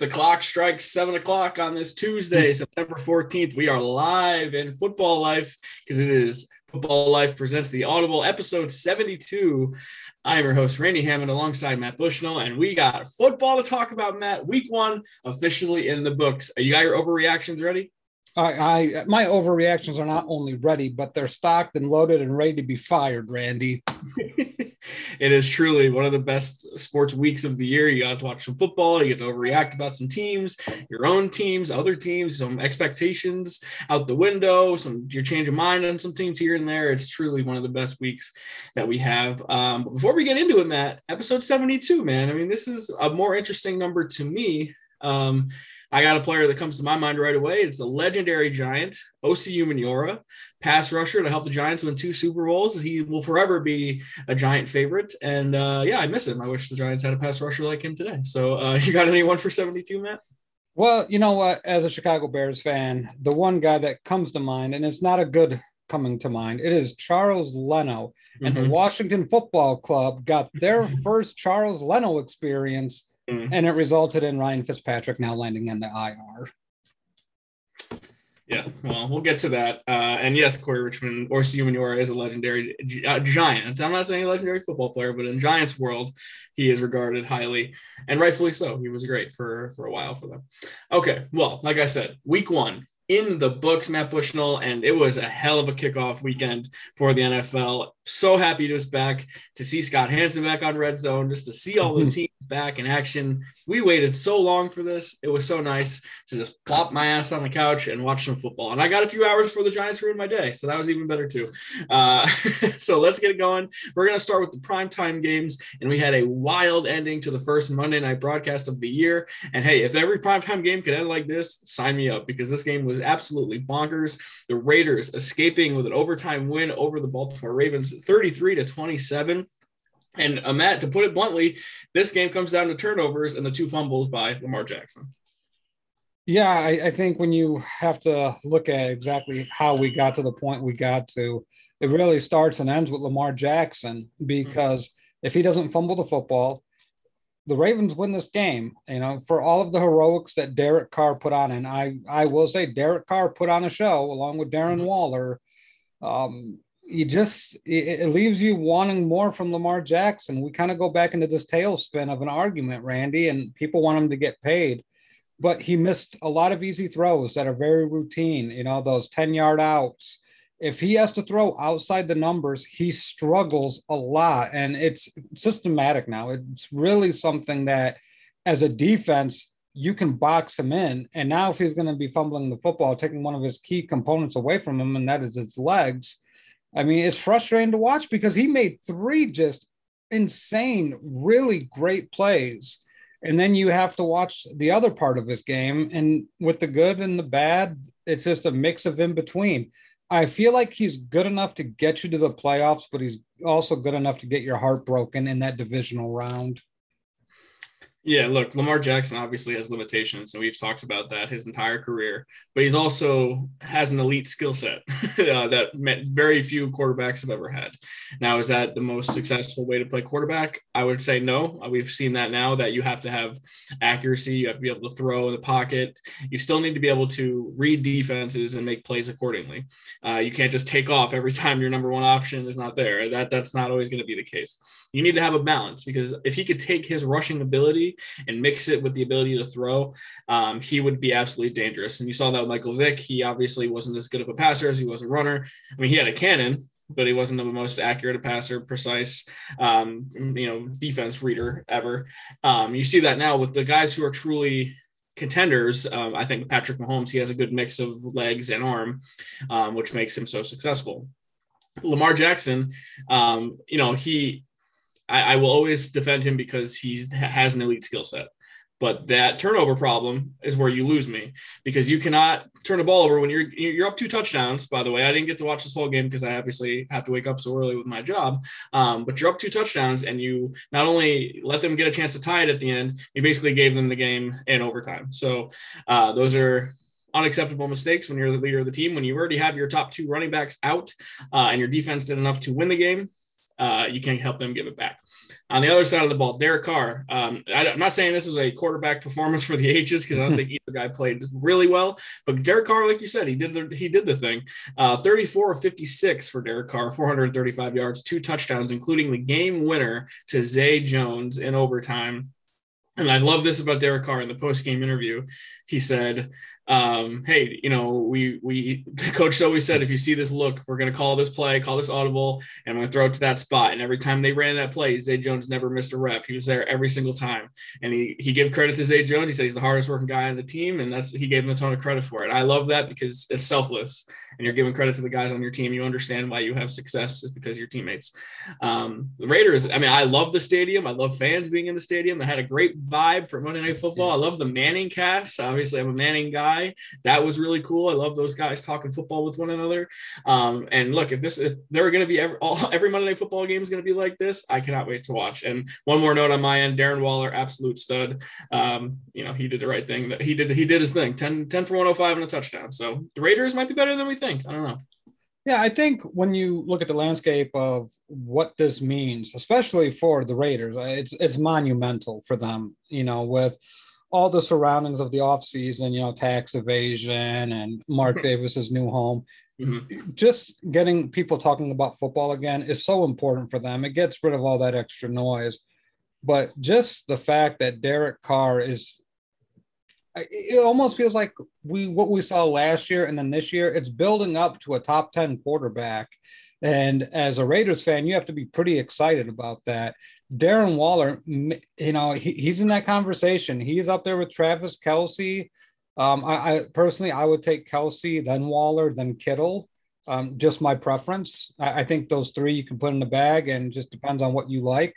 The clock strikes seven o'clock on this Tuesday, hmm. September 14th. We are live in Football Life because it is Football Life presents the Audible episode 72. I'm your host, Randy Hammond, alongside Matt Bushnell, and we got football to talk about, Matt. Week one officially in the books. Uh, you got your overreactions ready? I, I my overreactions are not only ready, but they're stocked and loaded and ready to be fired, Randy. it is truly one of the best sports weeks of the year. You got to watch some football, you get to overreact about some teams, your own teams, other teams, some expectations out the window, some you're changing mind on some teams here and there. It's truly one of the best weeks that we have. Um, but before we get into it, Matt, episode 72, man. I mean, this is a more interesting number to me. Um, I got a player that comes to my mind right away. It's a legendary Giant, Osi Umenyiora, pass rusher to help the Giants win two Super Bowls. He will forever be a Giant favorite. And uh, yeah, I miss him. I wish the Giants had a pass rusher like him today. So uh, you got anyone for 72, Matt? Well, you know what? As a Chicago Bears fan, the one guy that comes to mind, and it's not a good coming to mind, it is Charles Leno. And mm-hmm. the Washington Football Club got their first Charles Leno experience Mm-hmm. And it resulted in Ryan Fitzpatrick now landing in the IR. Yeah, well, we'll get to that. Uh, and yes, Corey Richmond or Umenyiora is a legendary uh, giant. I'm not saying a legendary football player, but in Giants world, he is regarded highly, and rightfully so. He was great for for a while for them. Okay, well, like I said, week one, in the books, Matt Bushnell, and it was a hell of a kickoff weekend for the NFL. So happy to be back to see Scott Hanson back on Red Zone, just to see all the teams back in action. We waited so long for this. It was so nice to just plop my ass on the couch and watch some football. And I got a few hours before the Giants ruined my day, so that was even better too. Uh, so let's get it going. We're gonna start with the primetime games, and we had a wild ending to the first Monday night broadcast of the year. And hey, if every primetime game could end like this, sign me up because this game was absolutely bonkers. The Raiders escaping with an overtime win over the Baltimore Ravens, 33 to 27. And uh, Matt, to put it bluntly, this game comes down to turnovers and the two fumbles by Lamar Jackson. Yeah, I, I, think when you have to look at exactly how we got to the point we got to, it really starts and ends with Lamar Jackson because mm-hmm. if he doesn't fumble the football, the Ravens win this game. You know, for all of the heroics that Derek Carr put on, and I I will say Derek Carr put on a show along with Darren mm-hmm. Waller. Um, you just it, it, leaves you wanting more from Lamar Jackson. We kind of go back into this tailspin of an argument, Randy, and people want him to get paid, but he missed a lot of easy throws that are very routine. You know, those ten yard outs if he has to throw outside the numbers, he struggles a lot. And it's systematic now. It's really something that, as a defense, you can box him in. And now, if he's going to be fumbling the football, taking one of his key components away from him, and that is his legs, I mean, it's frustrating to watch because he made three just insane, really great plays. And then you have to watch the other part of his game. And with the good and the bad, it's just a mix of in between. I feel like he's good enough to get you to the playoffs, but he's also good enough to get your heart broken in that divisional round. Yeah, look, Lamar Jackson obviously has limitations, and we've talked about that his entire career. But he's also has an elite skill set uh, that very few quarterbacks have ever had. Now, is that the most successful way to play quarterback? I would say no. Uh, we've seen that now that you have to have accuracy, you have to be able to throw in the pocket. You still need to be able to read defenses and make plays accordingly. Uh, you can't just take off every time your number one option is not there. That that's not always going to be the case. You need to have a balance because if he could take his rushing ability and mix it with the ability to throw, um, he would be absolutely dangerous. And you saw that with Michael Vick. He obviously wasn't as good of a passer as he was a runner. I mean, he had a cannon, but he wasn't the most accurate passer, precise, um, you know, defense reader ever. Um, you see that now with the guys who are truly contenders. Um, I think Patrick Mahomes, he has a good mix of legs and arm, um, which makes him so successful. Lamar Jackson, um, you know, he I, I will always defend him because he has an elite skill set. But that turnover problem is where you lose me because you cannot turn a ball over when you're you're up two touchdowns. By the way, I didn't get to watch this whole game because I obviously have to wake up so early with my job. Um, but you're up two touchdowns and you not only let them get a chance to tie it at the end, you basically gave them the game in overtime. So uh, those are unacceptable mistakes when you're the leader of the team. When you already have your top two running backs out uh, and your defense did enough to win the game, uh, you can't help them give it back. On the other side of the ball, Derek Carr. Um, I, am not saying this was a quarterback performance for the ages because I don't think either guy played really well. But Derek Carr, like you said, he did the he did the thing. Uh, 34 of 56 for Derek Carr, 435 yards, two touchdowns, including the game winner to Zay Jones in overtime. And I love this about Derek Carr in the post game interview. He said, um, hey, you know, we we coach always said if you see this look, we're gonna call this play, call this audible, and I'm gonna throw it to that spot. And every time they ran that play, Zay Jones never missed a rep. He was there every single time. And he he gave credit to Zay Jones. He said he's the hardest working guy on the team, and that's he gave him a ton of credit for it. I love that because it's selfless and you're giving credit to the guys on your team. You understand why you have success is because your teammates. Um, the Raiders, I mean, I love the stadium. I love fans being in the stadium. They had a great vibe for Monday Night Football. I love the Manning cast. Obviously, I'm a Manning guy guy. That was really cool. I love those guys talking football with one another. Um, and look, if this if they're going to be every, all, every Monday Night Football game is going to be like this, I cannot wait to watch. And one more note on my end: Darren Waller, absolute stud. Um, you know, he did the right thing. That he did he did his thing. 10, 10 for 105 and a touchdown. So the Raiders might be better than we think. I don't know. Yeah, I think when you look at the landscape of what this means, especially for the Raiders, it's it's monumental for them. You know, with all the surroundings of the offseason, you know, tax evasion and Mark Davis's new home. Mm-hmm. Just getting people talking about football again is so important for them. It gets rid of all that extra noise. But just the fact that Derek Carr is it almost feels like we what we saw last year and then this year, it's building up to a top 10 quarterback. And as a Raiders fan, you have to be pretty excited about that. Darren Waller, you know, he, he's in that conversation. He's up there with Travis Kelce. Um, I, I, personally, I would take Kelce, then Waller, then Kittle. Um, just my preference. I, I, think those three you can put in the bag, and just depends on what you like.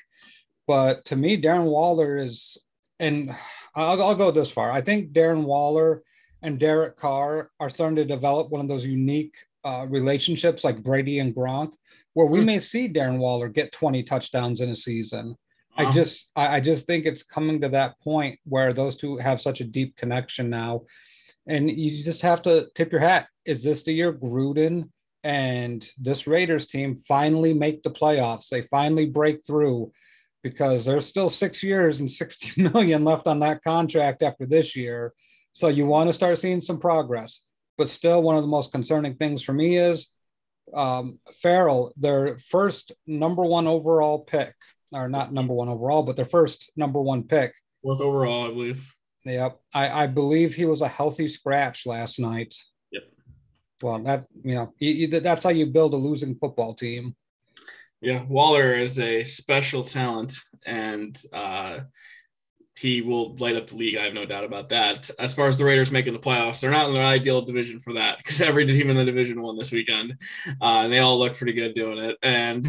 But to me, Darren Waller is, and I'll, I'll go this far. I think Darren Waller and Derek Carr are starting to develop one of those unique uh, relationships like Brady and Gronk, where we hmm. may see Darren Waller get 20 touchdowns in a season. Uh-huh. I just I, I just think it's coming to that point where those two have such a deep connection now. And you just have to tip your hat. Is this the year Gruden and this Raiders team finally make the playoffs? They finally break through because there's still six years and 60 million left on that contract after this year. So you want to start seeing some progress. But still, one of the most concerning things for me is um, Ferrell, their first number one overall pick, or not number one overall, but their first number one pick. Fourth overall, I believe. Yep. I, I believe he was a healthy scratch last night. Yep. Well, that, you know, you, you, that's how you build a losing football team. Yeah. Waller is a special talent. And, uh, he will light up the league. I have no doubt about that. As far as the Raiders making the playoffs, they're not in the ideal division for that because every team in the division won this weekend, uh, and they all look pretty good doing it. And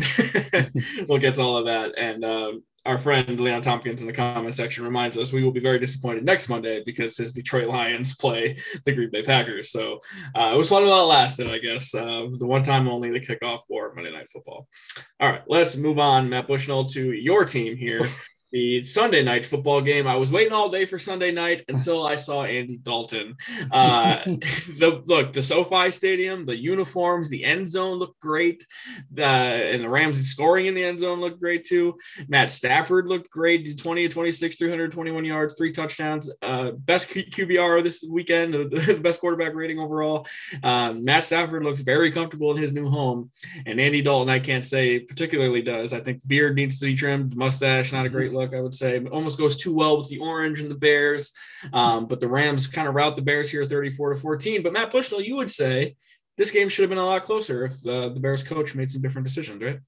we'll get to all of that. And uh, our friend Leon Tompkins in the comment section reminds us we will be very disappointed next Monday because his Detroit Lions play the Green Bay Packers. So uh, it was fun while it lasted, I guess. Uh, the one time only the kickoff for Monday Night Football. All right, let's move on, Matt Bushnell, to your team here the Sunday night football game. I was waiting all day for Sunday night until I saw Andy Dalton. Uh, the look, the SoFi Stadium, the uniforms, the end zone looked great, the, and the Rams scoring in the end zone looked great too. Matt Stafford looked great, 20 to 26, 321 yards, three touchdowns. Uh, best QBR this weekend, the best quarterback rating overall. Uh, Matt Stafford looks very comfortable in his new home, and Andy Dalton, I can't say particularly does. I think the beard needs to be trimmed, mustache, not a great look look, I would say. Almost goes too well with the orange and the Bears. Um, but the Rams kind of route the Bears here 34 to 14. But Matt Bushnell, you would say this game should have been a lot closer if uh, the Bears coach made some different decisions, right?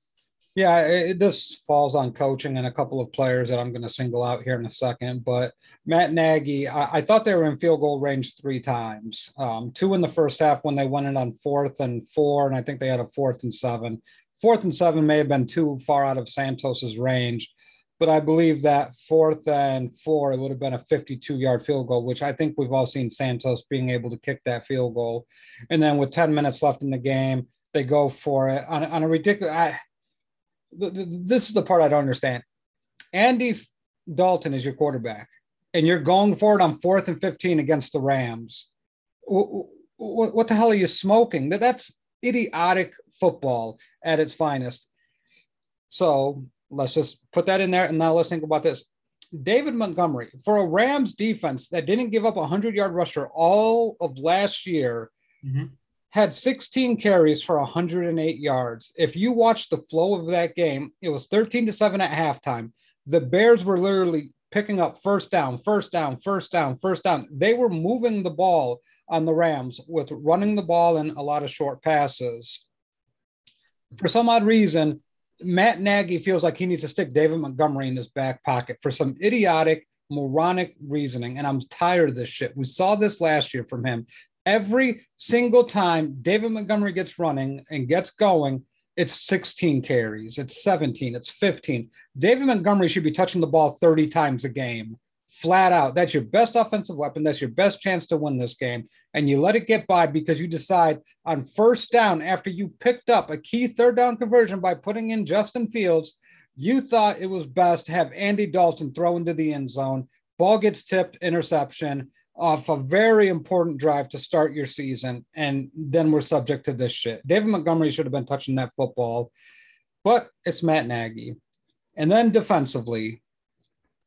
Yeah, it, this falls on coaching and a couple of players that I'm going to single out here in a second. But Matt Nagy, I, I thought they were in field goal range three times. Um, two in the first half when they went in on fourth and four, and I think they had a fourth and seven. Fourth and seven may have been too far out of Santos's range but I believe that fourth and four, it would have been a 52 yard field goal, which I think we've all seen Santos being able to kick that field goal. And then with 10 minutes left in the game, they go for it on, on a ridiculous. I, th- th- this is the part I don't understand. Andy Dalton is your quarterback, and you're going for it on fourth and 15 against the Rams. What the hell are you smoking? That's idiotic football at its finest So let's just put that in there. And now let's think about this. David Montgomery, for a Rams defense that didn't give up a 100 yard rusher all of last year, mm-hmm. had 16 carries for 108 yards. If you watch the flow of that game, it was 13 to 7 at halftime. The Bears were literally picking up first down, first down, first down, first down. They were moving the ball on the Rams with running the ball and a lot of short passes. For some odd reason, Matt Nagy feels like he needs to stick David Montgomery in his back pocket for some idiotic, moronic reasoning. And I'm tired of this shit. We saw this last year from him. Every single time David Montgomery gets running and gets going, it's 16 carries, it's 17, it's 15. David Montgomery should be touching the ball 30 times a game flat out. That's your best offensive weapon. That's your best chance to win this game. And you let it get by because you decide on first down after you picked up a key third down conversion by putting in Justin Fields. You thought it was best to have Andy Dalton throw into the end zone. Ball gets tipped, interception off a very important drive to start your season. And then we're subject to this shit. David Montgomery should have been touching that football, but it's Matt Nagy. And then defensively,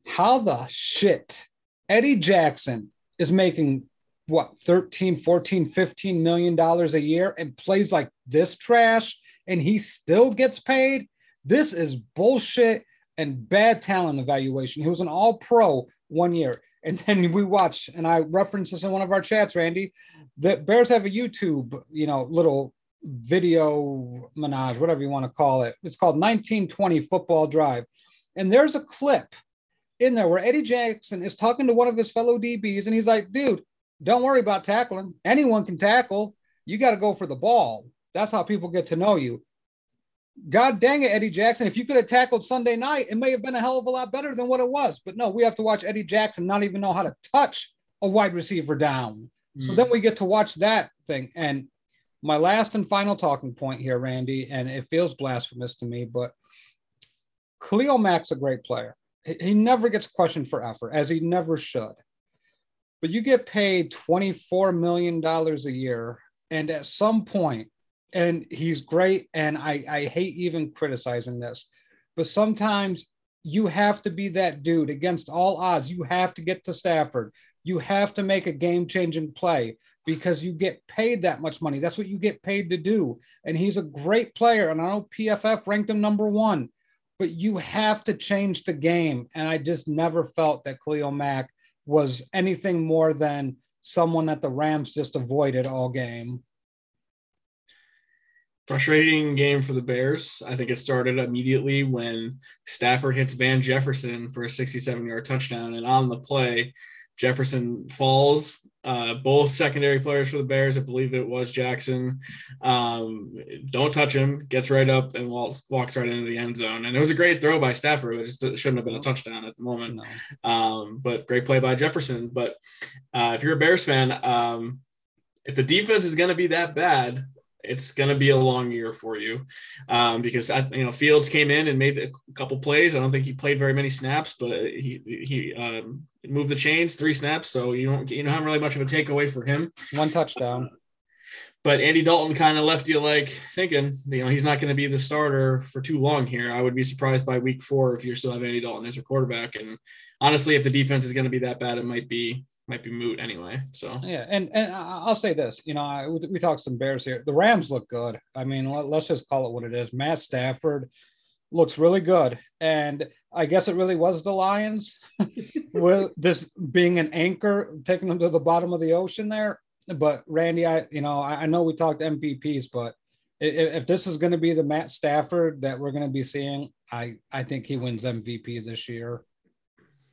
how the shit Eddie Jackson is making what 13 14 15 million dollars a year and plays like this trash and he still gets paid? This is bullshit and bad talent evaluation. He was an all pro one year. And then we watch and i referenced this in one of our chats randy that bears have a youtube you know little video menage whatever you want to call it. It's called 1920 football drive. And there's a clip in there where Eddie Jackson is talking to one of his fellow DBs, and he's like, dude, don't worry about tackling. Anyone can tackle. You got to go for the ball. That's how people get to know you. God dang it, Eddie Jackson. If you could have tackled Sunday night, it may have been a hell of a lot better than what it was. But no, we have to watch Eddie Jackson not even know how to touch a wide receiver down. Mm. So then we get to watch that thing. And my last and final talking point here, Randy, and it feels blasphemous to me, but Khalil Mack's a great player he never gets questioned for effort, as he never should. But you get paid $24 million a year. And at some point, and he's great, and I, I hate even criticizing this, but sometimes you have to be that dude against all odds. You have to get to Stafford. You have to make a game changing play because you get paid that much money. That's what you get paid to do. And he's a great player. And I know PFF ranked him number one but you have to change the game. And I just never felt that Khalil Mack was anything more than someone that the Rams just avoided all game. Frustrating game for the Bears. I think it started immediately when Stafford hits Van Jefferson for a 67 yard touchdown. And on the play, Jefferson falls uh, both secondary players for the Bears, I believe it was Jackson, um, don't touch him, gets right up and walks, walks right into the end zone. And it was a great throw by Stafford. It just shouldn't have been a touchdown at the moment. No. Um, but great play by Jefferson. But uh, if you're a Bears fan, um, if the defense is going to be that bad, it's going to be a long year for you um, because you know Fields came in and made a couple plays. I don't think he played very many snaps, but he he um, moved the chains three snaps, so you don't you don't have really much of a takeaway for him. One touchdown. But Andy Dalton kind of left you like thinking, you know, he's not going to be the starter for too long here. I would be surprised by week four if you still have Andy Dalton as your quarterback. And honestly, if the defense is going to be that bad, it might be might be moot anyway. So yeah, and and I'll say this, you know, I, we talked some Bears here. The Rams look good. I mean, let, us just call it what it is. Matt Stafford looks really good, and I guess it really was the Lions with this being an anchor, taking them to the bottom of the ocean there. But Randy, I you know, I, I know we talked MVPs, but if, if this is going to be the Matt Stafford that we're going to be seeing, I I think he wins MVP this year.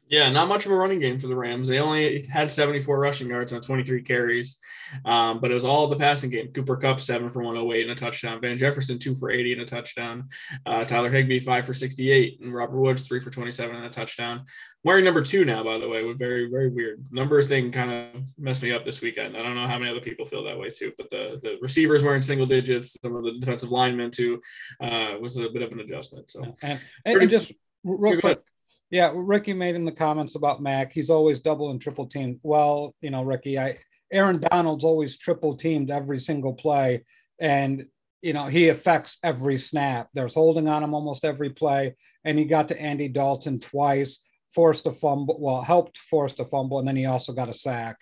Yeah, not much of a running game for the Rams. They only had 74 rushing yards on 23 carries, um, but it was all the passing game. Cooper Kupp, seven for 108 and a touchdown. Van Jefferson, two for 80 and a touchdown. Uh, Tyler Higbee, five for 68. And Robert Woods, three for 27 and a touchdown. Wearing number two now, by the way, was very, very weird. Numbers thing kind of messed me up this weekend. I don't know how many other people feel that way too, but the, the receivers wearing single digits, some of the defensive linemen too, uh, was a bit of an adjustment. So, and, and, and just real quick yeah, Ricky made in the comments about Mack. He's always double and triple teamed. Well, you know, Ricky, I Aaron Donald's always triple teamed every single play, and you know, he affects every snap. There's holding on him almost every play. And he got to Andy Dalton twice, forced a fumble, well, helped force a fumble, and then he also got a sack.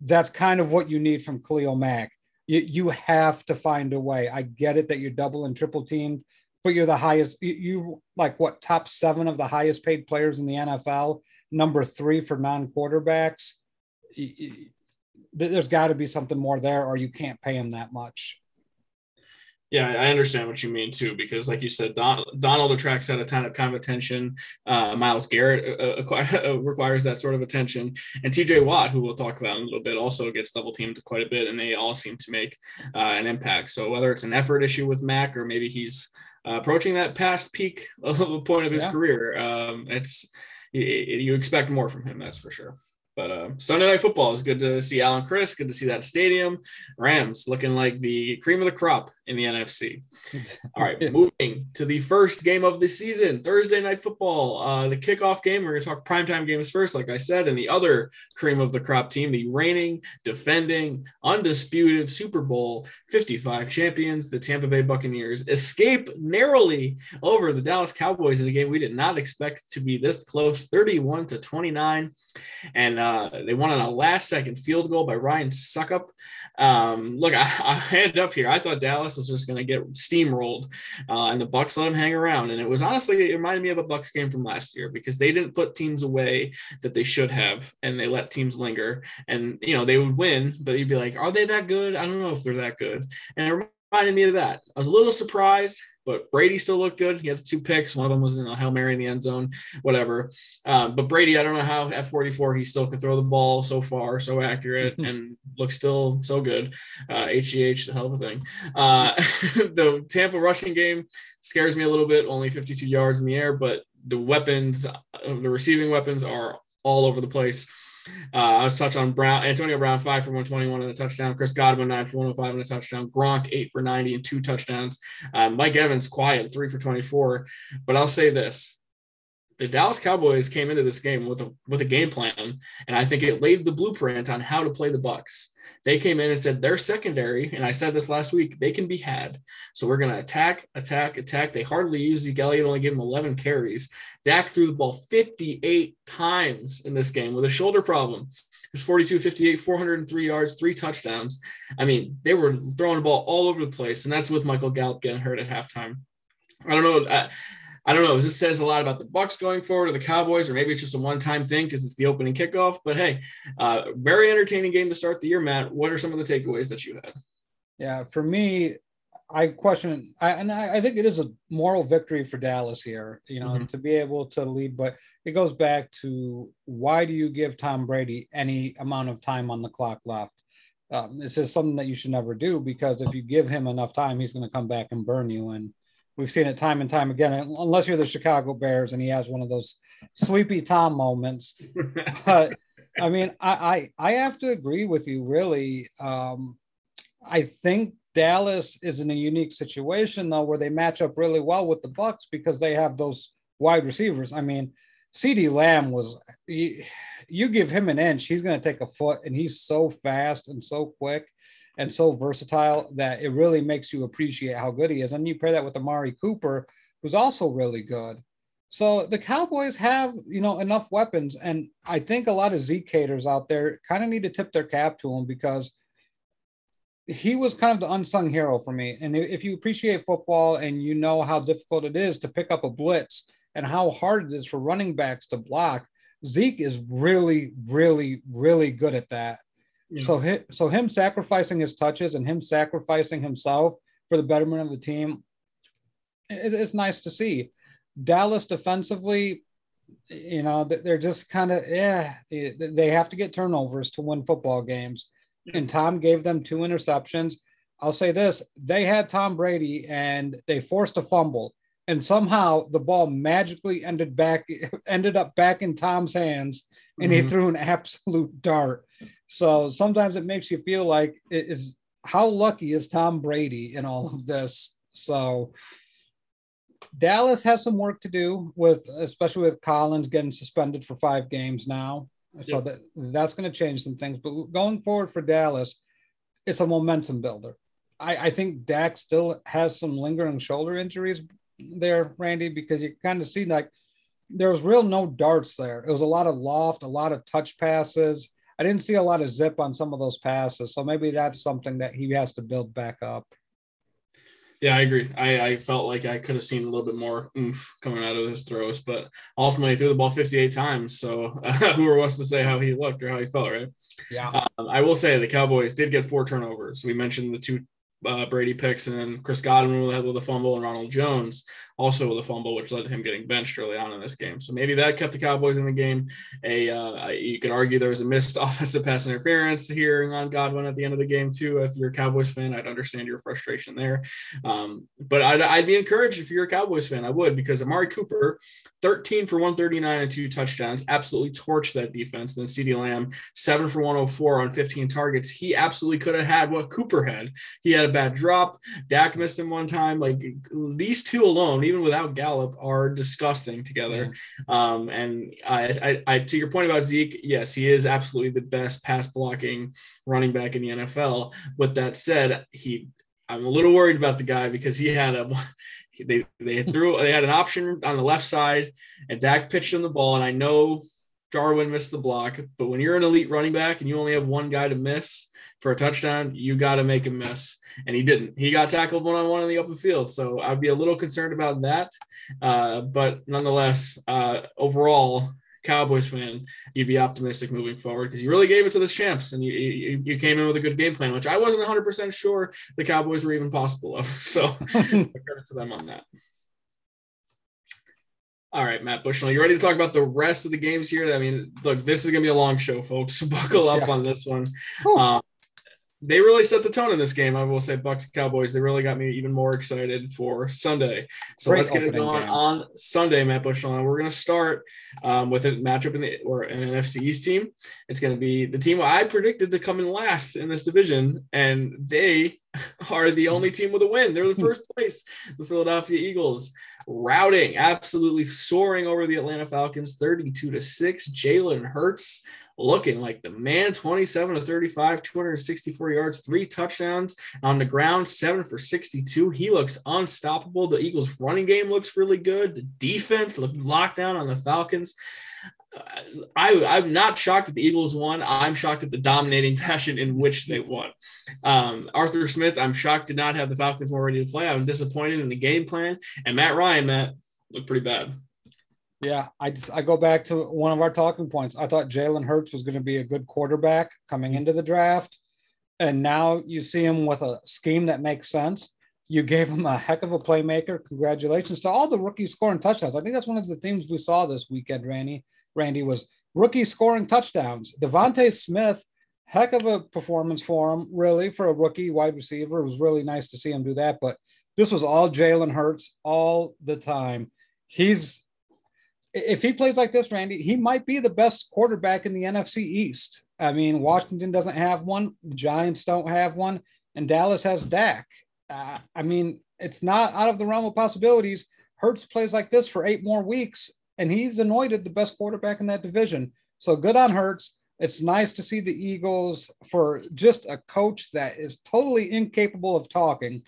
That's kind of what you need from Khalil Mack. You, you have to find a way. I get it that you're double and triple teamed, but you're the highest, you, you like what, top seven of the highest paid players in the NFL, number three for non quarterbacks. There's got to be something more there, or you can't pay him that much. Yeah, I understand what you mean too, because like you said, Don, Donald attracts that a ton of kind of attention. Uh, Myles Garrett uh, uh, requires that sort of attention, and T.J. Watt, who we'll talk about in a little bit, also gets double teamed quite a bit, and they all seem to make uh, an impact. So whether it's an effort issue with Mack, or maybe he's uh, approaching that past peak of a point of his yeah. career, um, it's you, you expect more from him, that's for sure. But uh, Sunday night football is good to see Alan Chris. Good to see that stadium. Rams looking like the cream of the crop in the NFC. All right, moving to the first game of the season, Thursday night football. Uh, the kickoff game. We're going to talk primetime games first, like I said, and the other cream of the crop team, the reigning, defending, undisputed Super Bowl 55 champions, the Tampa Bay Buccaneers, escape narrowly over the Dallas Cowboys in a game we did not expect to be this close, 31 to 29, and. Uh, uh, they won on a last second field goal by Ryan Succop. Um, look, I, I hand up here. I thought Dallas was just going to get steamrolled, uh, and the Bucks let them hang around. And it was honestly, it reminded me of a Bucks game from last year because they didn't put teams away that they should have, and they let teams linger. And you know they would win, but you'd be like, are they that good? I don't know if they're that good. And it reminded me of that. I was a little surprised but Brady still looked good. He had two picks. One of them was in a Hail Mary in the end zone, whatever. Um, but Brady, I don't know how at 44 he still can throw the ball so far, so accurate, and looks still so good. Uh, HGH, the hell of a thing. Uh, the Tampa rushing game scares me a little bit, only 52 yards in the air, but the weapons, uh, the receiving weapons are all over the place. Uh, I was touch on Brown, Antonio Brown, five for 121 and a touchdown. Chris Godwin, nine for 105 and a touchdown. Gronk, eight for 90 and two touchdowns. Uh, Mike Evans, quiet, three for 24. But I'll say this the Dallas Cowboys came into this game with a with a game plan, and I think it laid the blueprint on how to play the Bucks. They came in and said their secondary, and I said this last week, they can be had. So we're going to attack, attack, attack. They hardly used Zeke Elliott, only gave him 11 carries. Dak threw the ball 58 times in this game with a shoulder problem. It was 42, 58, 403 yards, three touchdowns. I mean, they were throwing the ball all over the place, and that's with Michael Gallup getting hurt at halftime. I don't know. I, I don't know. This says a lot about the Bucks going forward or the Cowboys, or maybe it's just a one-time thing because it's the opening kickoff. But hey, uh, very entertaining game to start the year, Matt. What are some of the takeaways that you had? Yeah, for me, I question, I, and I, I, think it is a moral victory for Dallas here, you know, mm-hmm. to be able to lead. But it goes back to why do you give Tom Brady any amount of time on the clock left? Um, this is something that you should never do because if you give him enough time, he's going to come back and burn you. And We've seen it time and time again, unless you're the Chicago Bears and he has one of those sleepy Tom moments. but I mean, I, I, I have to agree with you, really. Um, I think Dallas is in a unique situation though, where they match up really well with the Bucks because they have those wide receivers. I mean, CeeDee Lamb was you, you give him an inch, he's going to take a foot, and he's so fast and so quick and so versatile that it really makes you appreciate how good he is. And you pair that with Amari Cooper, who's also really good. So the Cowboys have, you know, enough weapons. And I think a lot of Zeke haters out there kind of need to tip their cap to him because he was kind of the unsung hero for me. And if you appreciate football and you know how difficult it is to pick up a blitz and how hard it is for running backs to block, Zeke is really, really, really good at that. So him, so him sacrificing his touches and him sacrificing himself for the betterment of the team, it, it's nice to see. Dallas defensively, you know, they're just kind of yeah, they have to get turnovers to win football games. And Tom gave them two interceptions. I'll say this: they had Tom Brady and they forced a fumble, and somehow the ball magically ended back ended up back in Tom's hands, and mm-hmm. he threw an absolute dart so sometimes it makes you feel like it is how lucky is Tom Brady in all of this? So Dallas has some work to do with, especially with Collins getting suspended for five games now. So that that's going to change some things. But going forward for Dallas, it's a momentum builder. I, I think Dak still has some lingering shoulder injuries there, Randy, because you kind of see like there was real no darts there. It was a lot of loft, a lot of touch passes. I didn't see a lot of zip on some of those passes. So maybe that's something that he has to build back up. Yeah, I agree. I, I felt like I could have seen a little bit more oomph coming out of his throws, but ultimately threw the ball 58 times. So uh, who are us to say how he looked or how he felt, right? Yeah. Um, I will say the Cowboys did get four turnovers. We mentioned the two uh, Brady picks, and then Chris Godwin with, with a fumble, and Ronald Jones also with a fumble, which led to him getting benched early on in this game. So maybe that kept the Cowboys in the game. A uh, you could argue there was a missed offensive pass interference hearing on Godwin at the end of the game too. If you're a Cowboys fan, I'd understand your frustration there. Um, but I'd, I'd be encouraged if you're a Cowboys fan, I would because Amari Cooper, 13 for 139 and two touchdowns, absolutely torched that defense. Then CeeDee Lamb, seven for 104 on 15 targets. He absolutely could have had what Cooper had. He had a bad drop. Dak missed him one time. Like these two alone, even without Gallup, are disgusting together. Yeah. Um, and I, I, I, to your point about Zeke, yes, he is absolutely the best pass blocking running back in the NFL. With that said, he, I'm a little worried about the guy because he had a. They they threw they had an option on the left side, and Dak pitched him the ball. And I know Jarwin missed the block, but when you're an elite running back and you only have one guy to miss, for a touchdown, you got to make a miss. And he didn't. He got tackled one on one in the open field. So I'd be a little concerned about that. Uh, but nonetheless, uh, overall, Cowboys fan, you'd be optimistic moving forward because you really gave it to the champs and you, you, you came in with a good game plan, which I wasn't 100% sure the Cowboys were even possible of. So I credit to them on that. All right, Matt Bushnell, you ready to talk about the rest of the games here? I mean, look, this is going to be a long show, folks. Buckle up yeah. on this one. Um, they really set the tone in this game. I will say, Bucks Cowboys. They really got me even more excited for Sunday. So Great let's get it going game. on Sunday, Matt Bushnell. We're going to start um, with a matchup in the or an NFC East team. It's going to be the team I predicted to come in last in this division, and they are the only team with a win. They're the first place, the Philadelphia Eagles routing, absolutely soaring over the Atlanta Falcons, 32 to 6. Jalen Hurts looking like the man 27 to 35, 264 yards, three touchdowns on the ground, seven for 62. He looks unstoppable. The Eagles' running game looks really good. The defense looked locked down on the Falcons. I, I'm not shocked that the Eagles won. I'm shocked at the dominating fashion in which they won. Um, Arthur Smith, I'm shocked did not have the Falcons more ready to play. I'm disappointed in the game plan. And Matt Ryan, Matt, looked pretty bad. Yeah, I just I go back to one of our talking points. I thought Jalen Hurts was going to be a good quarterback coming mm-hmm. into the draft, and now you see him with a scheme that makes sense. You gave him a heck of a playmaker. Congratulations to all the rookies scoring touchdowns. I think that's one of the themes we saw this weekend, Randy. Randy was rookies scoring touchdowns. DeVonta Smith, heck of a performance for him, really for a rookie wide receiver. It was really nice to see him do that. But this was all Jalen Hurts all the time. He's if he plays like this, Randy, he might be the best quarterback in the NFC East. I mean, Washington doesn't have one, the Giants don't have one, and Dallas has Dak. Uh, I mean, it's not out of the realm of possibilities. Hurts plays like this for eight more weeks, and he's anointed the best quarterback in that division. So good on Hurts. It's nice to see the Eagles for just a coach that is totally incapable of talking.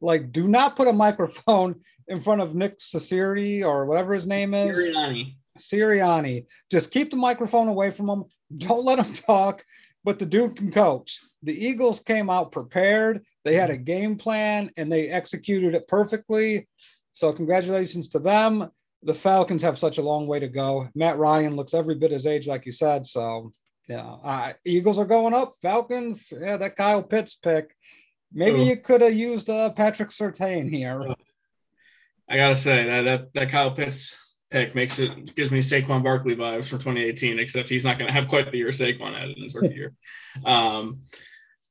Like, do not put a microphone in front of Nick Sirianni or whatever his name is. Sirianni. Sirianni. Just keep the microphone away from him. Don't let him talk, but the dude can coach. The Eagles came out prepared. They had a game plan and they executed it perfectly. So, congratulations to them. The Falcons have such a long way to go. Matt Ryan looks every bit his age, like you said. So, yeah, uh, Eagles are going up. Falcons, yeah, that Kyle Pitts pick. Maybe you could have used uh, Patrick Surtain here. I gotta say that that, that Kyle Pitts pick makes it gives me Saquon Barkley vibes from 2018, except he's not to have quite the year Saquon had in his rookie year. Um,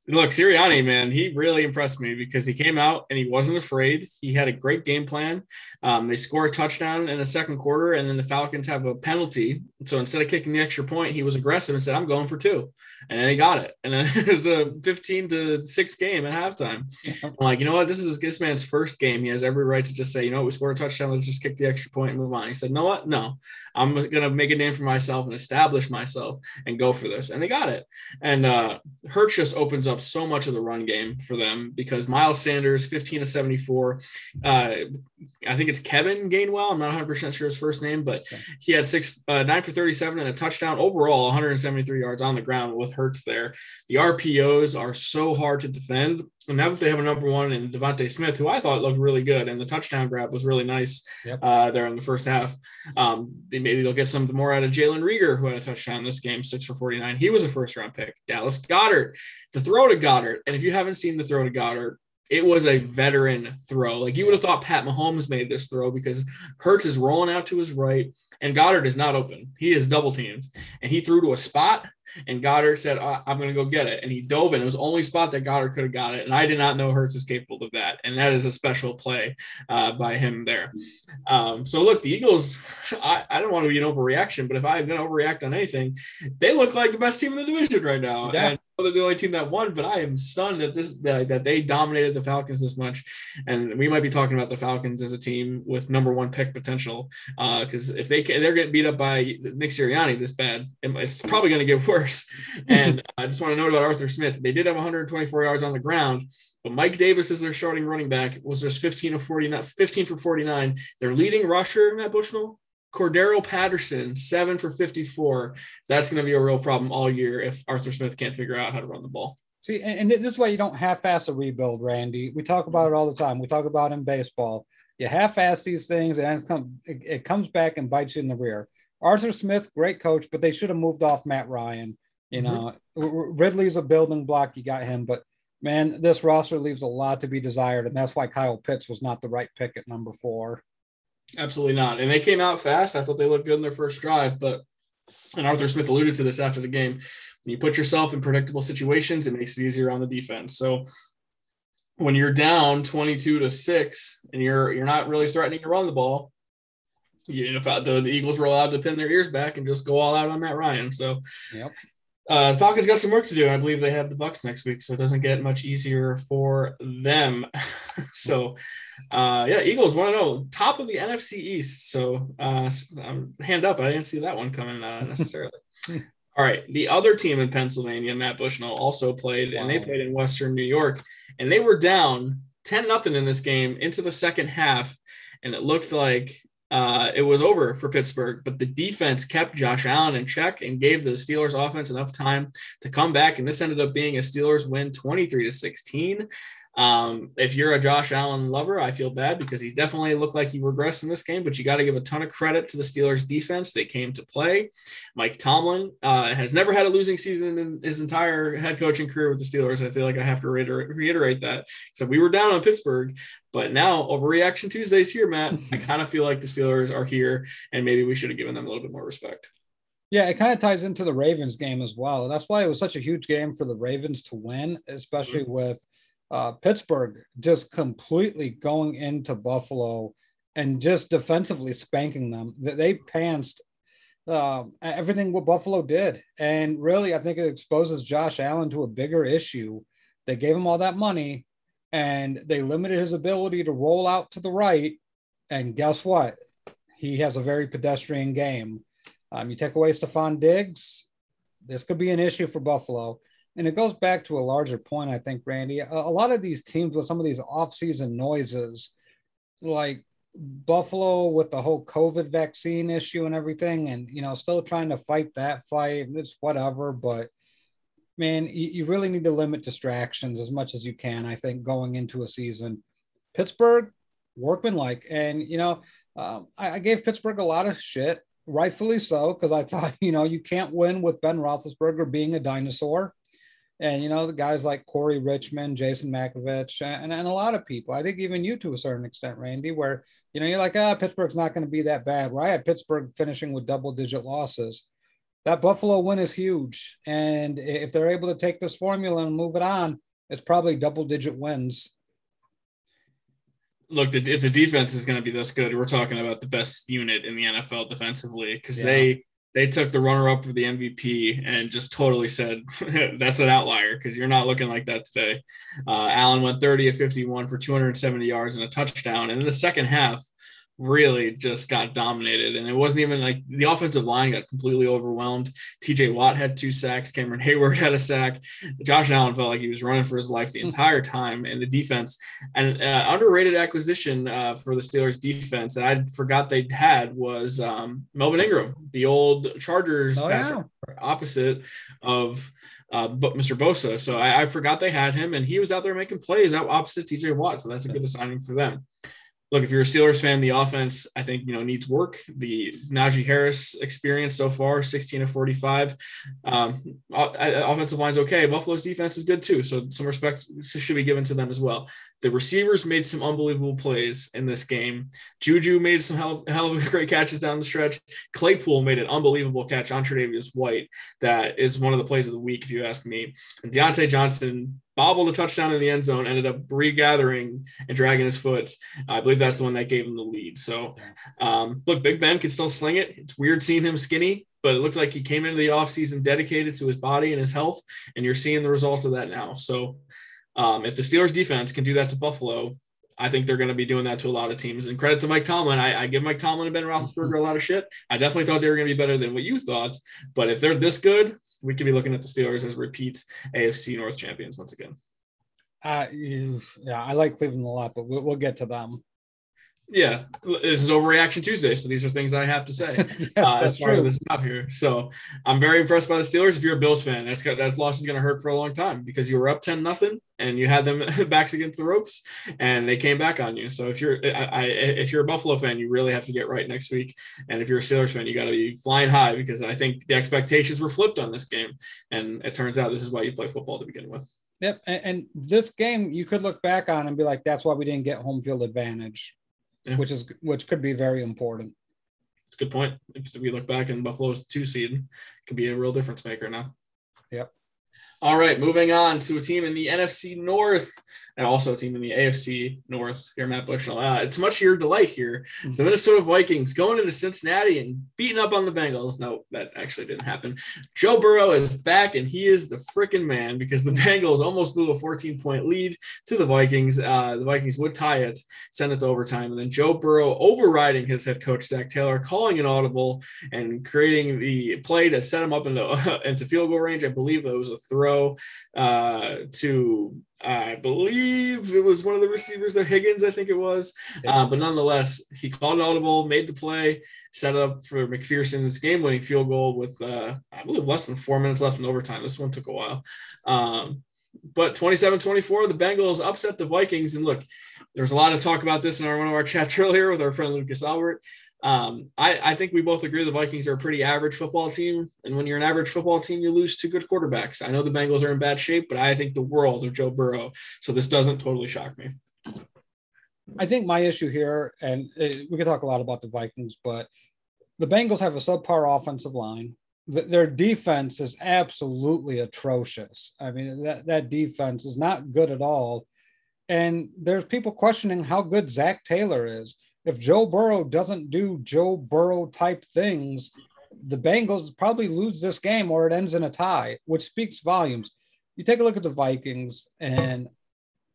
look, Sirianni, man, he really impressed me because he came out and he wasn't afraid. He had a great game plan. Um, they score a touchdown in the second quarter, and then the Falcons have a penalty. So instead of kicking the extra point, he was aggressive and said, "I'm going for two. and then he got it. And then it was a 15 to six game at halftime. I'm like, you know what? This is this man's first game. He has every right to just say, you know what, we scored a touchdown. Let's just kick the extra point and move on. He said, no what? No, I'm going to make a name for myself and establish myself and go for this. And they got it. And uh, Hurts just opens up up so much of the run game for them because Miles Sanders, 15 to 74. Uh, I think it's Kevin Gainwell. I'm not 100% sure his first name, but he had six, uh, nine for 37 and a touchdown overall, 173 yards on the ground with Hurts there. The RPOs are so hard to defend. And now that they have a number one in DeVonta Smith, who I thought looked really good, and the touchdown grab was really nice yep. uh, there in the first half. Um, they maybe they'll get some more out of Jalen Reagor, who had a touchdown this game, six for 49. He was a first round pick. Dallas Goedert, the throw to Goedert, And if you haven't seen the throw to Goedert, it was a veteran throw. Like you would have thought Pat Mahomes made this throw because Hurts is rolling out to his right and Goedert is not open. He is double teamed and he threw to a spot and Goedert said, I'm going to go get it. And he dove in. It was the only spot that Goedert could have got it. And I did not know Hurts is capable of that. And that is a special play uh, by him there. Um, so, look, the Eagles, I, I don't want to be an overreaction, but if I'm going to overreact on anything, they look like the best team in the division right now. Yeah. And they're the only team that won, but I am stunned that this that, they dominated the Falcons this much. And we might be talking about the Falcons as a team with number one pick potential. Because uh, if they they're getting beat up by Nick Sirianni this bad, it's probably going to get worse. And I just want to note about Arthur Smith. They did have 124 yards on the ground, but Mike Davis is their starting running back. Was just 15 of 49, 15 for 49. Their leading rusher, Matt Bushnell, Cordarrelle Patterson, seven for 54. That's going to be a real problem all year if Arthur Smith can't figure out how to run the ball. See, and this is why you don't half-ass a rebuild, Randy. We talk about it all the time. We talk about in baseball. You half-ass these things, and it comes back and bites you in the rear. Arthur Smith, great coach, but they should have moved off Matt Ryan. You mm-hmm. know, mm-hmm. Ridley's a building block. You got him, but man, this roster leaves a lot to be desired, and that's why Kyle Pitts was not the right pick at number four. Absolutely not. And they came out fast. I thought they looked good in their first drive, but and Arthur Smith alluded to this after the game. When you put yourself in predictable situations, it makes it easier on the defense. So when you're down 22 to 6 and you're you're not really threatening to run the ball, you know, the, the Eagles were allowed to pin their ears back and just go all out on Matt Ryan. So, yep. Uh, Falcons got some work to do. I believe they have the Bucks next week, so it doesn't get much easier for them. so, uh, yeah, Eagles want to know top of the NFC East. So, uh, hand up. I didn't see that one coming uh, necessarily. All right, the other team in Pennsylvania, Matt Bushnell, also played, wow. and they played in Western New York, and they were down ten nothing in this game into the second half, and it looked like uh, it was over for Pittsburgh, but the defense kept Josh Allen in check and gave the Steelers offense enough time to come back. And this ended up being a Steelers win 23 to 16. Um, if you're a Josh Allen lover, I feel bad because he definitely looked like he regressed in this game, but you got to give a ton of credit to the Steelers defense. They came to play. Mike Tomlin uh, has never had a losing season in his entire head coaching career with the Steelers. I feel like I have to reiterate, reiterate that. So we were down on Pittsburgh, but now overreaction Tuesdays here, Matt. I kind of feel like the Steelers are here and maybe we should have given them a little bit more respect. Yeah, it kind of ties into the Ravens game as well. That's why it was such a huge game for the Ravens to win, especially mm-hmm. with uh, Pittsburgh just completely going into Buffalo and just defensively spanking them. They pantsed uh, everything what Buffalo did. And really, I think it exposes Josh Allen to a bigger issue. They gave him all that money and they limited his ability to roll out to the right. And guess what? He has a very pedestrian game. Um, you take away Stefon Diggs, this could be an issue for Buffalo and it goes back to a larger point, I think, Randy. A, a lot of these teams with some of these off-season noises, like Buffalo with the whole COVID vaccine issue and everything, and you know, still trying to fight that fight. It's whatever, but man, you, you really need to limit distractions as much as you can. I think going into a season, Pittsburgh workmanlike, and you know, um, I, I gave Pittsburgh a lot of shit, rightfully so, because I thought you know you can't win with Ben Roethlisberger being a dinosaur and you know the guys like Corey Richmond, Jason Makovich, and, and a lot of people. I think even you to a certain extent, Randy, where you know you're like, ah, Pittsburgh's not going to be that bad. Where I had Pittsburgh finishing with double-digit losses. That Buffalo win is huge, and if they're able to take this formula and move it on, it's probably double-digit wins. Look, if the defense is going to be this good, we're talking about the best unit in the NFL defensively because yeah. they they took the runner up for the MVP and just totally said that's an outlier because you're not looking like that today. Uh, Allen went 30 of 51 for 270 yards and a touchdown. And in the second half, really just got dominated. And it wasn't even like the offensive line got completely overwhelmed. TJ Watt had two sacks. Cameron Heyward had a sack. Josh Allen felt like he was running for his life the hmm. entire time. And the defense, and uh, underrated acquisition uh, for the Steelers defense that I forgot they had was um, Melvin Ingram, the old Chargers oh, yeah. opposite of uh, but Mr. Bosa. So I, I, forgot they had him, and he was out there making plays out opposite TJ Watt. So that's a good signing for them look, if you're a Steelers fan, the offense I think you know needs work. The Najee Harris experience so far, 16 to 45. Um, offensive line's okay. Buffalo's defense is good too, so some respect should be given to them as well. The receivers made some unbelievable plays in this game. Juju made some hell, hell of great catches down the stretch. Claypool made an unbelievable catch on Tre'Davious White. That is one of the plays of the week, if you ask me. And Diontae Johnson bobbled a touchdown in the end zone, ended up regathering and dragging his foot. I believe that's the one that gave him the lead. So, um, look, Big Ben can still sling it. It's weird seeing him skinny, but it looked like he came into the offseason dedicated to his body and his health, and you're seeing the results of that now. So, um, if the Steelers defense can do that to Buffalo, I think they're going to be doing that to a lot of teams. And credit to Mike Tomlin. I, I give Mike Tomlin and Ben Roethlisberger a lot of shit. I definitely thought they were going to be better than what you thought. But if they're this good, we could be looking at the Steelers as repeat AFC North champions once again. Uh, yeah, I like Cleveland a lot, but we'll, we'll get to them. Yeah, this is Overreaction Tuesday, so these are things I have to say yes, uh, as part true. this job here. So I'm very impressed by the Steelers. If you're a Bills fan, that's got that loss is going to hurt for a long time because you were up ten nothing and you had them backs against the ropes, and they came back on you. So if you're I, I, if you're a Buffalo fan, you really have to get right next week, and if you're a Steelers fan, you got to be flying high because I think the expectations were flipped on this game, and it turns out this is why you play football to begin with. Yep, and, and this game you could look back on and be like, that's why we didn't get home field advantage yeah. which is which could be very important. It's a good point. If we look back and Buffalo's two seed, could be a real difference maker now. Yep. All right, moving on to a team in the NFC North and also a team in the AFC North here, Matt Bushnell. Uh, it's much to your delight here. The mm-hmm. Minnesota Vikings going into Cincinnati and beating up on the Bengals. No, that actually didn't happen. Joe Burrow is back and he is the freaking man because the Bengals almost blew a 14 point lead to the Vikings. Uh, the Vikings would tie it, send it to overtime, and then Joe Burrow overriding his head coach Zac Taylor, calling an audible and creating the play to set him up into, uh, into field goal range. I believe it was a throw uh, to I believe it was one of the receivers there, Higgins, I think it was. Uh, but nonetheless, he called an audible, made the play, set up for McPherson's game winning field goal with, uh, I believe, less than four minutes left in overtime. This one took a while. Um, but 27 24, the Bengals upset the Vikings. And look, there's a lot of talk about this in our, one of our chats earlier with our friend Lucas Albert. Um, I, I, think we both agree the Vikings are a pretty average football team. And when you're an average football team, you lose two good quarterbacks. I know the Bengals are in bad shape, but I think the world of Joe Burrow. So this doesn't totally shock me. I think my issue here, and uh, we could talk a lot about the Vikings, but the Bengals have a subpar offensive line. Their defense is absolutely atrocious. I mean, that, that defense is not good at all. And there's people questioning how good Zac Taylor is if Joe Burrow doesn't do Joe Burrow type things, the Bengals probably lose this game or it ends in a tie, which speaks volumes. You take a look at the Vikings, and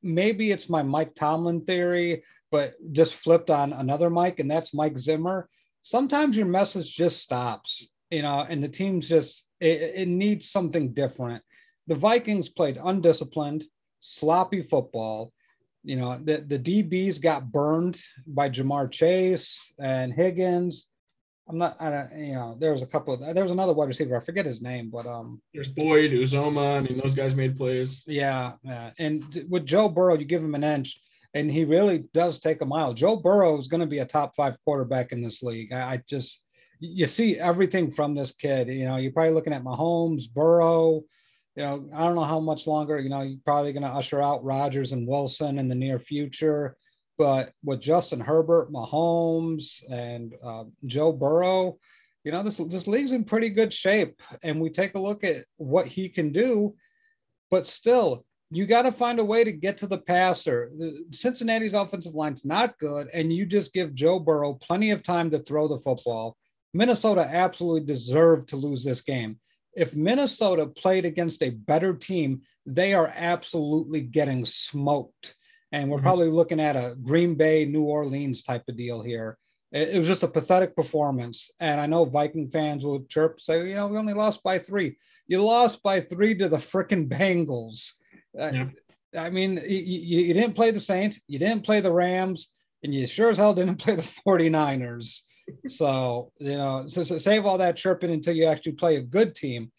maybe it's my Mike Tomlin theory, but just flipped on another Mike, and that's Mike Zimmer. Sometimes your message just stops, you know, and the team's just, it, it needs something different. The Vikings played undisciplined, sloppy football you know, the, the DBs got burned by Ja'Marr Chase and Higgins. I'm not, I don't, you know, there was a couple of, there was another wide receiver. I forget his name, but, um, there's Boyd, Uzomah. I mean, those guys made plays. Yeah. Yeah. And with Joe Burrow, you give him an inch and he really does take a mile. Joe Burrow is going to be a top five quarterback in this league. I, I just, you see everything from this kid. You know, you're probably looking at Mahomes, Burrow, you know, I don't know how much longer, you know, you're probably going to usher out Rodgers and Wilson in the near future. But with Justin Herbert, Mahomes, and uh, Joe Burrow, you know, this, this league's in pretty good shape. And we take a look at what he can do. But still, you got to find a way to get to the passer. Cincinnati's offensive line's not good, and you just give Joe Burrow plenty of time to throw the football. Minnesota absolutely deserved to lose this game if Minnesota played against a better team, they are absolutely getting smoked. And we're mm-hmm. probably looking at a Green Bay, New Orleans type of deal here. It, it was just a pathetic performance. And I know Viking fans will chirp, say, you know, we only lost by three. You lost by three to the freaking Bengals. Uh, yeah. I mean, you, you, didn't play the Saints, you didn't play the Rams, and you sure as hell didn't play the 49ers. So, you know, so, so save all that chirping until you actually play a good team.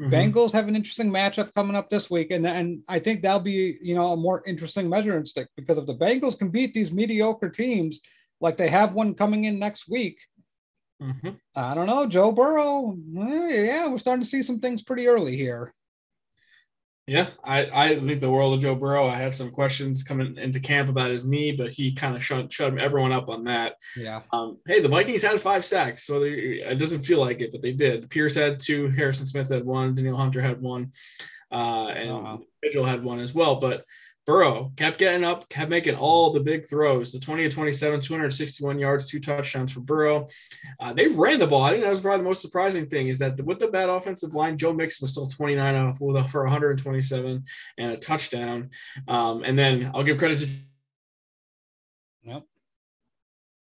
Mm-hmm. Bengals have an interesting matchup coming up this week, and and I think that'll be you know a more interesting measuring stick because if the Bengals can beat these mediocre teams like they have one coming in next week, mm-hmm. I don't know Joe Burrow. Eh, yeah, we're starting to see some things pretty early here. Yeah, I, I think the world of Joe Burrow. I had some questions coming into camp about his knee, but he kind of shut, shut everyone up on that. Yeah. Um, hey, the Vikings had five sacks, so they, it doesn't feel like it, but they did. Pierce had two, Harrison Smith had one, Danielle Hunter had one, uh, and uh-huh. Vigil had one as well. But Burrow kept getting up, kept making all the big throws. The 20 to 27, 261 yards, two touchdowns for Burrow. Uh, they ran the ball. I think that was probably the most surprising thing is that with the bad offensive line, Joe Mixon was still 29 off for 127 and a touchdown. Um, and then I'll give credit to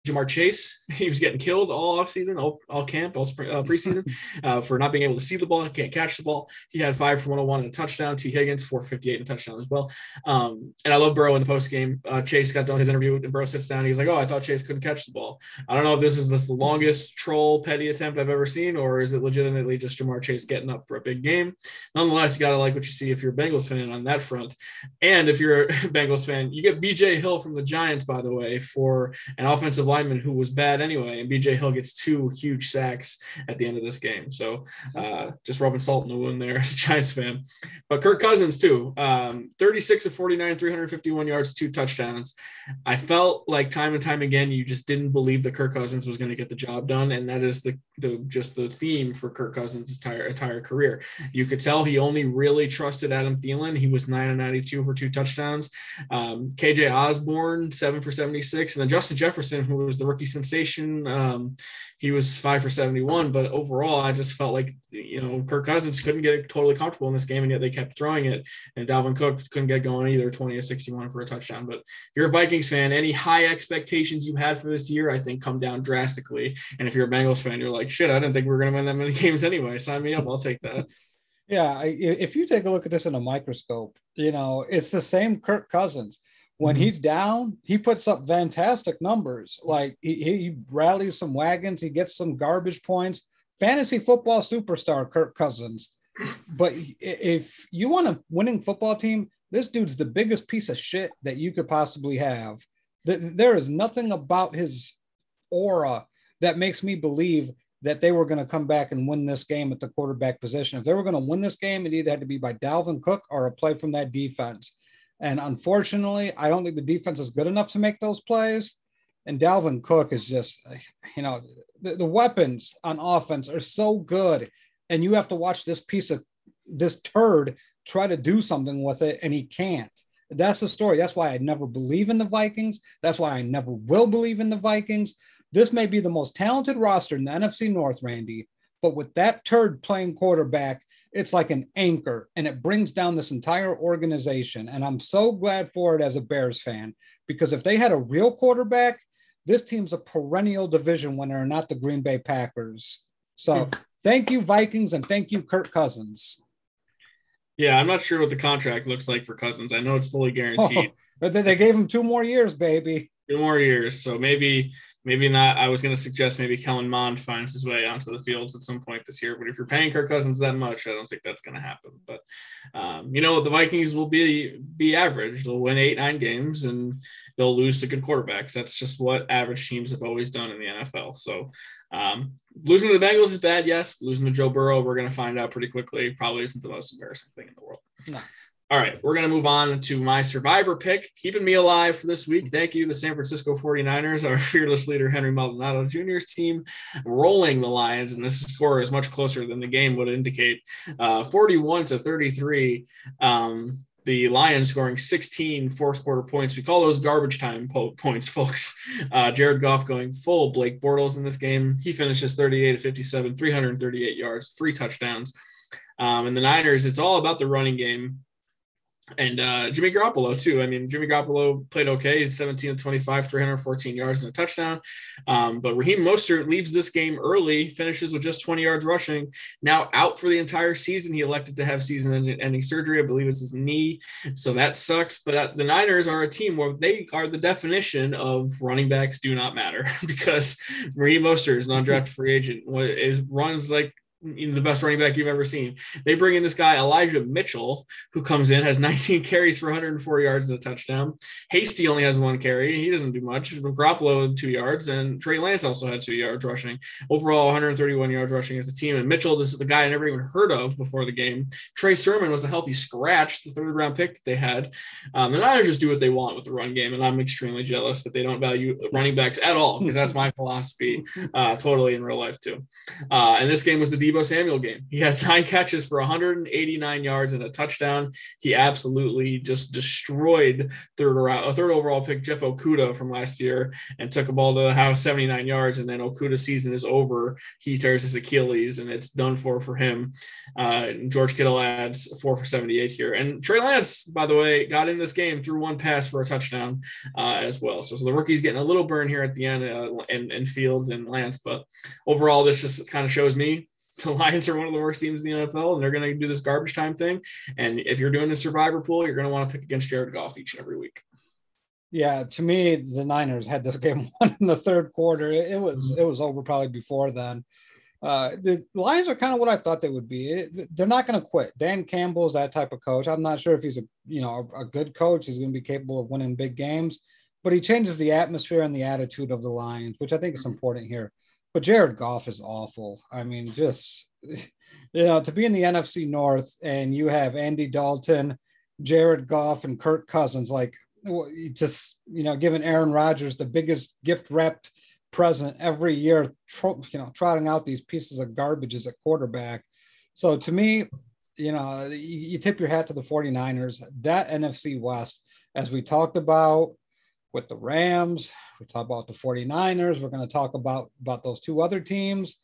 Ja'Marr Chase. He was getting killed all offseason, all, all camp, all spring, uh, preseason uh, for not being able to see the ball, can't catch the ball. He had five for 101 and a touchdown. Tee Higgins, 458 and a touchdown as well. Um, and I love Burrow in the post game. Uh, Chase got done his interview and Burrow sits down. He's like, Oh, I thought Chase couldn't catch the ball. I don't know if this is this the longest troll petty attempt I've ever seen, or is it legitimately just Ja'Marr Chase getting up for a big game? Nonetheless, you got to like what you see if you're a Bengals fan on that front. And if you're a Bengals fan, you get BJ Hill from the Giants, by the way, for an offensive lineman who was bad anyway. And BJ Hill gets two huge sacks at the end of this game. So uh, just rubbing salt in the wound there as a Giants fan. But Kirk Cousins, too, um, 36 of 49, 351 yards, two touchdowns. I felt like time and time again, you just didn't believe that Kirk Cousins was going to get the job done. And that is the, the just the theme for Kirk Cousins' entire, entire career. You could tell he only really trusted Adam Thielen. He was 9 and 92 for two touchdowns. Um, KJ Osborn, seven for 76. And then Justin Jefferson, who was the rookie sensation. Um, he was five for 71, but overall, I just felt like, you know, Kirk Cousins couldn't get totally comfortable in this game, and yet they kept throwing it. And Dalvin Cook couldn't get going either, 20 to 61 for a touchdown. But if you're a Vikings fan, any high expectations you had for this year, I think come down drastically. And if you're a Bengals fan, you're like, shit, I didn't think we were going to win that many games anyway. Sign me up. I'll take that. Yeah, if you take a look at this in a microscope, you know, it's the same Kirk Cousins when mm-hmm. he's down, he puts up fantastic numbers. Like he, he rallies some wagons, he gets some garbage points. Fantasy football superstar Kirk Cousins. But if you want a winning football team, this dude's the biggest piece of shit that you could possibly have. There is nothing about his aura that makes me believe that they were going to come back and win this game at the quarterback position. If they were going to win this game, it either had to be by Dalvin Cook or a play from that defense. And unfortunately, I don't think the defense is good enough to make those plays. And Dalvin Cook is just, you know, the, the weapons on offense are so good. And you have to watch this piece of this turd try to do something with it, and he can't. That's the story. That's why I never believe in the Vikings. That's why I never will believe in the Vikings. This may be the most talented roster in the NFC North, Randy, but with that turd playing quarterback, it's like an anchor and it brings down this entire organization. And I'm so glad for it as a Bears fan because if they had a real quarterback, this team's a perennial division winner, not the Green Bay Packers. So hmm. thank you, Vikings, and thank you, Kirk Cousins. Yeah, I'm not sure what the contract looks like for Cousins. I know it's fully guaranteed. Oh, but they gave him two more years, baby. Two more years. So maybe maybe not. I was going to suggest maybe Kellen Mond finds his way onto the fields at some point this year. But if you're paying Kirk Cousins that much, I don't think that's going to happen. But um, you know, the Vikings will be be average. They'll win eight nine games and they'll lose to good quarterbacks. That's just what average teams have always done in the NFL. So um, losing to the Bengals is bad, yes. Losing to Joe Burrow, we're going to find out pretty quickly. Probably isn't the most embarrassing thing in the world. No. All right, we're going to move on to my survivor pick, keeping me alive for this week. Thank you, the San Francisco 49ers, our fearless leader, Henry Maldonado Jr.'s team, rolling the Lions. And this score is much closer than the game would indicate uh, 41 to 33. Um, the Lions scoring 16 fourth quarter points. We call those garbage time po- points, folks. Uh, Jared Goff going full Blake Bortles in this game. He finishes 38 to 57, 338 yards, three touchdowns. Um, and the Niners, it's all about the running game and uh, Jimmy Garoppolo too. I mean, Jimmy Garoppolo played okay, 17 to 25, 314 yards and a touchdown. Um, but Raheem Mostert leaves this game early, finishes with just 20 yards rushing. Now out for the entire season. He elected to have season-ending surgery. I believe it's his knee, so that sucks. But uh, the Niners are a team where they are the definition of running backs do not matter because Raheem Mostert is an undrafted free agent. Is runs like the best running back you've ever seen. They bring in this guy Elijah Mitchell, who comes in has 19 carries for 104 yards and a touchdown. Hasty only has one carry; he doesn't do much. Garoppolo two yards, and Trey Lance also had two yards rushing. Overall, 131 yards rushing as a team. And Mitchell, this is the guy I never even heard of before the game. Trey Sermon was a healthy scratch, the third round pick that they had. Um, the Niners just do what they want with the run game, and I'm extremely jealous that they don't value running backs at all because that's my philosophy, uh, totally in real life too. Uh, and this game was the Deebo Samuel game. He had nine catches for 189 yards and a touchdown. He absolutely just destroyed third round, a third overall pick Jeff Okudah from last year and took a ball to the house 79 yards. And then Okudah's season is over. He tears his Achilles and it's done for for him. Uh, George Kittle adds four for 78 here. And Trey Lance, by the way, got in this game through one pass for a touchdown uh, as well. So, so the rookie's getting a little burn here at the end uh, and, and Fields and Lance. But overall, this just kind of shows me the Lions are one of the worst teams in the NFL, and they're going to do this garbage time thing. And if you're doing a survivor pool, you're going to want to pick against Jared Goff each and every week. Yeah, to me, the Niners had this game won in the third quarter. It, was mm-hmm. it was over probably before then. Uh, the Lions are kind of what I thought they would be. It, they're not going to quit. Dan Campbell is that type of coach. I'm not sure if he's a you know a, a good coach. He's going to be capable of winning big games, but he changes the atmosphere and the attitude of the Lions, which I think is mm-hmm. important here. But Jared Goff is awful. I mean, just you know, to be in the NFC North and you have Andy Dalton, Jared Goff, and Kirk Cousins, like just you know, giving Aaron Rodgers the biggest gift wrapped present every year, you know, trotting out these pieces of garbage as a quarterback. So to me, you know, you, you tip your hat to the 49ers. That NFC West, as we talked about with the Rams, we talk about the 49ers. We're going to talk about, about those two other teams.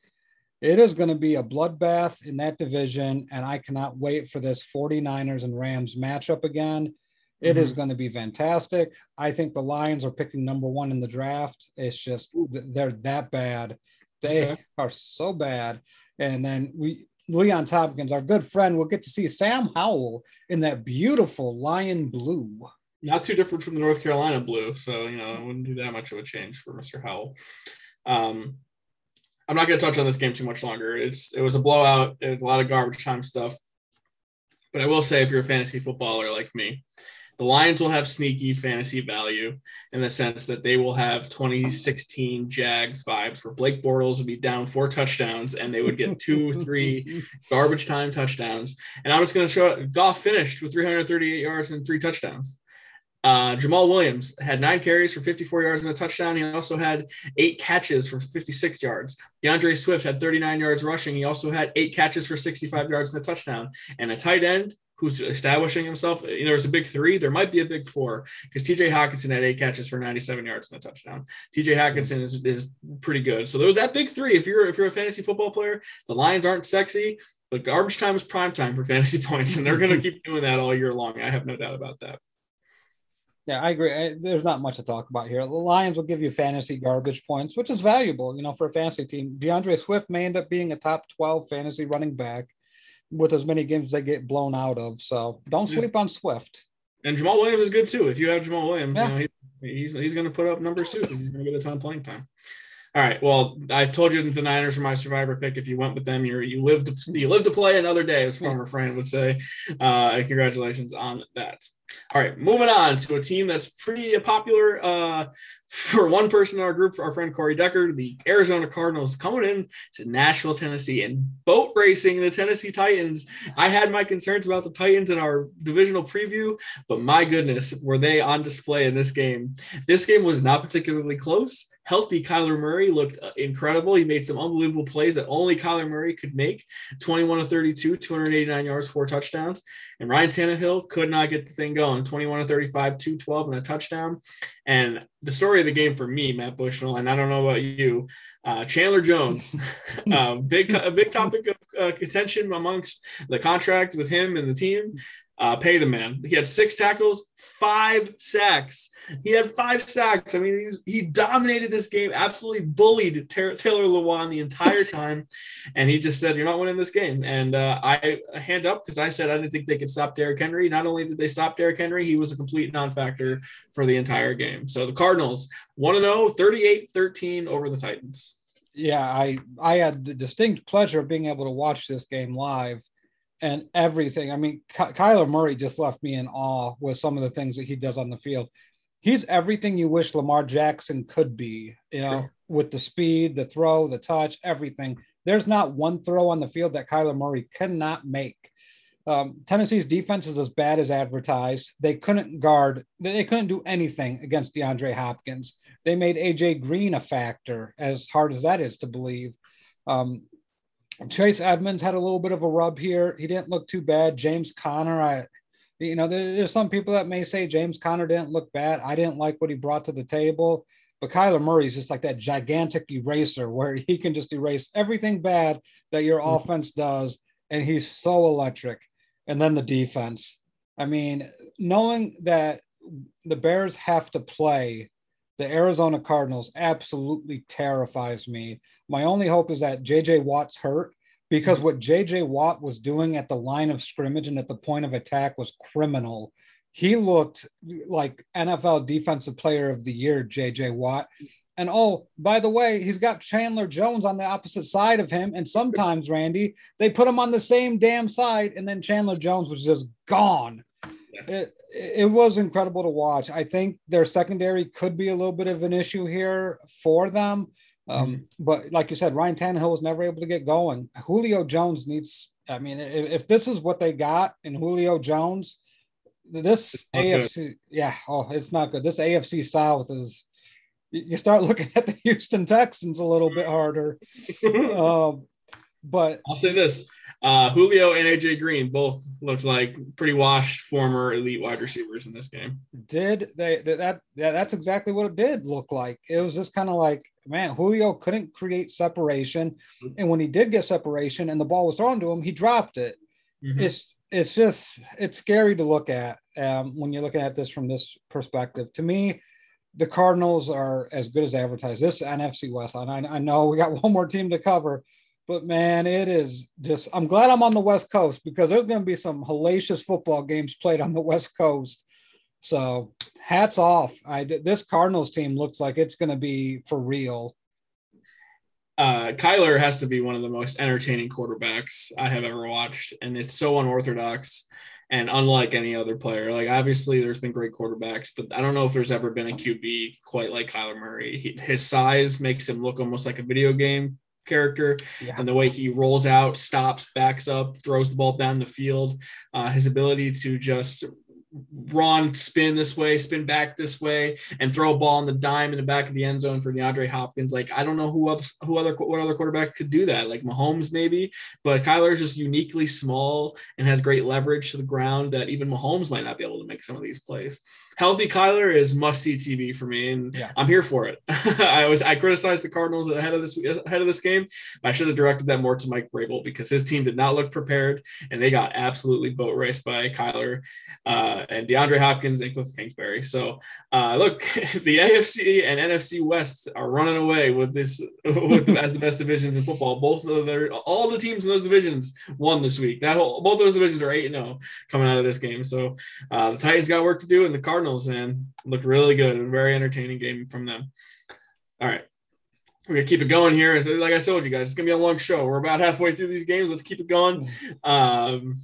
It is going to be a bloodbath in that division. And I cannot wait for this 49ers and Rams matchup again. It mm-hmm. is going to be fantastic. I think the Lions are picking number one in the draft. It's just they're that bad. They okay. are so bad. And then we Leon Tompkins, our good friend, will get to see Sam Howell in that beautiful lion blue not too different from the North Carolina blue. So, you know, it wouldn't do that much of a change for Mr. Howell. Um, I'm not going to touch on this game too much longer. It's it was a blowout. It was a lot of garbage time stuff. But I will say, if you're a fantasy footballer like me, the Lions will have sneaky fantasy value in the sense that they will have 2016 Jags vibes where Blake Bortles would be down four touchdowns and they would get two, three garbage time touchdowns. And I'm just going to show it. Goff finished with 338 yards and three touchdowns. Uh, Jamaal Williams had nine carries for 54 yards and a touchdown. He also had eight catches for 56 yards. D'Andre Swift had 39 yards rushing. He also had eight catches for 65 yards and a touchdown. And a tight end who's establishing himself. You know, there's a big three. There might be a big four because TJ Hockenson had eight catches for 97 yards and a touchdown. TJ Hockenson is, is pretty good. So that big three. If you're if you're a fantasy football player, the Lions aren't sexy, but garbage time is prime time for fantasy points, and they're going to keep doing that all year long. I have no doubt about that. Yeah, I agree. There's not much to talk about here. The Lions will give you fantasy garbage points, which is valuable, you know, for a fantasy team. D'Andre Swift may end up being a top 12 fantasy running back with as many games they get blown out of. So don't sleep yeah. on Swift. And Jamaal Williams is good too. If you have Jamaal Williams, yeah. you know, he, he's he's going to put up numbers too because he's going to get a ton of playing time. All right. Well, I told you the Niners are my survivor pick. If you went with them, you you lived to, you lived to play another day, as former friend would say. Uh, congratulations on that. All right, moving on to a team that's pretty popular uh, for one person in our group, our friend Corey Decker, the Arizona Cardinals coming in to Nashville, Tennessee, and boat racing the Tennessee Titans. I had my concerns about the Titans in our divisional preview, but my goodness, were they on display in this game? This game was not particularly close healthy Kyler Murray looked uh, incredible. He made some unbelievable plays that only Kyler Murray could make 21 to 32, 289 yards, four touchdowns. And Ryan Tannehill could not get the thing going 21 to 35, 212, and a touchdown. And the story of the game for me, Matt Bushnell, and I don't know about you, uh, Chandler Jones, uh, big a big topic of uh, contention amongst the contract with him and the team. Uh, pay the man. He had six tackles, five sacks. He had five sacks. I mean, he, was, he dominated this game, absolutely bullied Taylor Lewan the entire time. and he just said, You're not winning this game. And uh, I hand up because I said I didn't think they could stop Derrick Henry. Not only did they stop Derrick Henry, he was a complete non factor for the entire game. So the Cardinals 1 0, 38 13 over the Titans. Yeah, I, I had the distinct pleasure of being able to watch this game live and everything. I mean, Ky- Kyler Murray just left me in awe with some of the things that he does on the field. He's everything you wish Lamar Jackson could be, you know, sure. with the speed, the throw, the touch, everything. There's not one throw on the field that Kyler Murray cannot make. Um, Tennessee's defense is as bad as advertised. They couldn't guard, they couldn't do anything against DeAndre Hopkins. They made AJ Green a factor, as hard as that is to believe. Um, Chase Edmonds had a little bit of a rub here. He didn't look too bad. James Conner, I, you know, there, there's some people that may say James Conner didn't look bad. I didn't like what he brought to the table, but Kyler Murray is just like that gigantic eraser where he can just erase everything bad that your mm-hmm. offense does, and he's so electric. And then the defense. I mean, knowing that the Bears have to play the Arizona Cardinals absolutely terrifies me. My only hope is that JJ Watt's hurt because mm-hmm. what JJ Watt was doing at the line of scrimmage and at the point of attack was criminal. He looked like NFL Defensive Player of the Year, JJ Watt. And oh, by the way, he's got Chandler Jones on the opposite side of him. And sometimes, Randy, they put him on the same damn side, and then Chandler Jones was just gone. It, it was incredible to watch. I think their secondary could be a little bit of an issue here for them. Um, mm-hmm. But like you said, Ryan Tannehill was never able to get going. Julio Jones needs, I mean, if, if this is what they got in Julio Jones, this AFC, good. yeah, oh, it's not good. This AFC South is, you start looking at the Houston Texans a little bit harder. um, but I'll say this uh, Julio and AJ Green both looked like pretty washed former elite wide receivers in this game. Did they that, that that's exactly what it did look like. It was just kind of like, man, Julio couldn't create separation. And when he did get separation and the ball was thrown to him, he dropped it. Mm-hmm. It's it's just it's scary to look at um, when you're looking at this from this perspective. To me, the Cardinals are as good as advertised. This NFC West, and I, I know we got one more team to cover, but man, it is just, I'm glad I'm on the West Coast because there's going to be some hellacious football games played on the West Coast. So hats off. I, this Cardinals team looks like it's going to be for real. Uh, Kyler has to be one of the most entertaining quarterbacks I have ever watched. And it's so unorthodox and unlike any other player. Like obviously, there's been great quarterbacks, but I don't know if there's ever been a QB quite like Kyler Murray. He, his size makes him look almost like a video game character yeah. and the way he rolls out, stops, backs up, throws the ball down the field. Uh, his ability to just run, spin this way, spin back this way, and throw a ball on the dime in the back of the end zone for DeAndre Hopkins. Like I don't know who else, who other, what other quarterback could do that. Like Mahomes maybe, but Kyler is just uniquely small and has great leverage to the ground that even Mahomes might not be able to make some of these plays healthy Kyler is must see TV for me, and yeah. I'm here for it. I was I criticized the Cardinals ahead of this ahead of this game. I should have directed that more to Mike Vrabel because his team did not look prepared, and they got absolutely boat raced by Kyler uh, and DeAndre Hopkins and Cliff Kingsbury. So uh, look, the AFC and NFC West are running away with this with the, as the best divisions in football. Both of their all the teams in those divisions won this week. That whole both those divisions are eight and zero oh coming out of this game. So uh, the Titans got work to do, and the Cardinals Cardinals, man. Looked really good. A very entertaining game from them. All right. We're gonna keep it going here. Like I told you guys, it's gonna be a long show. We're about halfway through these games. Let's keep it going. Um,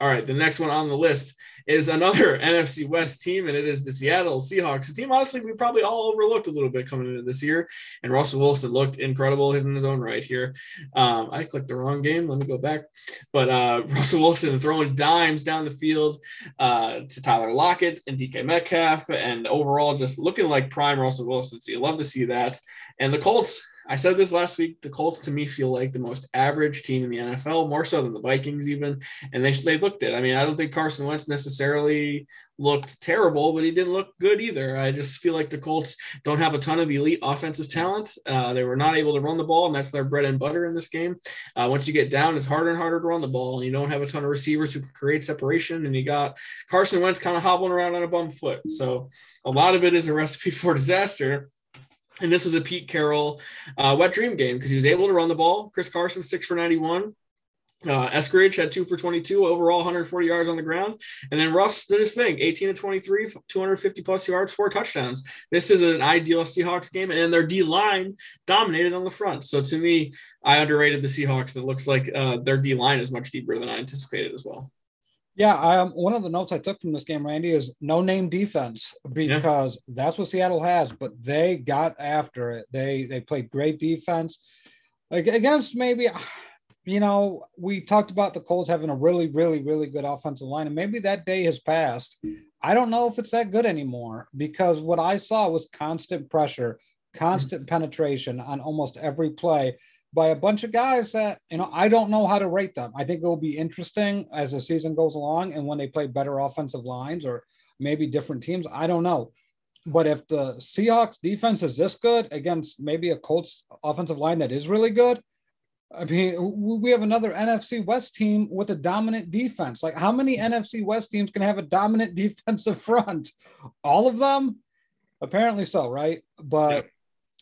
all right, the next one on the list is another NFC West team, and it is the Seattle Seahawks. A team, honestly, we probably all overlooked a little bit coming into this year. And Russell Wilson looked incredible in his own right here. Um, I clicked the wrong game. Let me go back. But uh, Russell Wilson throwing dimes down the field uh, to Tyler Lockett and DK Metcalf, and overall just looking like prime Russell Wilson. So you love to see that. And the Colts I said this last week. The Colts to me feel like the most average team in the NFL, more so than the Vikings even. And they they looked it. I mean, I don't think Carson Wentz necessarily looked terrible, but he didn't look good either. I just feel like the Colts don't have a ton of elite offensive talent. Uh, they were not able to run the ball, and that's their bread and butter in this game. Uh, once you get down, it's harder and harder to run the ball, and you don't have a ton of receivers who create separation. And you got Carson Wentz kind of hobbling around on a bum foot. So a lot of it is a recipe for disaster. And this was a Pete Carroll uh, wet dream game because he was able to run the ball. Chris Carson, six for 91. Uh, Eskridge had two for 22 overall, 140 yards on the ground. And then Russ did his thing 18 to 23, 250 plus yards, four touchdowns. This is an ideal Seahawks game. And their D line dominated on the front. So to me, I underrated the Seahawks. It looks like uh, their D line is much deeper than I anticipated as well. Yeah, um, one of the notes I took from this game, Randy, is no name defense because yeah. that's what Seattle has. But they got after it. They they played great defense like against maybe, you know, we talked about the Colts having a really really really good offensive line, and maybe that day has passed. I don't know if it's that good anymore because what I saw was constant pressure, constant mm-hmm. penetration on almost every play by a bunch of guys that you know I don't know how to rate them. I think it will be interesting as the season goes along and when they play better offensive lines or maybe different teams. I don't know. But if the Seahawks defense is this good against maybe a Colts offensive line that is really good, I mean, we have another NFC West team with a dominant defense. Like, how many NFC West teams can have a dominant defensive front? All of them? Apparently so, right? But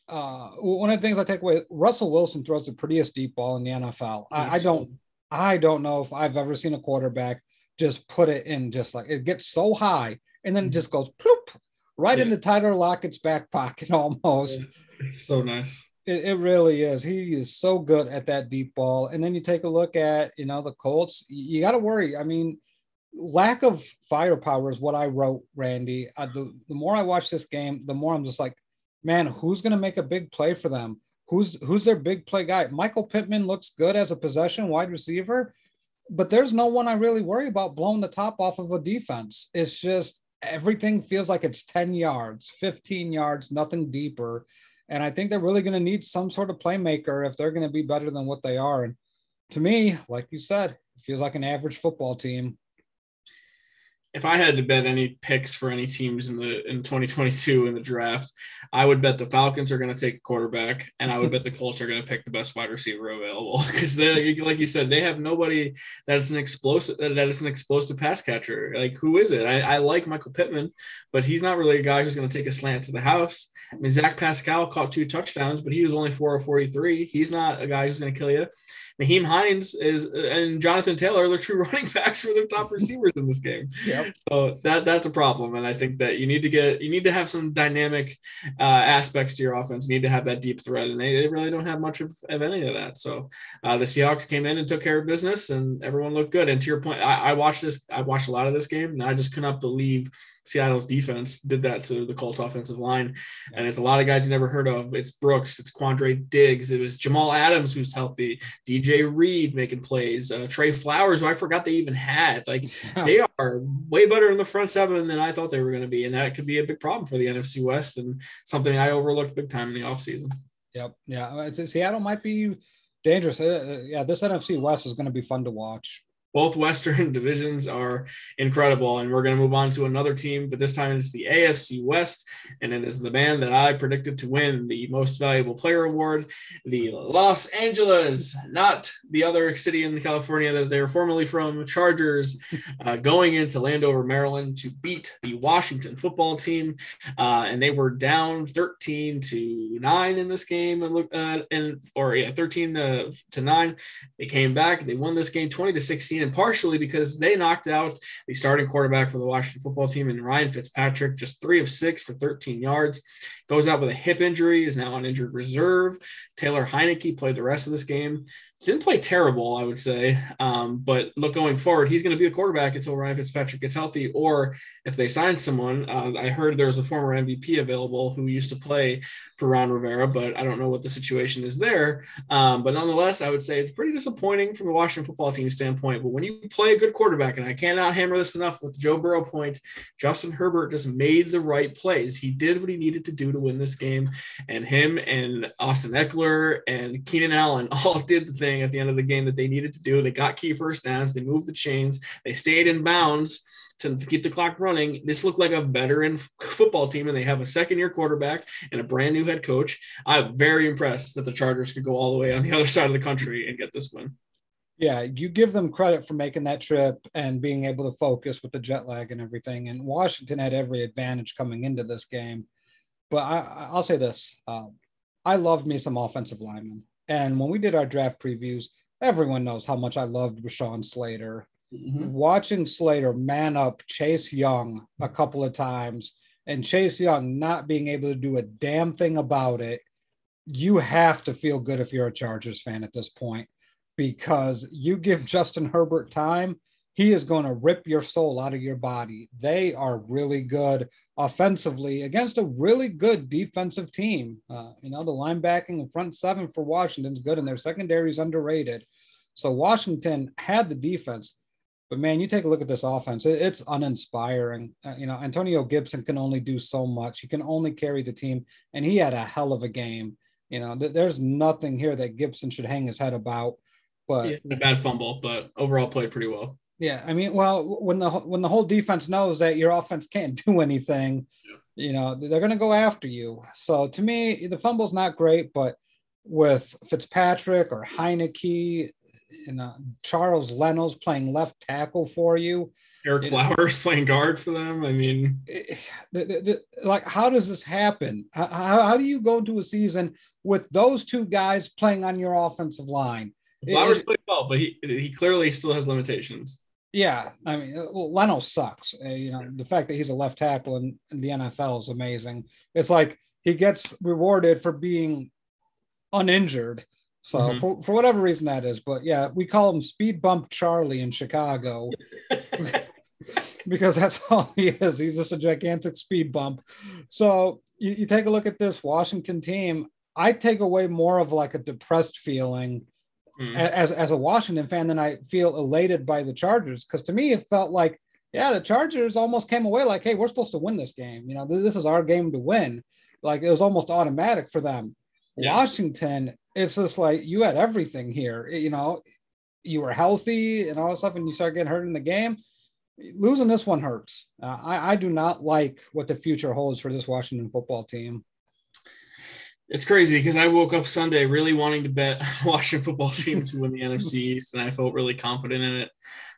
uh, one of the things I take away, Russell Wilson throws the prettiest deep ball in the NFL. I, I, don't, I don't know if I've ever seen a quarterback just put it in, just like it gets so high and then mm-hmm. just goes ploop right yeah. into Tyler Lockett's back pocket almost. It's so nice. It, it, really is. He is so good at that deep ball. And then you take a look at, you know, the Colts. You got to worry. I mean, lack of firepower is what I wrote, Randy. Uh, the, the more I watch this game, the more I'm just like, man, who's going to make a big play for them? Who's who's their big play guy? Michael Pittman looks good as a possession wide receiver, but there's no one I really worry about blowing the top off of a defense. It's just everything feels like it's 10 yards, 15 yards, nothing deeper. And I think they're really going to need some sort of playmaker if they're going to be better than what they are. And to me, like you said, it feels like an average football team if I had to bet any picks for any teams in the in 2022 in the draft, I would bet the Falcons are going to take a quarterback, and I would bet the Colts are going to pick the best wide receiver available because they, like you said, they have nobody that is an explosive that is an explosive pass catcher. Like who is it? I, I like Michael Pittman, but he's not really a guy who's going to take a slant to the house. I mean, Zach Pascal caught two touchdowns, but he was only four or 43. He's not a guy who's going to kill you. Nyheim Hines is and Jonathan Taylor are the true running backs for their top receivers in this game. Yep. So that that's a problem, and I think that you need to get you need to have some dynamic uh, aspects to your offense. You need to have that deep threat, and they, they really don't have much of, of any of that. So uh, the Seahawks came in and took care of business, and everyone looked good. And to your point, I, I watched this. I watched a lot of this game, and I just could not believe Seattle's defense did that to the Colts offensive line. And it's a lot of guys you never heard of. It's Brooks, it's Quandre Diggs, it was Jamal Adams who's healthy, DJ Reed making plays, uh, Trey Flowers, who I forgot they even had. Like they are way better in the front seven than I thought they were going to be. And that could be a big problem for the NFC West and something I overlooked big time in the offseason. Yep. Yeah. Seattle might be dangerous. Uh, uh yeah. This NFC West is going to be fun to watch both Western divisions are incredible. And we're going to move on to another team, but this time it's the AFC West. And it is the man that I predicted to win the most valuable player award, the Los Angeles, not the other city in California that they're formerly from, Chargers, uh, going into Landover, Maryland to beat the Washington football team. Uh, and they were down 13 to 9 in this game. And, look, uh, and or yeah, 13 to, to 9. They came back, they won this game 20 to 16 and partially because they knocked out the starting quarterback for the Washington football team and Ryan Fitzpatrick, just three of six for 13 yards. Goes out with a hip injury, is now on injured reserve. Taylor Heinicke played the rest of this game. Didn't play terrible, I would say. Um, but look, going forward, he's going to be the quarterback until Ryan Fitzpatrick gets healthy, or if they sign someone. Uh, I heard there's a former MVP available who used to play for Ron Rivera, but I don't know what the situation is there. Um, but nonetheless, I would say it's pretty disappointing from the Washington football team standpoint. But when you play a good quarterback, and I cannot hammer this enough with Joe Burrow point, Justin Herbert just made the right plays. He did what he needed to do to win this game, and him and Austin Ekeler and Keenan Allen all did the thing at the end of the game that they needed to do. They got key first downs, they moved the chains, they stayed in bounds to, keep the clock running. This looked like a veteran football team, and they have a second year quarterback and a brand new head coach. I'm very impressed that the Chargers could go all the way on the other side of the country and get this win. Yeah, you give them credit for making that trip and being able to focus with the jet lag and everything. And Washington had every advantage coming into this game. But I, will say this um, I love me some offensive linemen. And when we did our draft previews, everyone knows how much I loved Rashawn Slater. Mm-hmm. Watching Slater man up Chase Young a couple of times and Chase Young not being able to do a damn thing about it, you have to feel good if you're a Chargers fan at this point because you give Justin Herbert time he is going to rip your soul out of your body. They are really good offensively against a really good defensive team. Uh, you know, the linebacking and front seven for Washington is good, and their secondary is underrated. So Washington had the defense, but man, you take a look at this offense; it's uninspiring. Uh, you know, Antonio Gibson can only do so much. He can only carry the team, and he had a hell of a game. You know, th- there's nothing here that Gibson should hang his head about. But yeah, a bad fumble, but overall played pretty well. Yeah, I mean, well, when the when the whole defense knows that your offense can't do anything, yeah. you know, they're going to go after you. So to me, the fumble's not great, but with Fitzpatrick or Heinicke, you uh, know, Charles Leno's playing left tackle for you. Ereck Flowers know, playing guard for them. I mean, eh, eh, the, the, the, like, how does this happen? How, how do you go into a season with those two guys playing on your offensive line? Flowers it, played well, but he he clearly still has limitations. Yeah, I mean, uh, Leno sucks. Uh, you know, the fact that he's a left tackle in, in, the NFL is amazing. It's like he gets rewarded for being uninjured. So mm-hmm. for, for whatever reason that is, but yeah, we call him Speed Bump Charlie in Chicago because that's all he is. He's just a gigantic speed bump. So you, you take a look at this Washington team. I take away more of like a depressed feeling mm. as as a Washington fan, then I feel elated by the Chargers because to me it felt like yeah, the Chargers almost came away like, hey, we're supposed to win this game. You know, this is our game to win. Like it was almost automatic for them. Yeah. Washington, it's just like you had everything here. You know, you were healthy and all that stuff, and you start getting hurt in the game. Losing this one hurts. Uh, I, I do not like what the future holds for this Washington football team. It's crazy because I woke up Sunday really wanting to bet Washington football team to win the NFC East, and I felt really confident in it.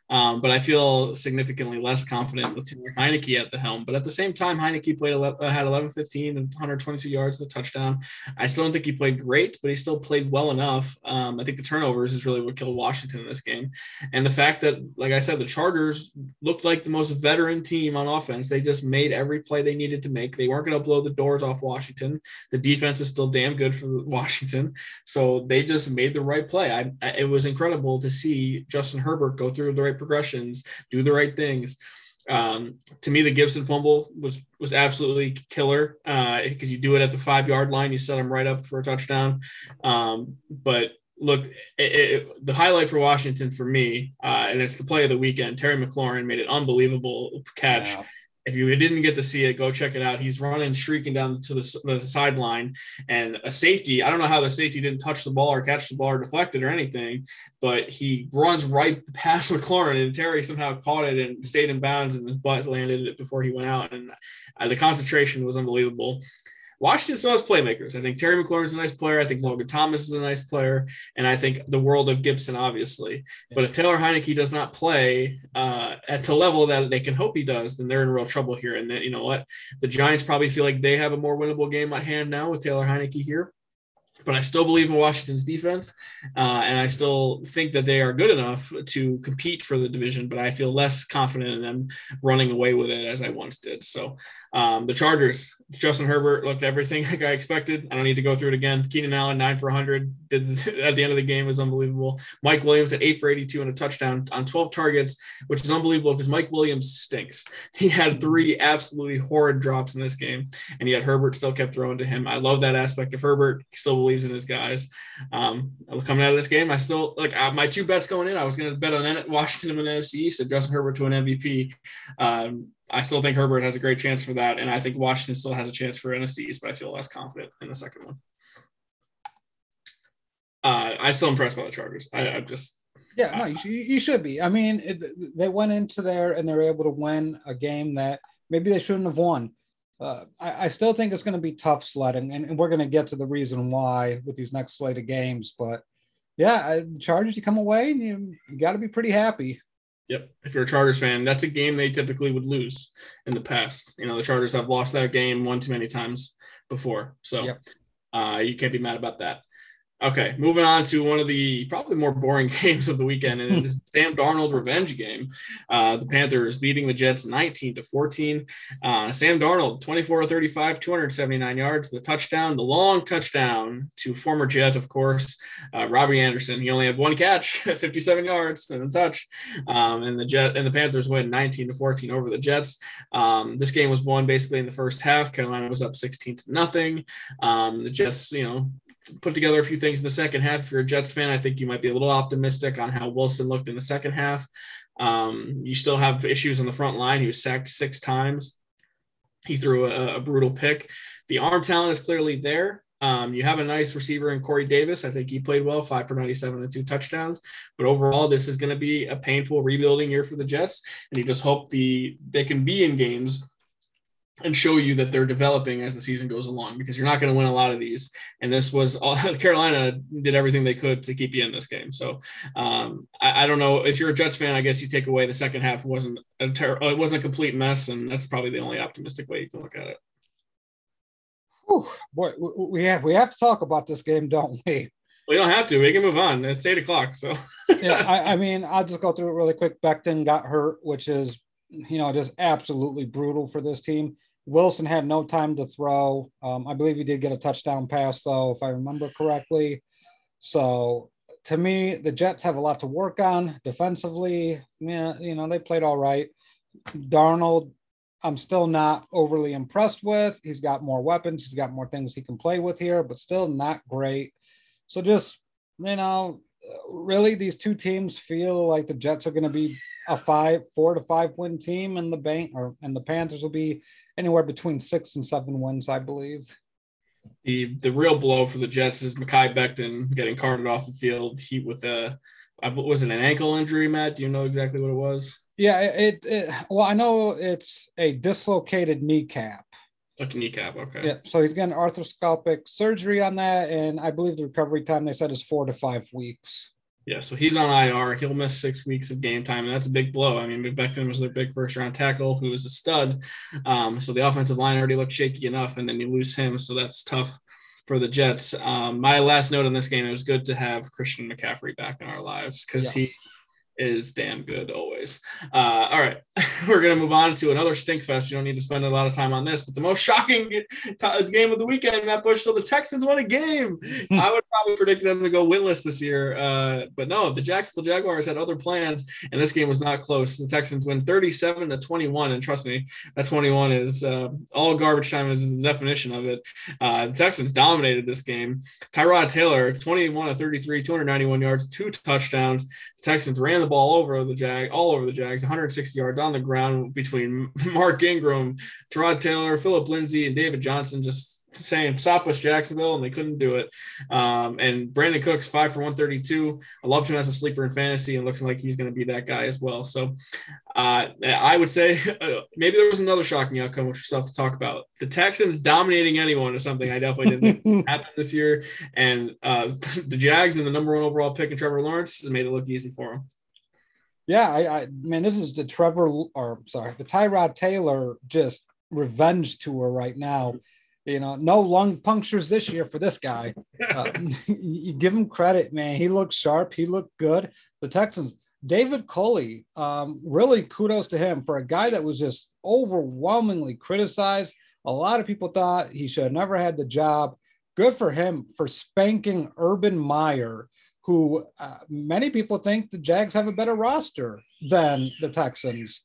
Um, but I feel significantly less confident with Taylor Heinicke at the helm. But at the same time, Heinicke played 11, uh, had 11, 15 and 122 yards, the touchdown. I still don't think he played great, but he still played well enough. Um, I think the turnovers is really what killed Washington in this game. And the fact that, like I said, the Chargers looked like the most veteran team on offense. They just made every play they needed to make. They weren't going to blow the doors off Washington. The defense is still damn good for Washington. So they just made the right play. I, it was incredible to see Justin Herbert go through the right progressions, do the right things. Um, to me, the Gibson fumble was was absolutely killer because uh, you do it at the five yard line, you set them right up for a touchdown. Um, but look, it, it, the highlight for Washington for me, uh, and it's the play of the weekend. Terry McLaurin made an unbelievable catch. If you didn't get to see it, go check it out. He's running, streaking down to the, the sideline, and a safety. I don't know how the safety didn't touch the ball or catch the ball or deflect it or anything, but he runs right past McLaurin, and Terry somehow caught it and stayed in bounds, and his butt landed it before he went out. And uh, the concentration was unbelievable. Washington still has playmakers. I think Terry McLaurin's a nice player. I think Logan Thomas is a nice player. And I think the world of Gibson, obviously. But if Taylor Heinicke does not play uh, at the level that they can hope he does, then they're in real trouble here. And then, you know what? The Giants probably feel like they have a more winnable game at hand now with Taylor Heinicke here. But I still believe in Washington's defense, uh, and I still think that they are good enough to compete for the division. But I feel less confident in them running away with it as I once did. So um, the Chargers, Justin Herbert looked everything like I expected. I don't need to go through it again. Keenan Allen nine for 100 did at the end of the game was unbelievable. Mike Williams at eight for 82 and a touchdown on 12 targets, which is unbelievable because Mike Williams stinks. He had three absolutely horrid drops in this game, and yet Herbert still kept throwing to him. I love that aspect of Herbert. He still believes in his guys. Um, coming out of this game, I still like uh, my two bets going in. I was going to bet on Washington and NFC East and Justin Herbert to an MVP. Um, I still think Herbert has a great chance for that, and I think Washington still has a chance for NFC East, but I feel less confident in the second one. Uh, I'm still impressed by the Chargers. I, am just yeah, no, you, should, you should be. I mean, it, they went into there and they're able to win a game that maybe they shouldn't have won uh, I, I, still think it's going to be tough sledding, and, and we're going to get to the reason why with these next slate of games. But yeah, Chargers, you come away and you, you got to be pretty happy. Yep. If you're a Chargers fan, that's a game they typically would lose in the past. You know, the Chargers have lost that game one too many times before. So yep. uh, you can't be mad about that. Okay, moving on to one of the probably more boring games of the weekend, and it is Sam Darnold revenge game. Uh, the Panthers beating the Jets 19 to 14. Uh, Sam Darnold 24 35, 279 yards, the touchdown, the long touchdown to former Jet, of course, uh, Robbie Anderson. He only had one catch, 57 yards and a touch, um, and the Jet and the Panthers win 19 to 14 over the Jets. Um, this game was won basically in the first half. Carolina was up 16 to nothing. Um, the Jets, you know, put together a few things in the second half. If you're a Jets fan, I think you might be a little optimistic on how Wilson looked in the second half. Um, you still have issues on the front line. He was sacked six times. He threw a, a brutal pick. The arm talent is clearly there. Um, you have a nice receiver in Corey Davis. I think he played well, five for 97 and two touchdowns. But overall, this is going to be a painful rebuilding year for the Jets. And you just hope the they can be in games and show you that they're developing as the season goes along because you're not going to win a lot of these. And this was all Carolina did everything they could to keep you in this game. So um, I, I, don't know if you're a Jets fan, I guess you take away the second half wasn't a ter- it wasn't a complete mess. And that's probably the only optimistic way you can look at it. Whew, boy, we have, we have to talk about this game, don't we? We don't have to. We can move on. It's eight o'clock. So yeah, I, I mean, I'll just go through it really quick. Becton got hurt, which is you know just absolutely brutal for this team Wilson had no time to throw. Um, I believe he did get a touchdown pass, though, if I remember correctly. So to me, the Jets have a lot to work on defensively. Yeah, you know, they played all right. Darnold, I'm still not overly impressed with. He's got more weapons, he's got more things he can play with here, but still not great. So just, you know, really these two teams feel like the Jets are going to be a five, four to five win team, and the bank or and the Panthers will be anywhere between six and seven wins, I believe. The the real blow for the Jets is Mekhi Becton getting carted off the field. He with a was it an ankle injury, Matt? Do you know exactly what it was? Yeah, it, it well, I know it's a dislocated kneecap. Like a kneecap, okay. Yeah, so he's getting arthroscopic surgery on that, and I believe the recovery time they said is four to five weeks. Yeah, so he's on IR. He'll miss six weeks of game time, and that's a big blow. I mean, Becton was their big first round tackle, who was a stud. Um, so the offensive line already looked shaky enough, and then you lose him, so that's tough for the Jets. Um, my last note on this game: it was good to have Christian McCaffrey back in our lives because yes. he is damn good always. Uh, all right, we're gonna move on to another stink fest. You don't need to spend a lot of time on this, but the most shocking t- game of the weekend, Matt Bush, so the Texans won a game. Hmm. I would probably predict them to go winless this year, uh, but no, the Jacksonville Jaguars had other plans, and this game was not close. The Texans win 37 to 21, and trust me, that 21 is uh, all garbage time is the definition of it. Uh, the Texans dominated this game. Tyrod Taylor, 21 to 33, 291 yards, two touchdowns. The Texans ran the ball over the Jag, all over the Jags, 160 yards on the ground between Mark Ingram, Tyrod Taylor, Phillip Lindsay, and David Johnson. Just saying stop us Jacksonville, and they couldn't do it. Um, and Brandin Cooks five for 132. I loved him as a sleeper in fantasy, and looks like he's going to be that guy as well. So uh, I would say uh, maybe there was another shocking outcome, which we still have to talk about. The Texans dominating anyone is something I definitely didn't think happened this year, and uh, the Jags and the number one overall pick and Trevor Lawrence made it look easy for them. Yeah, I, I man, this is the Trevor or sorry, the Tyrod Taylor just revenge tour right now You know, no lung punctures this year for this guy. Uh, you give him credit, man. He looked sharp. He looked good. The Texans, David Culley, um, really kudos to him for a guy that was just overwhelmingly criticized. A lot of people thought he should have never had the job. Good for him for spanking Urban Meyer, who uh, many people think the Jags have a better roster than the Texans.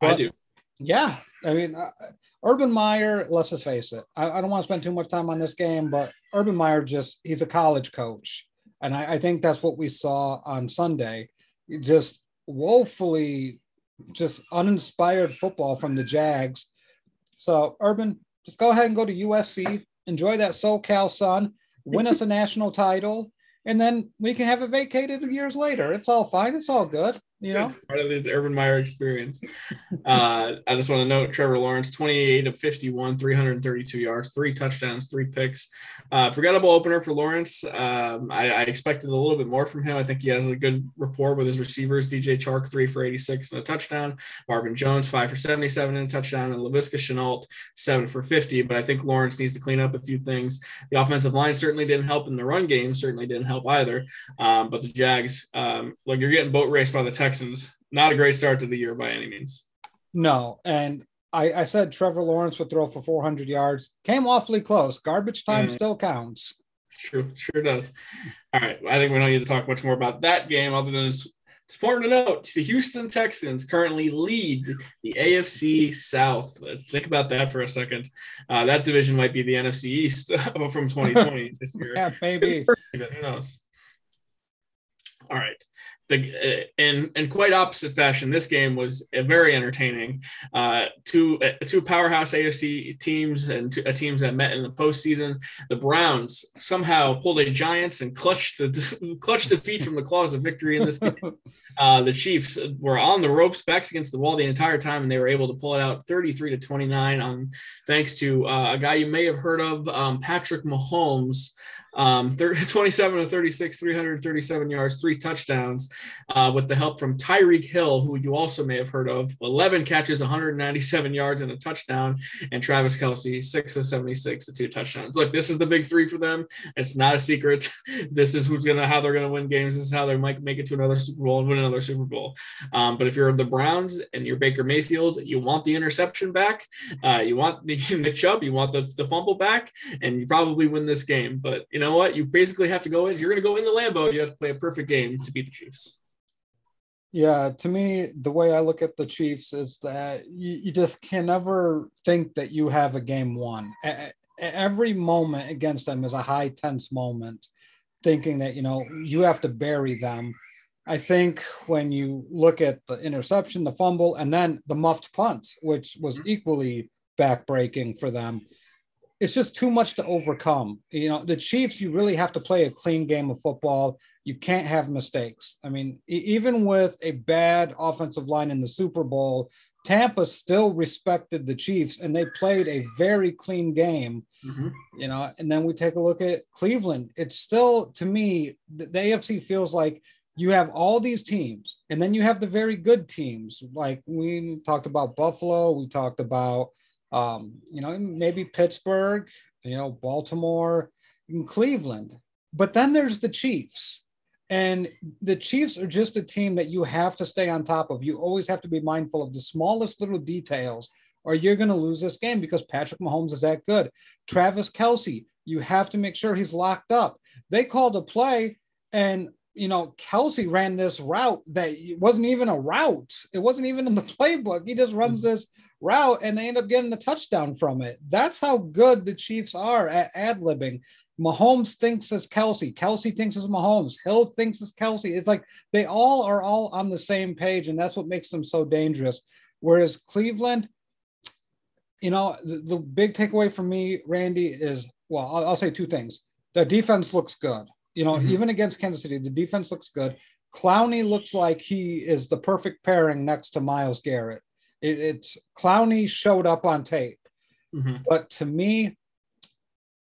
But, I do. Yeah. I mean, uh, Urban Meyer, let's just face it. I, I, don't want to spend too much time on this game, but Urban Meyer just, he's a college coach. And I, I think that's what we saw on Sunday. Just woefully, just uninspired football from the Jags. So, Urban, just go ahead and go to USC, enjoy that SoCal sun, win us a national title, and then we can have it vacated years later. It's all fine. It's all good. You know, it's part of the Urban Meyer experience. uh, I just want to note Trevor Lawrence, 28 of 51, 332 yards, three touchdowns, three picks. Uh, forgettable opener for Lawrence. Um, I, I, expected a little bit more from him. I think he has a good rapport with his receivers. DJ Chark, three for 86 and a touchdown. Marvin Jones, five for 77 and a touchdown. And Laviska Shenault, seven for 50. But I think Lawrence needs to clean up a few things. The offensive line certainly didn't help in the run game, certainly didn't help either. Um, but the Jags, um, like you're getting boat raced by the Texans. Not a great start to the year by any means. No, and I, I said Trevor Lawrence would throw for 400 yards. Came awfully close. Garbage time mm. still counts. It's true. Sure does. All right. I think we don't need to talk much more about that game other than it's, it's important to note the Houston Texans currently lead the AFC South. Think about that for a second. Uh, that division might be the NFC East from 2020 this year. yeah, maybe. Who knows? All right the uh, in in quite opposite fashion, this game was very entertaining. Uh, two uh, two powerhouse AFC teams and two, uh, teams that met in the postseason. The Browns somehow pulled a Giants and clutched the clutched defeat from the claws of victory in this game. Uh, the Chiefs were on the ropes, backs against the wall the entire time, and they were able to pull it out 33 to 29 on thanks to uh, a guy you may have heard of, um, Patrick Mahomes. Um, 30, 27 to 36, 337 yards, three touchdowns, uh, with the help from Tyreek Hill, who you also may have heard of. 11 catches, 197 yards, and a touchdown. And Travis Kelce, six of 76, two touchdowns. Look, this is the big three for them. It's not a secret. This is who's gonna how they're gonna win games. This is how they might make it to another Super Bowl and win another Super Bowl. Um, but if you're the Browns and you're Baker Mayfield, you want the interception back. Uh, you want the Nick Chubb, you want the, the fumble back, and you probably win this game. But you know know what? You basically have to go in. If you're going to go in the Lambo. you have to play a perfect game to beat the Chiefs. Yeah, to me, the way I look at the Chiefs is that you, you just can never think that you have a game won. A- every moment against them is a high tense moment, thinking that, you know, you have to bury them. I think when you look at the interception, the fumble, and then the muffed punt, which was mm-hmm. equally backbreaking for them, it's just too much to overcome. You know, the Chiefs, you really have to play a clean game of football. You can't have mistakes. I mean, even with a bad offensive line in the Super Bowl, Tampa still respected the Chiefs and they played a very clean game. Mm-hmm. You know, and then we take a look at Cleveland. It's still, to me, the, the AFC feels like you have all these teams, and then you have the very good teams. Like we talked about Buffalo, we talked about um, you know, maybe Pittsburgh, you know, Baltimore, and Cleveland. But then there's the Chiefs. And the Chiefs are just a team that you have to stay on top of. You always have to be mindful of the smallest little details, or you're going to lose this game because Patrick Mahomes is that good. Travis Kelce, you have to make sure he's locked up. They called a play, and you know, Kelce ran this route that wasn't even a route. It wasn't even in the playbook. He just runs mm-hmm. this route and they end up getting the touchdown from it. That's how good the Chiefs are at ad libbing. Mahomes thinks as Kelce. Kelce thinks as Mahomes. Hill thinks as Kelce. It's like they all are all on the same page, and that's what makes them so dangerous. Whereas Cleveland, you know, the, the big takeaway for me, Randy, is well, I'll, I'll, say two things. The defense looks good. You know, mm-hmm. even against Kansas City, the defense looks good. Clowney looks like he is the perfect pairing next to Myles Garrett. It, it's Clowney showed up on tape, mm-hmm. but to me,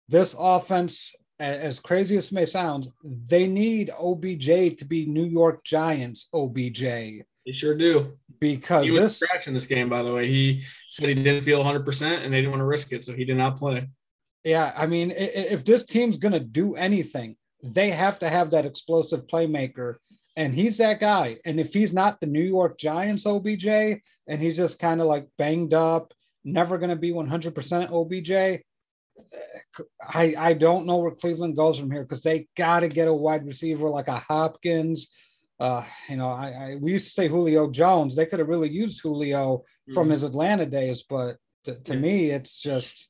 this offense, as crazy as may sound, they need OBJ to be New York Giants OBJ. They sure do. Because he was this, scratching this game, by the way. He said he didn't feel 100% and they didn't want to risk it, so he did not play. Yeah, I mean, if this team's going to do anything, they have to have that explosive playmaker, and he's that guy. And if he's not the New York Giants OBJ, and he's just kind of like banged up, never going to be 100% OBJ, I I don't know where Cleveland goes from here because they got to get a wide receiver like a Hopkins. Uh, you know, I, I, we used to say Julio Jones. They could have really used Julio mm-hmm. from his Atlanta days, but to, to yeah. me, it's just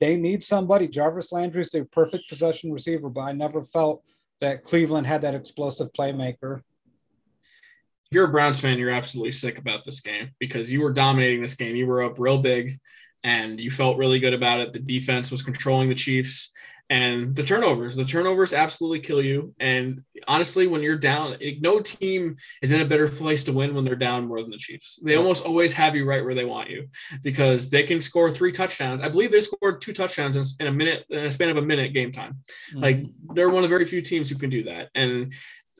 they need somebody. Jarvis Landry is the perfect possession receiver, but I never felt that Cleveland had that explosive playmaker. If you're a Browns fan, you're absolutely sick about this game because you were dominating this game. You were up real big and you felt really good about it. The defense was controlling the Chiefs and the turnovers. The turnovers absolutely kill you. And honestly, when you're down, no team is in a better place to win when they're down more than the Chiefs. They almost always have you right where they want you because they can score three touchdowns. I believe they scored two touchdowns in, a minute, in a span of a minute game time. Mm-hmm. Like they're one of the very few teams who can do that. And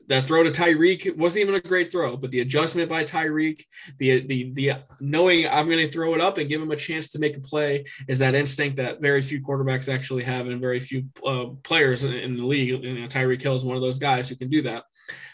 that throw to Tyreek wasn't even a great throw, but the adjustment by Tyreek, the the the knowing I'm going to throw it up and give him a chance to make a play is that instinct that very few quarterbacks actually have, and very few uh, players in, in, the league. You know, Tyreek Hill is one of those guys who can do that.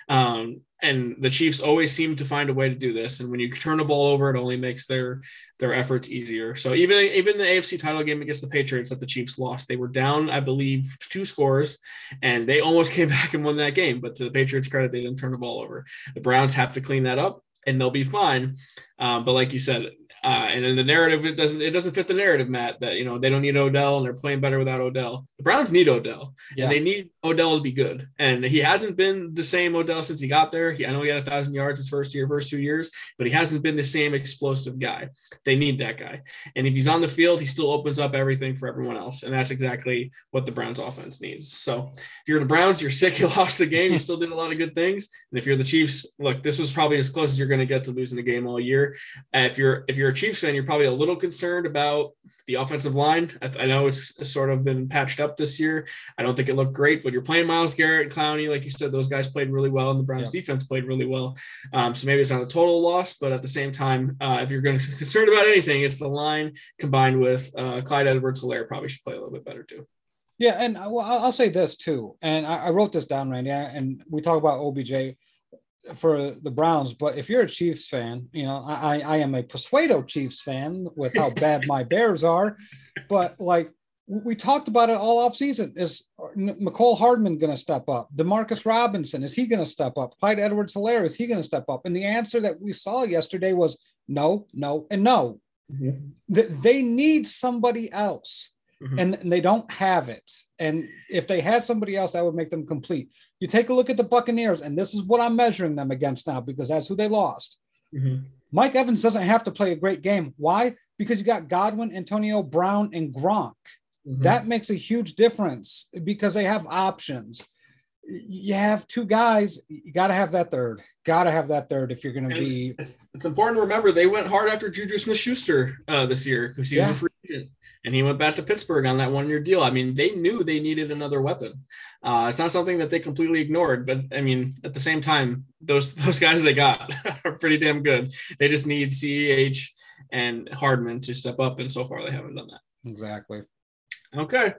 Um, and the Chiefs always seem to find a way to do this. And when you turn the ball over, it only makes their their efforts easier. So even even the AFC title game against the Patriots that the Chiefs lost, they were down, I believe, two scores, and they almost came back and won that game. But to the Patriots' credit, they didn't turn the ball over. The Browns have to clean that up, and they'll be fine. Um, but like you said, uh, and in the narrative, it doesn't it doesn't fit the narrative, Matt, that you know they don't need Odell and they're playing better without Odell. The Browns need Odell, yeah. and they need Odell to be good. And he hasn't been the same Odell since he got there. He, I know he had a thousand yards his first year, first two years, but he hasn't been the same explosive guy. They need that guy. And if he's on the field, he still opens up everything for everyone else. And that's exactly what the Browns offense needs. So if you're the Browns, you're sick, you lost the game, you still did a lot of good things. And if you're the Chiefs, look, this was probably as close as you're going to get to losing the game all year. Uh, if you're if you're a Chiefs fan, you're probably a little concerned about the offensive line. I, I, know it's sort of been patched up this year. I don't think it looked great, but you're playing Myles Garrett, Clowney, like you said, those guys played really well, and the Browns yeah. defense played really well. Um, so maybe it's not a total loss, but at the same time, uh, if you're going to be concerned about anything, it's the line combined with uh, Clyde Edwards-Helaire probably should play a little bit better too. Yeah, and well, I'll say this too, and I, I wrote this down, Randy, and we talk about OBJ for the Browns. But if you're a Chiefs fan, you know, I, I am a Persuado Chiefs fan with how bad my Bears are. But like we talked about it all off season. Is Mecole Hardman going to step up? Demarcus Robinson, is he going to step up? Clyde Edwards Helaire, is he going to step up? And the answer that we saw yesterday was no, no, and no. Mm-hmm. They need somebody else. Mm-hmm. And, and they don't have it. And if they had somebody else, that would make them complete. You take a look at the Buccaneers, and this is what I'm measuring them against now because that's who they lost. Mm-hmm. Mike Evans doesn't have to play a great game. Why? Because you got Godwin, Antonio Brown, and Gronk. Mm-hmm. That makes a huge difference because they have options. You have two guys, you got to have that third. Got to have that third if you're going to be. It's, it's, important to remember they went hard after Juju Smith Schuster uh, this year because he yeah. was a free agent and he went back to Pittsburgh on that one year deal. I mean, they knew they needed another weapon. Uh, it's not something that they completely ignored, but I mean, at the same time, those those guys they got are pretty damn good. They just need CEH and Hardman to step up, and so far they haven't done that. Exactly. Okay.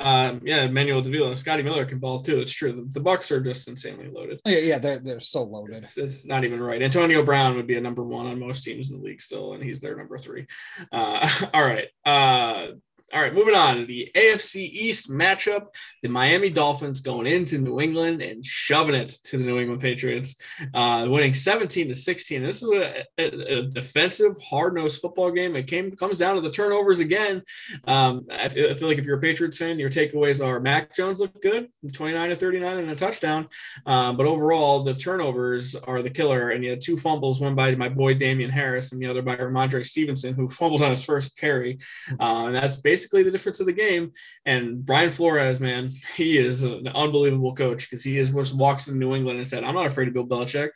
Um, yeah, Emmanuel Davila, Scotty Miller can ball too. It's true. The, the Bucs are just insanely loaded. Yeah, yeah, they're they're so loaded. It's, it's, not even right. Antonio Brown would be a number one on most teams in the league still, and he's their number three. Uh, all right. Uh, all right, moving on. The AFC East matchup, the Miami Dolphins going into New England and shoving it to the New England Patriots, uh, winning 17 to 16. This is a, a, a defensive, hard-nosed football game. It came comes down to the turnovers again. Um, I, feel, like if you're a Patriots fan, your takeaways are Mac Jones looked good, 29 to 39 and a touchdown. Um, but overall, the turnovers are the killer. And you had two fumbles, one by my boy Damien Harris and the other by Rhamondre Stevenson, who fumbled on his first carry. Uh, and that's basically basically the difference of the game. And Brian Flores, man, he is an unbelievable coach because he is just walks in New England and said, "I'm not afraid of Bill Belichick."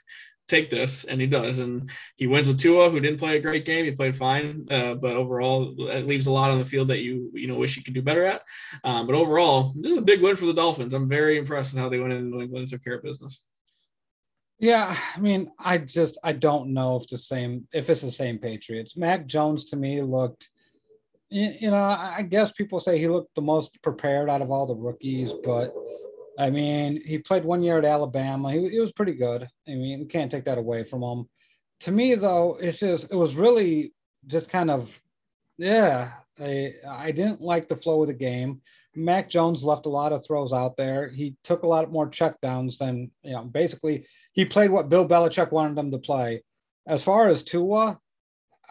Take this, and he does, and he wins with Tua, who didn't play a great game. He played fine, uh, but overall, it leaves a lot on the field that you you know wish you could do better at. Um, but overall, this is a big win for the Dolphins. I'm very impressed with how they went into New England and took care of business. Yeah, I mean, I just I don't know if the same if it's the same Patriots. Mac Jones to me looked you know, I guess people say he looked the most prepared out of all the rookies, but I mean, he played one year at Alabama. He, he was pretty good. I mean, you can't take that away from him. To me, though, it's just it was really just kind of, yeah. I I didn't like the flow of the game. Mac Jones left a lot of throws out there. He took a lot more checkdowns than you know. Basically, he played what Bill Belichick wanted him to play. As far as Tua,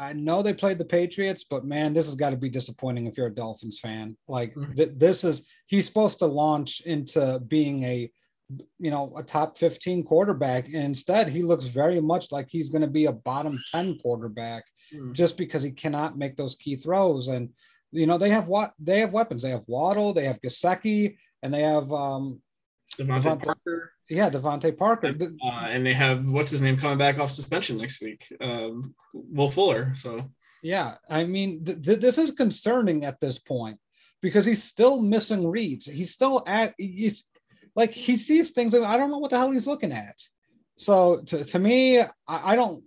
I know they played the Patriots, but man, this has got to be disappointing if you're a Dolphins fan. Like mm-hmm. th- this is he's supposed to launch into being a you know a top 15 quarterback and instead he looks very much like he's going to be a bottom 10 quarterback mm-hmm. just because he cannot make those key throws and you know they have what they have weapons they have Waddle they have Gesicki and they have um DeVante Parker yeah, DeVante Parker. And, uh, and, they have what's his name coming back off suspension next week, um, Will Fuller. So yeah, I mean, th- th- this is concerning at this point because he's still missing reads. He's still at he's like he sees things. I don't know what the hell he's looking at. So to, to me, I, I don't.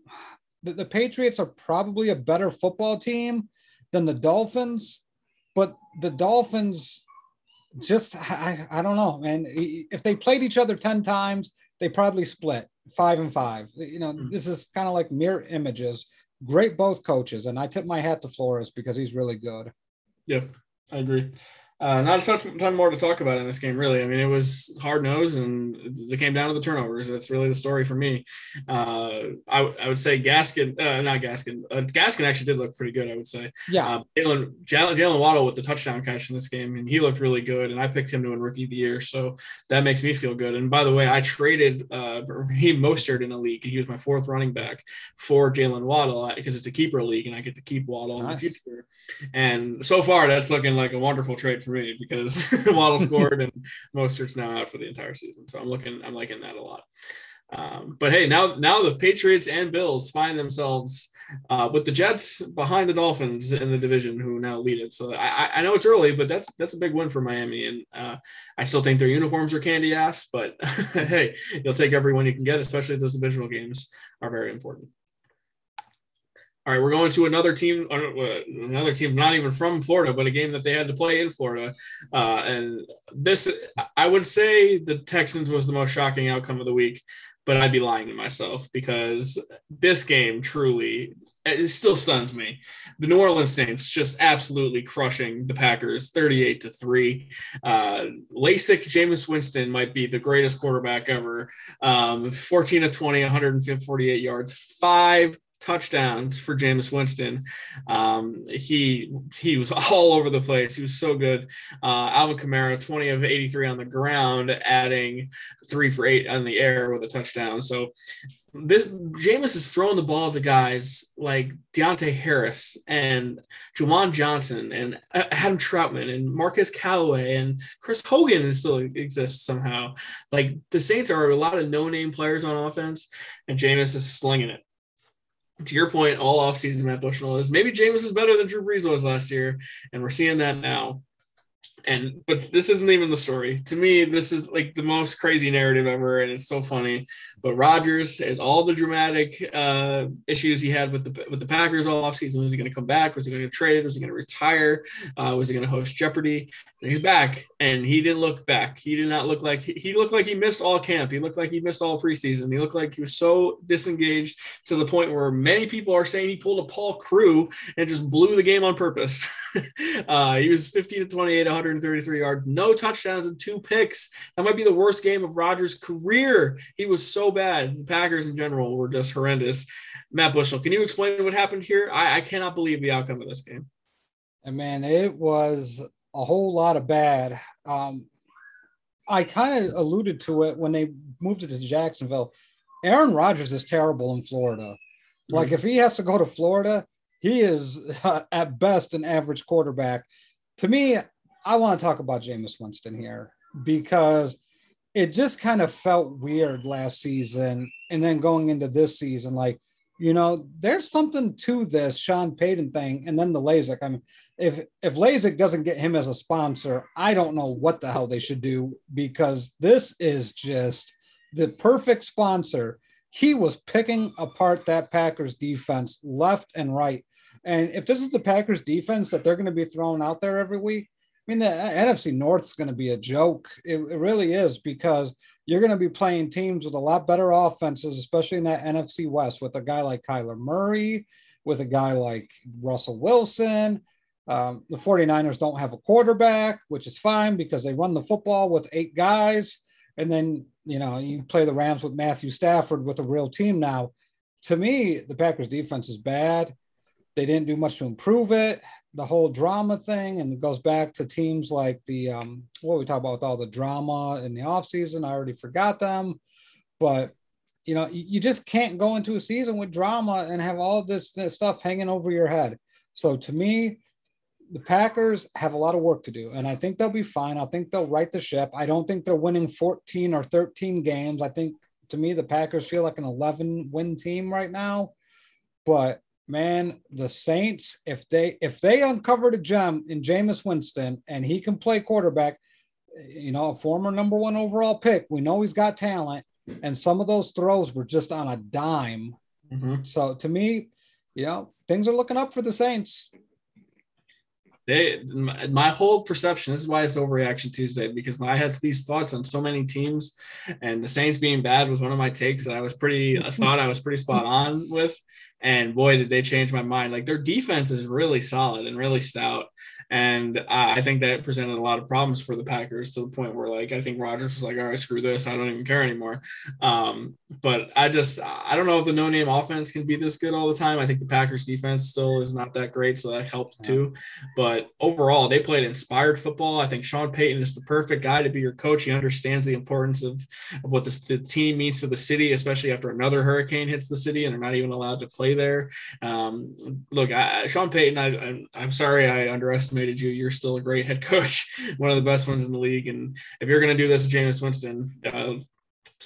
The, the Patriots are probably a better football team than the Dolphins, but the Dolphins just I, I don't know, man. If they played each other 10 times, they probably split five and five. You know, mm-hmm. this is kind of like mirror images. Great both coaches, and I tip my hat to Flores because he's really good. Yep, I agree. Uh, not a ton more to talk about in this game, really. I mean, it was hard nosed and it came down to the turnovers. That's really the story for me. Uh, I, I would say Gaskin, uh, not Gaskin, uh, Gaskin actually did look pretty good, I would say. Yeah. Uh, Jalen, Jalen Waddle with the touchdown catch in this game, and he looked really good. And I picked him to win rookie of the year. So that makes me feel good. And by the way, I traded uh, Raheem Mostert in a league. He was my fourth running back for Jalen Waddle because it's a keeper league and I get to keep Waddle nice. in the future. And so far, that's looking like a wonderful trade for me because Waddle scored and Mostert's now out for the entire season. So I'm looking, I'm liking that a lot. Um, but hey, now now the Patriots and Bills find themselves uh, with the Jets behind the Dolphins in the division, who now lead it. So I, I know it's early, but that's that's a big win for Miami, and uh, I still think their uniforms are candy ass. But hey, you'll take everyone you can get, especially those divisional games are very important. All right, we're going to another team, uh, another team not even from Florida, but a game that they had to play in Florida. Uh, and this, I would say, the Texans was the most shocking outcome of the week, but I'd be lying to myself because this game truly it still stuns me. The New Orleans Saints just absolutely crushing the Packers, thirty-eight to three. Uh, LASIK Jameis Winston might be the greatest quarterback ever. Um, Fourteen to 20, 148 yards, five touchdowns for Jameis Winston. Um, he he was all over the place. He was so good. Uh, Alvin Kamara, 20 of 83 on the ground, adding three for eight on the air with a touchdown. So this Jameis is throwing the ball to guys like Deonte Harris and Juwan Johnson and Adam Trautman and Marquez Callaway and Chris Hogan still exists somehow. Like the Saints are a lot of no-name players on offense, and Jameis is slinging it to your point, all offseason, Matt Bushnell is. Maybe James is better than Drew Brees was last year, and we're seeing that now and but this isn't even the story. To me this is like the most crazy narrative ever and it's so funny. But Rodgers and all the dramatic uh, issues he had with the with the Packers all offseason was he going to come back? Was he going to trade? Was he going to retire? Uh, was he going to host Jeopardy? And he's back and he didn't look back. He did not look like he, looked like he missed all camp. He looked like he missed all preseason. He looked like he was so disengaged to the point where many people are saying he pulled a Paul Crewe and just blew the game on purpose. Uh, he was 15 to 28 100 133 yards, no touchdowns, and two picks. That might be the worst game of Rodgers' career. He was so bad. The Packers in general were just horrendous. Matt Bushnell, can you explain what happened here? I, I cannot believe the outcome of this game. And man, it was a whole lot of bad. Um, I kind of alluded to it when they moved it to Jacksonville. Aaron Rodgers is terrible in Florida. Like mm-hmm. if he has to go to Florida, he is uh, at best an average quarterback. To me, I want to talk about Jameis Winston here because it just kind of felt weird last season. And then going into this season, like, you know, there's something to this Sean Payton thing. And then the LASIK. I mean, if if LASIK doesn't get him as a sponsor, I don't know what the hell they should do because this is just the perfect sponsor. He was picking apart that Packers defense left and right. And if this is the Packers defense that they're going to be throwing out there every week, mean, the NFC North's going to be a joke. It, it really is because you're going to be playing teams with a lot better offenses, especially in that NFC West with a guy like Kyler Murray, with a guy like Russell Wilson. Um, the 49ers don't have a quarterback, which is fine because they run the football with eight guys. And then, you know, you play the Rams with Matthew Stafford with a real team now. To me, the Packers defense is bad. They didn't do much to improve it. The whole drama thing, and it goes back to teams like the um, what we talk about with all the drama in the offseason. I already forgot them, but you know, you, just can't go into a season with drama and have all this, this stuff hanging over your head. So to me, the Packers have a lot of work to do, and I think they'll be fine. I think they'll right the ship. I don't think they're winning 14 or 13 games. I think to me, the Packers feel like an 11 win team right now. But man, the Saints, if they if they uncovered a gem in Jameis Winston and he can play quarterback, you know, a former number one overall pick, we know he's got talent, and some of those throws were just on a dime. Mm-hmm. So to me, you know, things are looking up for the Saints they my whole perception this is why it's overreaction tuesday because i had these thoughts on so many teams and the saints being bad was one of my takes that i was pretty i thought i was pretty spot on with and boy did they change my mind. Like their defense is really solid and really stout and I think that presented a lot of problems for the Packers to the point where, like, I think Rodgers was like, all right, screw this. I don't even care anymore. Um, but I just, I don't know if the no name offense can be this good all the time. I think the Packers defense still is not that great. So that helped too. But overall, they played inspired football. I think Sean Payton is the perfect guy to be your coach. He understands the importance of, of what this, the team means to the city, especially after another hurricane hits the city and they're not even allowed to play there. Um, look, I, Sean Payton, I, I, I'm sorry I underestimated underestimated you. You're still a great head coach, one of the best ones in the league. And if you're going to do this Jameis Winston, uh,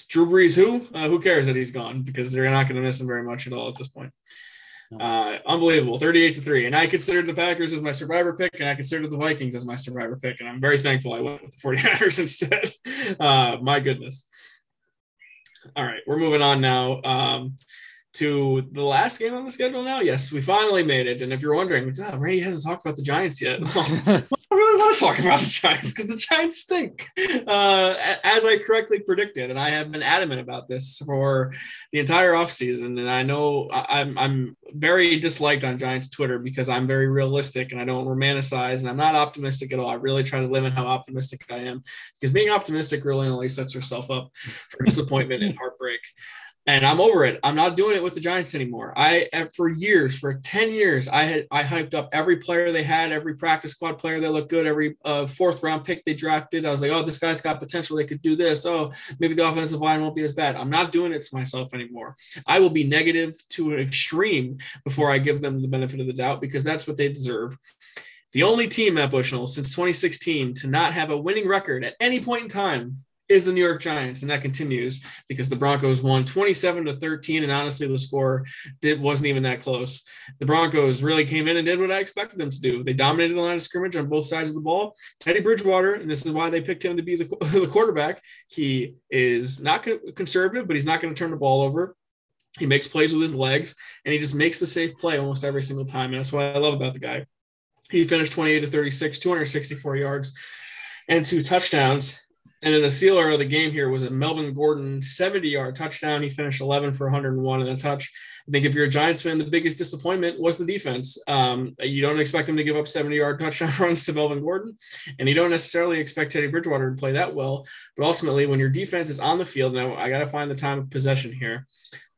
Drew Brees, who? Uh, who cares that he's gone? Because they're not going to miss him very much at all at this point. Uh, unbelievable, 38 to 3. And I considered the Packers as my survivor pick, and I considered the Vikings as my survivor pick. And I'm very thankful I went with the 49ers instead. Uh, my goodness. All right, we're moving on now. Um, to the last game on the schedule now. Yes, we finally made it. And if you're wondering, oh, Ray hasn't talked about the Giants yet. I really want to talk about the Giants because the Giants stink, uh, as I correctly predicted. And I have been adamant about this for the entire offseason. And I know I'm, I'm very disliked on Giants Twitter because I'm very realistic and I don't romanticize and I'm not optimistic at all. I really try to limit how optimistic I am because being optimistic really only sets yourself up for disappointment and heartbreak and I'm over it. I'm not doing it with the Giants anymore. I for years, for 10 years, I had I hyped up every player they had, every practice squad player that looked good, every uh, fourth round pick they drafted. I was like, oh, this guy's got potential. They could do this. Oh, maybe the offensive line won't be as bad. I'm not doing it to myself anymore. I will be negative to an extreme before I give them the benefit of the doubt because that's what they deserve. The only team at Bushnell since 2016 to not have a winning record at any point in time is the New York Giants, and that continues because the Broncos won 27 to 13, and honestly, the score did wasn't even that close. The Broncos really came in and did what I expected them to do. They dominated the line of scrimmage on both sides of the ball. Teddy Bridgewater, and this is why they picked him to be the, the quarterback. He is not conservative, but he's not going to turn the ball over. He makes plays with his legs, and he just makes the safe play almost every single time, and that's what I love about the guy. He finished 28 to 36, 264 yards, and two touchdowns and then the sealer of the game here was a Melvin Gordon 70 yard touchdown. He finished 11 for 101 and a touch. I think if you're a Giants fan, the biggest disappointment was the defense. Um, you don't expect him to give up 70 yard touchdown runs to Melvin Gordon, and you don't necessarily expect Teddy Bridgewater to play that well. But ultimately, when your defense is on the field, now I got to find the time of possession here,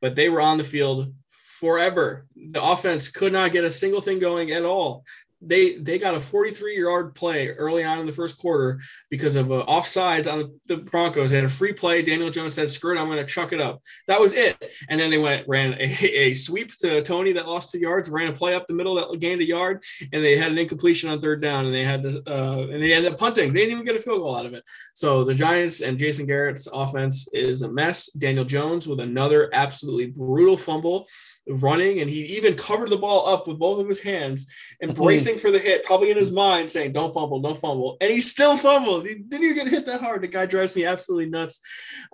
but they were on the field forever. The offense could not get a single thing going at all they they got a 43 yard play early on in the first quarter because of uh, offsides on the, Broncos. They had a free play. Daniel Jones said, "Screw it, I'm going to chuck it up." That was it. And then they went ran a, a sweep to Tony that lost two yards, ran a play up the middle that gained a yard, and they had an incompletion on third down, and they had to uh, and they ended up punting. They didn't even get a field goal out of it. So the Giants and Jason Garrett's offense is a mess. Daniel Jones with another absolutely brutal fumble running, and he even covered the ball up with both of his hands mm-hmm. and bracing for the hit, probably in his mind saying, "Don't fumble, don't fumble," and he still fumbled. He didn't even get hit that hard. The guy drives me absolutely nuts.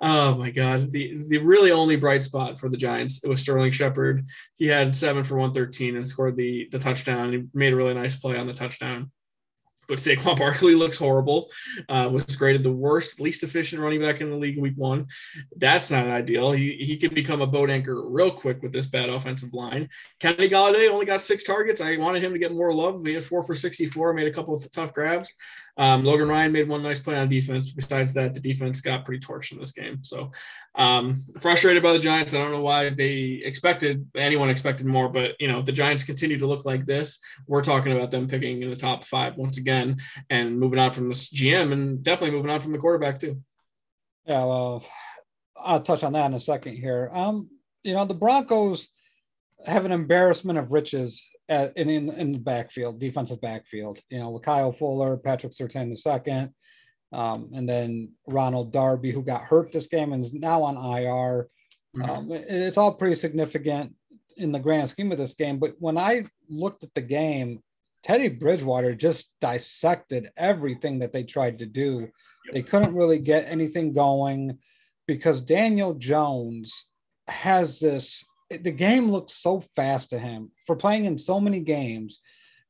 Oh my god, the the really only bright spot for the Giants it was Sterling Shepard. He had seven for one thirteen and scored the the touchdown. He made a really nice play on the touchdown but Saquon Barkley looks horrible. Uh, was graded the worst, least efficient running back in the league week one. That's not ideal. He he could become a boat anchor real quick with this bad offensive line. Kenny Golladay only got six targets. I wanted him to get more love. He had four for 64, made a couple of tough grabs. Um, Logan Ryan made one nice play on defense. Besides that, the defense got pretty torched in this game. So um, frustrated by the Giants. I don't know why they expected anyone expected more, but you know if the Giants continue to look like this. We're talking about them picking in the top five once again and moving on from this GM and definitely moving on from the quarterback too. Yeah, well, I'll touch on that in a second here. Um, you know the Broncos have an embarrassment of riches at, in, in, in the backfield, defensive backfield. You know, with Kyle Fuller, Patrick Surtain the second, um, and then Ronald Darby, who got hurt this game and is now on IR. Mm-hmm. Um, it's all pretty significant in the grand scheme of this game. But when I looked at the game, Teddy Bridgewater just dissected everything that they tried to do. They couldn't really get anything going because Daniel Jones has this the game looks so fast to him for playing in so many games.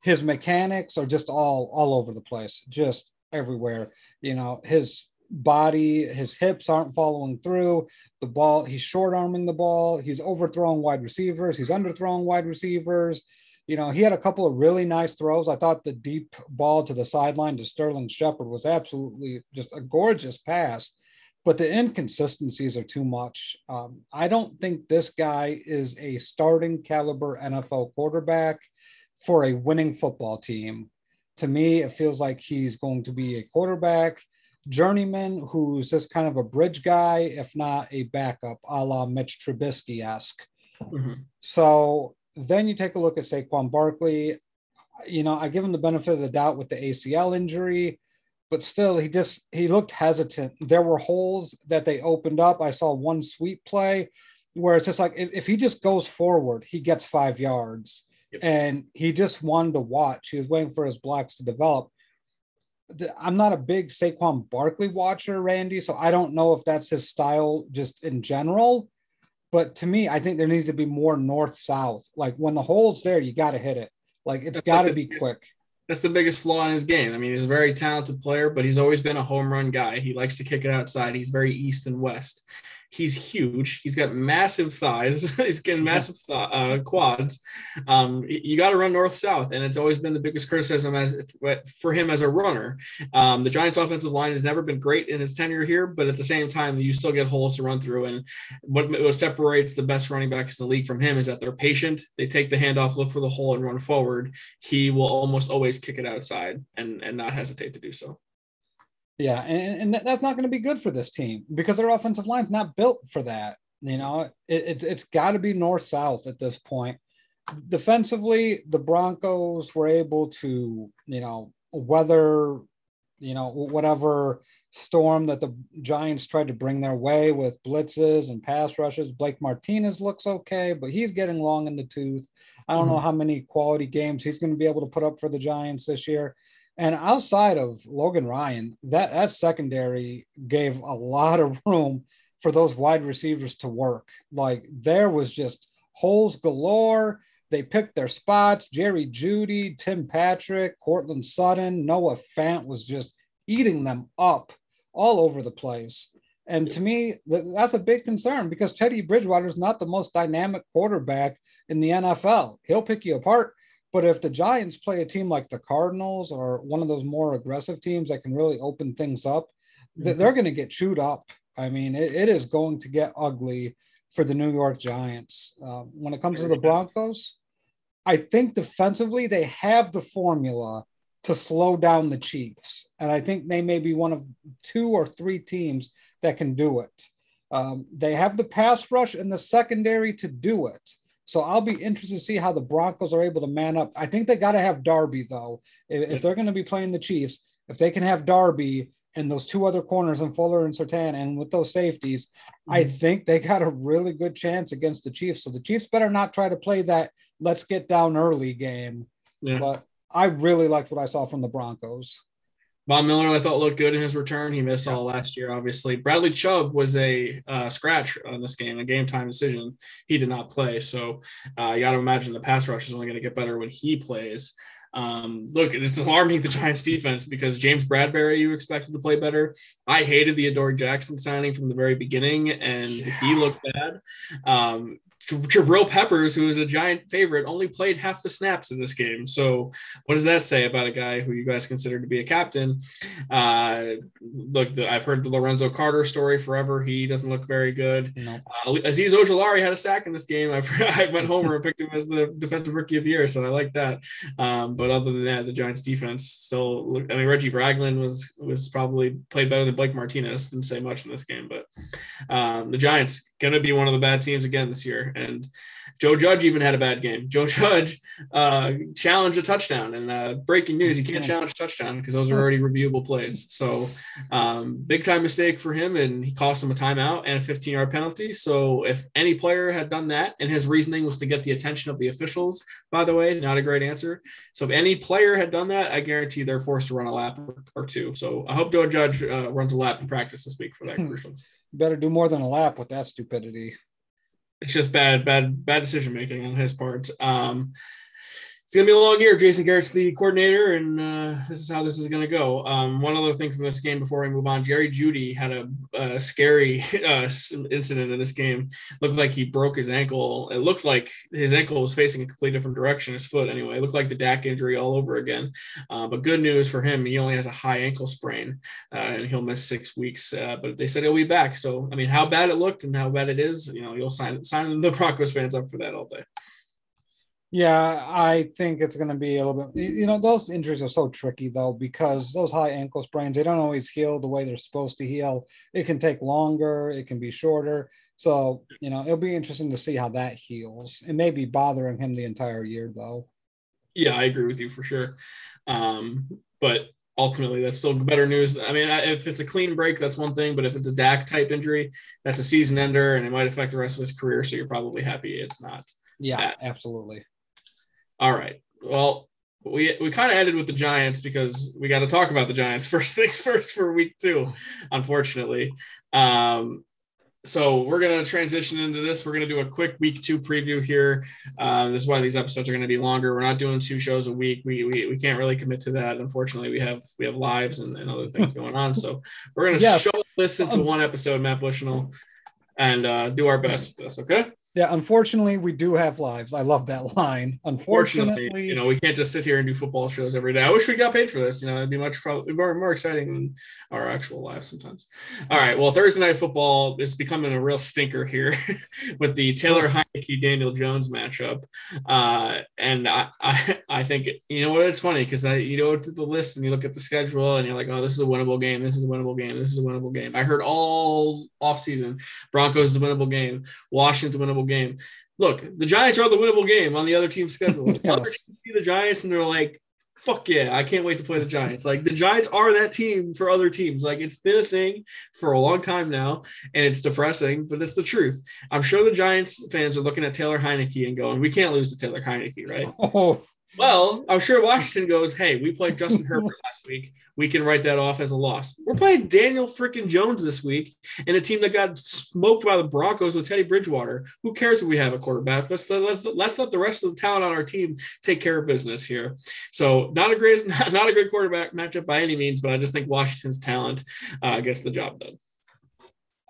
His mechanics are just all all over the place, just everywhere. You know, his body, his hips aren't following through. The ball, he's short arming the ball. He's overthrowing wide receivers. He's underthrowing wide receivers. You know, he had a couple of really nice throws. I thought the deep ball to the sideline to Sterling Shepard was absolutely just a gorgeous pass but the inconsistencies are too much. Um, I don't think this guy is a starting caliber NFL quarterback for a winning football team. To me, it feels like he's going to be a quarterback journeyman who's just kind of a bridge guy, if not a backup, a la Mitch Trubisky esque. Mm-hmm. So then you take a look at Saquon Barkley. You know, I give him the benefit of the doubt with the ACL injury but still he just he looked hesitant. There were holes that they opened up. I saw one sweep play where it's just like if, if he just goes forward he gets five yards. Yep. and he just wanted to watch. He was waiting for his blocks to develop. I'm not a big saquon barkley watcher randy so i don't know if that's his style just in general. But to me i think there needs to be more north south like when the hole's there you got to hit it. Like it's got to be quick that's the biggest flaw in his game. I mean, he's a very talented player, but he's always been a home run guy. He likes to kick it outside. He's very east and west. He's huge. He's got massive thighs. he's getting massive th- uh, quads. Um, you got to run north south, and it's always been the biggest criticism as for him as a runner. Um, the Giants' offensive line has never been great in his tenure here, but at the same time, you still get holes to run through. And what, what separates the best running backs in the league from him is that they're patient. They take the handoff, look for the hole, and run forward. He will almost always kick it outside and and not hesitate to do so. Yeah, and, and that's not going to be good for this team because their offensive line's not built for that. You know, it, it, it's got to be north south at this point. Defensively, the Broncos were able to, you know, weather, you know, whatever storm that the Giants tried to bring their way with blitzes and pass rushes. Blake Martinez looks okay, but he's getting long in the tooth. I don't mm-hmm. know how many quality games he's going to be able to put up for the Giants this year. And outside of Logan Ryan, that, that secondary gave a lot of room for those wide receivers to work. Like there was just holes galore. They picked their spots. Jerry Jeudy, Tim Patrick, Courtland Sutton, Noah Fant was just eating them up all over the place. And to me, that's a big concern because Teddy Bridgewater is not the most dynamic quarterback in the NFL. He'll pick you apart but if the Giants play a team like the Cardinals or one of those more aggressive teams that can really open things up, mm-hmm. they're going to get chewed up. I mean, it, it is going to get ugly for the New York Giants. Uh, when it comes to the Broncos, I think defensively they have the formula to slow down the Chiefs. And I think they may be one of two or three teams that can do it. Um, they have the pass rush and the secondary to do it. So I'll be interested to see how the Broncos are able to man up. I think they got to have Darby though. If, if they're going to be playing the Chiefs, if they can have Darby and those two other corners and Fuller and Surtain, and with those safeties, mm-hmm. I think they got a really good chance against the Chiefs. So the Chiefs better not try to play that let's get down early game. Yeah. But I really liked what I saw from the Broncos. Von Miller, I thought looked good in his return. He missed all last year, obviously. Bradley Chubb was a uh, scratch on this game, a game time decision. He did not play, so uh, you got to imagine the pass rush is only going to get better when he plays. Um, look, it's alarming the Giants defense because James Bradberry, you expected to play better. I hated the Adoree Jackson signing from the very beginning, and yeah. he looked bad. Um, Jabril Peppers, who is a giant favorite, only played half the snaps in this game. So, what does that say about a guy who you guys consider to be a captain? Uh, look, the, I've heard the Lorenzo Carter story forever. He doesn't look very good. No. Uh, Azeez Ojulari had a sack in this game. I, I went homer and picked him as the defensive rookie of the year, so I like that. Um, but other than that, the Giants defense still. Look, I mean, Reggie Ragland was was probably played better than Blake Martinez. Didn't say much in this game, but um, the Giants going to be one of the bad teams again this year. And Joe Judge even had a bad game. Joe Judge uh, challenged a touchdown. And uh, breaking news, he can't challenge a touchdown because those are already reviewable plays. So um, big time mistake for him. And he cost him a timeout and a 15 yard penalty. So if any player had done that, and his reasoning was to get the attention of the officials, by the way, not a great answer. So if any player had done that, I guarantee they're forced to run a lap or two. So I hope Joe Judge uh, runs a lap in practice this week for that hmm. crucial better do more than a lap with that stupidity. It's just bad, bad, bad decision making on his part. Um, it's gonna be a long year. Jason Garrett's the coordinator, and uh, this is how this is gonna go. Um, one other thing from this game before we move on: Jerry Jeudy had a, a scary uh, incident in this game. Looked like he broke his ankle. It looked like his ankle was facing a completely different direction. His foot, anyway, it looked like the Dak injury all over again. Uh, but good news for him: he only has a high ankle sprain, uh, and he'll miss six weeks. Uh, but they said he'll be back. So I mean, how bad it looked and how bad it is, you know, you'll sign sign the Broncos fans up for that all day. Yeah, I think it's going to be a little bit. You know, those injuries are so tricky though because those high ankle sprains they don't always heal the way they're supposed to heal. It can take longer, it can be shorter. So you know, it'll be interesting to see how that heals. It may be bothering him the entire year though. Yeah, I agree with you for sure. Um, but ultimately, that's still better news. I mean, if it's a clean break, that's one thing. But if it's a Dak type injury, that's a season ender, and it might affect the rest of his career. So you're probably happy it's not. Yeah, that. absolutely. All right. Well, we we kind of ended with the Giants because we got to talk about the Giants first things first for week two, unfortunately. Um, so we're gonna transition into this. We're gonna do a quick week two preview here. Uh, this is why these episodes are gonna be longer. We're not doing two shows a week. We we, we can't really commit to that. Unfortunately, we have we have lives and, and other things going on. So we're gonna yes. show this into one episode, Matt Bushnell, and uh, do our best with this. Okay. Yeah, unfortunately, we do have lives. I love that line. Unfortunately, you know, we can't just sit here and do football shows every day. I wish we got paid for this. You know, it'd be much probably more, more exciting than our actual lives sometimes. All right, well, Thursday night football is becoming a real stinker here with the Taylor Heinicke Daniel Jones matchup, uh, and I, I I think you know what it's funny because I you go to the list and you look at the schedule and you're like, oh, this is a winnable game. This is a winnable game. This is a winnable game. I heard all offseason Broncos is a winnable game. Washington's a winnable game. Look, the Giants are the winnable game on the other team's schedule. yes. Other teams see the Giants and they're like, fuck yeah, I can't wait to play the Giants. Like the Giants are that team for other teams. Like it's been a thing for a long time now, and it's depressing, but it's the truth. I'm sure the Giants fans are looking at Taylor Heinicke and going, "We can't lose to Taylor Heinicke, right?" Oh, well, I'm sure Washington goes, hey, we played Justin Herbert last week. We can write that off as a loss. We're playing Daniel freaking Jones this week in a team that got smoked by the Broncos with Teddy Bridgewater. Who cares if we have a quarterback? Let's let, let's, let's let the rest of the talent on our team take care of business here. So not a great not, not a great quarterback matchup by any means, but I just think Washington's talent uh, gets the job done.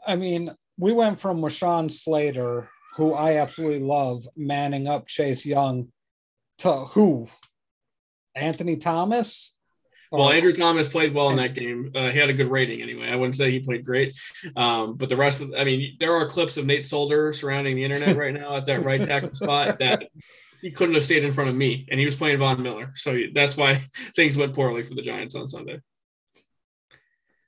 I mean, we went from Rashawn Slater, who I absolutely love, manning up Chase Young to who? Anthony Thomas? Well, Andrew Thomas played well in that game. Uh, he had a good rating anyway. I wouldn't say he played great, um, but the rest of, I mean, there are clips of Nate Solder surrounding the internet right now at that right tackle spot that he couldn't have stayed in front of me, and he was playing Von Miller. So that's why things went poorly for the Giants on Sunday.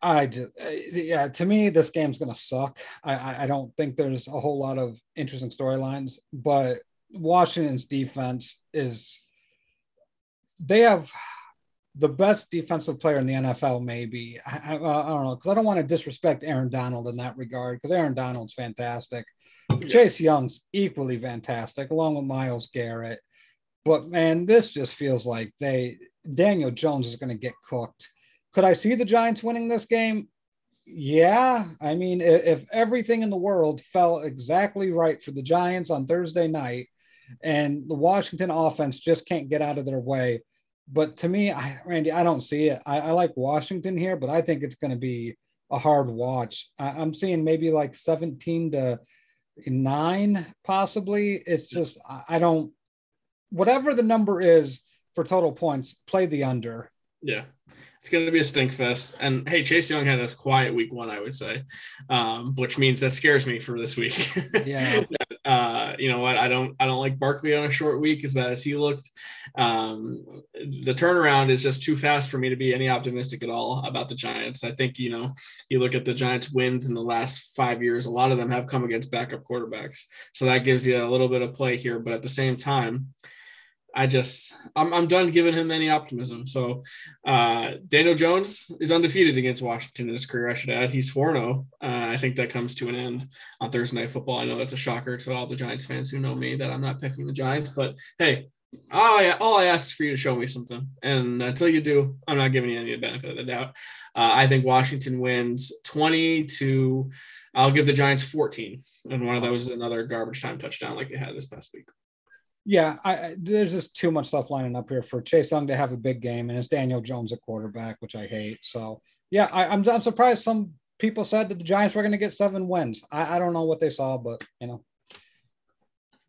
I just, uh, yeah, to me, this game's going to suck. I, I don't think there's a whole lot of interesting storylines, but Washington's defense is they have the best defensive player in the NFL, maybe. I, I, I don't know, because I don't want to disrespect Aaron Donald in that regard, because Aaron Donald's fantastic. Yeah. Chase Young's equally fantastic, along with Myles Garrett. But man, this just feels like they Daniel Jones is going to get cooked. Could I see the Giants winning this game? Yeah, I mean, if, if everything in the world fell exactly right for the Giants on Thursday night, and the Washington offense just can't get out of their way. But to me, I, Randy, I don't see it. I, I like Washington here, but I think it's going to be a hard watch. I, I'm seeing maybe like 17 to nine, possibly. It's just, I don't, whatever the number is for total points, play the under. Yeah it's going to be a stink fest. And hey, Chase Young had a quiet week one, I would say, um, which means that scares me for this week. Yeah. uh, you know what? I don't, I don't like Barkley on a short week as bad as he looked. Um, the turnaround is just too fast for me to be any optimistic at all about the Giants. I think, you know, you look at the Giants wins in the last five years, a lot of them have come against backup quarterbacks. So that gives you a little bit of play here. But at the same time, I just I'm, I'm done giving him any optimism. So uh, Daniel Jones is undefeated against Washington in his career. I should add he's 4-0. Uh, I think that comes to an end on Thursday Night Football. I know that's a shocker to all the Giants fans who know me that I'm not picking the Giants, but hey, all I, all I ask is for you to show me something, and until you do, I'm not giving you any of the benefit of the doubt. Uh, I think Washington wins 20 to. I'll give the Giants 14, and one of those is another garbage time touchdown like they had this past week yeah, I, there's just too much stuff lining up here for Chase Young to have a big game, and it's Daniel Jones at quarterback, which I hate. So yeah, I, am I'm, I'm surprised some people said that the Giants were going to get seven wins. I, I don't know what they saw, but you know.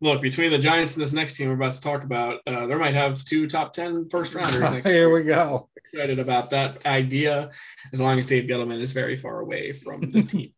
Look, between the Giants and this next team we're about to talk about, uh, there might have two top 10 first rounders. Here we go. Excited about that idea, as long as Dave Gettleman is very far away from the team.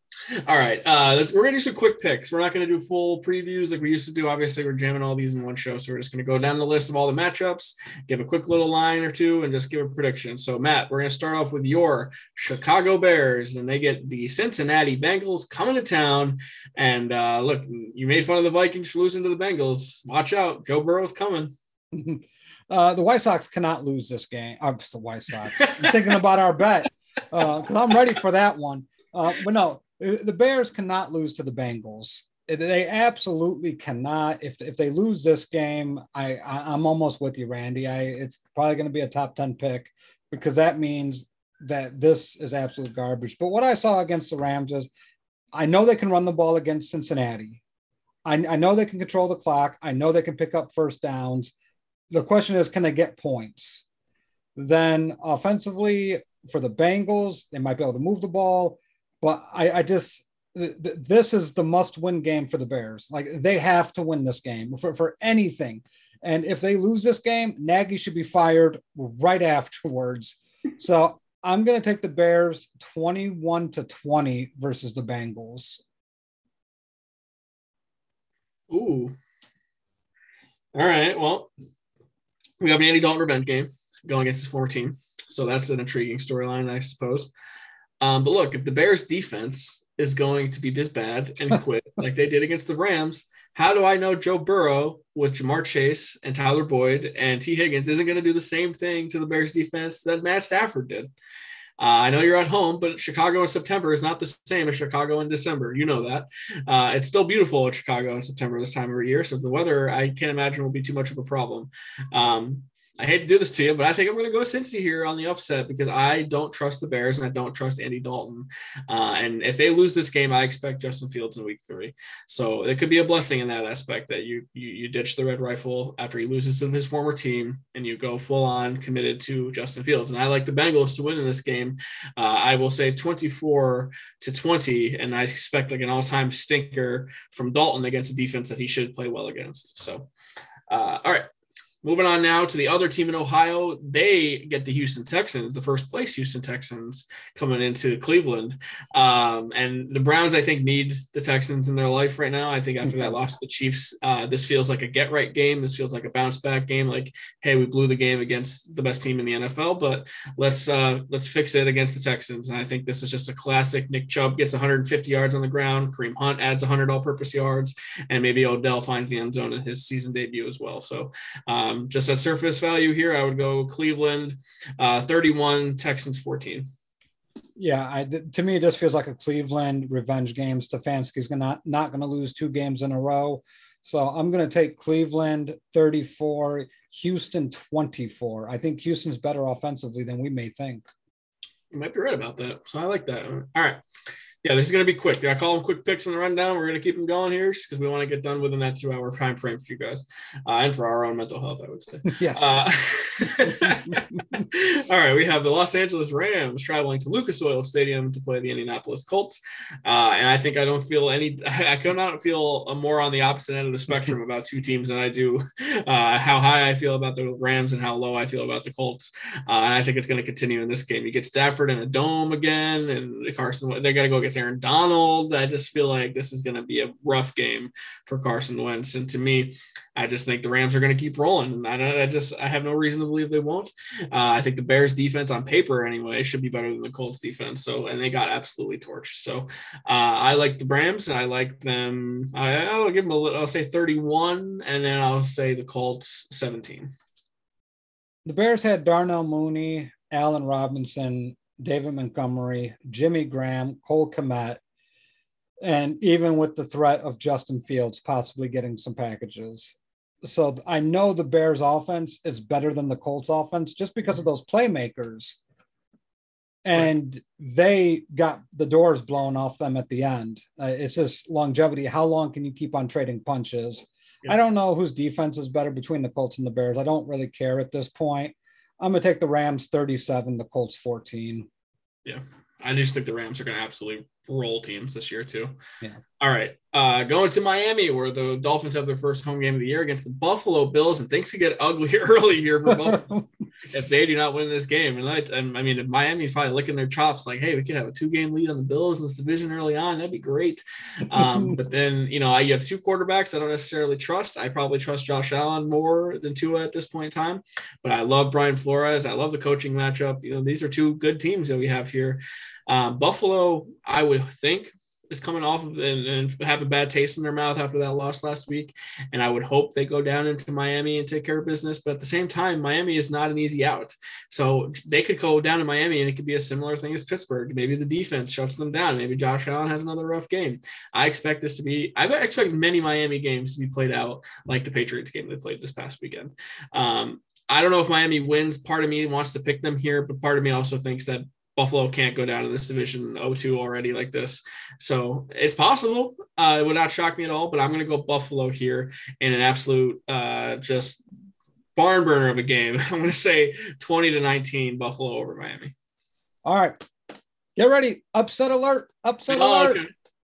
All right. Uh, we're going to do some quick picks. We're not to do full previews like we used to do. Obviously, we're jamming all these in one show. So we're just to go down the list of all the matchups, give a quick little line or two, and just give a prediction. So, Matt, we're to start off with your Chicago Bears, and they get the Cincinnati Bengals coming to town. And uh, look, you made fun of the Vikings for losing to the Bengals. Watch out. Joe Burrow's coming. Uh, the White Sox cannot lose this game. I'm the White Sox. I'm thinking about our bet because uh, I'm ready for that one. Uh, but no, Uh, the Bears cannot lose to the Bengals. Uh, they absolutely cannot. If, if they lose this game, I, I am almost with you, Randy. I it's probably going to be a top ten pick because that means that this is absolute garbage. But what I saw against the Rams is, I know they can run the ball against Cincinnati. I, I know they can control the clock. I know they can pick up first downs. The question is, can they get points? Then offensively for the Bengals, they might be able to move the ball. But I, I just th- th- this is the must-win game for the Bears. Like they have to win this game for, for anything. And if they lose this game, Nagy should be fired right afterwards. So I'm going to take the Bears 21 to 20 versus the Bengals. Ooh. All right. Well, we have an Andy Dalton revenge game going against his former team. So that's an intriguing storyline, I suppose. Um, but look, if the Bears defense is going to be this bad and quit like they did against the Rams, how do I know Joe Burrow with Ja'Marr Chase and Tyler Boyd and Tee Higgins isn't going to do the same thing to the Bears defense that Matt Stafford did? Uh, I know you're at home, but Chicago in September is not the same as Chicago in December. You know that. Uh, it's still beautiful in Chicago in September this time of year. So the weather, I can't imagine, will be too much of a problem. Um, I hate to do this to you, but I think I'm going to go Cincy here on the upset because I don't trust the Bears and I don't trust Andy Dalton. Uh, and if they lose this game, I expect Justin Fields in Week Three. So it could be a blessing in that aspect that you you, you ditch the red rifle after he loses to his former team and you go full on committed to Justin Fields. And I like the Bengals to win in this game. Uh, I will say 24 to 20, and I expect like an all time stinker from Dalton against a defense that he should play well against. So. Uh, all right, Moving on now to the other team in Ohio, they get the Houston Texans, the first place Houston Texans coming into Cleveland. Um, and the Browns, I think, need the Texans in their life right now. I think after that loss to the Chiefs, uh, this feels like a get right game. This feels like a bounce back game. Like, hey, we blew the game against the best team in the NFL, but let's uh, let's fix it against the Texans. And I think this is just a classic. Nick Chubb gets 150 yards on the ground. Kareem Hunt adds 100 all-purpose yards, and maybe Odell finds the end zone in his season debut as well. So. Uh, Um, just at surface value here, I would go Cleveland uh, 31, Texans 14. Yeah, I, th- to me, this feels like a Cleveland revenge game. Stefanski's gonna not going to lose two games in a row. So I'm going to take Cleveland 34, Houston 24. I think Houston's better offensively than we may think. You might be right about that. So I like that. All right. Yeah, this is going to be quick. I call them quick picks in the rundown. We're going to keep them going here because we want to get done within that two hour time frame for you guys uh, and for our own mental health, I would say. Yes. Uh, all right. We have the Los Angeles Rams traveling to Lucas Oil Stadium to play the Indianapolis Colts. Uh, and I think I don't feel any, I could not feel more on the opposite end of the spectrum about two teams than I do uh, how high I feel about the Rams and how low I feel about the Colts. Uh, and I think it's going to continue in this game. You get Stafford in a dome again, and Carson, they got to go get against Aaron Donald. I just feel like this is going to be a rough game for Carson Wentz. And to me, I just think the Rams are going to keep rolling. I, I just I have no reason to believe they won't. Uh, I think the Bears defense on paper anyway should be better than the Colts defense. So and they got absolutely torched. So uh, I like the Rams. I like them. I, will give them a little. I'll say 31, and then I'll say the Colts 17. The Bears had Darnell Mooney, Allen Robinson, David Montgomery, Jimmy Graham, Cole Kmet, and even with the threat of Justin Fields possibly getting some packages. So I know the Bears offense is better than the Colts offense just because of those playmakers. And they got the doors blown off them at the end. Uh, it's just longevity. How long can you keep on trading punches? Yeah. I don't know whose defense is better between the Colts and the Bears. I don't really care at this point. I'm going to take the Rams 37, the Colts 14. Yeah. I just think the Rams are going to absolutely roll teams this year, too. Yeah. All right. Uh, going to Miami, where the Dolphins have their first home game of the year against the Buffalo Bills, and things could get ugly early here for Buffalo if they do not win this game. And I, I mean, if Miami's probably licking their chops, like, hey, we could have a two-game lead on the Bills in this division early on. That'd be great. Um, but then, you know, I you have two quarterbacks I don't necessarily trust. I probably trust Josh Allen more than Tua at this point in time. But I love Brian Flores. I love the coaching matchup. You know, these are two good teams that we have here. Um, Buffalo, I would think, is coming off of and, and, have a bad taste in their mouth after that loss last week. And I would hope they go down into Miami and take care of business. But at the same time, Miami is not an easy out. So they could go down to Miami and it could be a similar thing as Pittsburgh. Maybe the defense shuts them down. Maybe Josh Allen has another rough game. I expect this to be, I expect many Miami games to be played out like the Patriots game they played this past weekend. Um, I don't know if Miami wins. Part of me wants to pick them here, but part of me also thinks that Buffalo can't go down in this division 0-2 already like this. So it's possible. Uh, it would not shock me at all, but I'm going to go Buffalo here in an absolute uh, just barn burner of a game. I'm going to say 20 to 19 Buffalo over Miami. All right. Get ready. Upset alert. Upset oh, alert. Okay.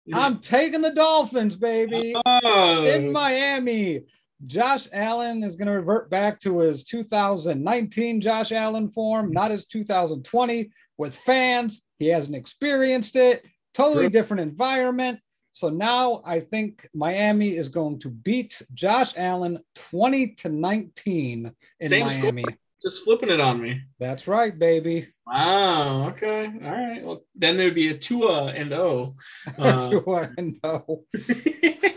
Yeah. I'm taking the Dolphins, baby. Oh. In Miami. Josh Allen is going to revert back to his 2019 Josh Allen form, not his 2020 with fans. He hasn't experienced it. Totally different environment. So now I think Miami is going to beat Josh Allen 20 to 19 in Same Miami. Score. Just flipping it on me. That's right, baby. Wow. Okay. All right. Well, then there'd be a Tua and O. Uh, Tua and O.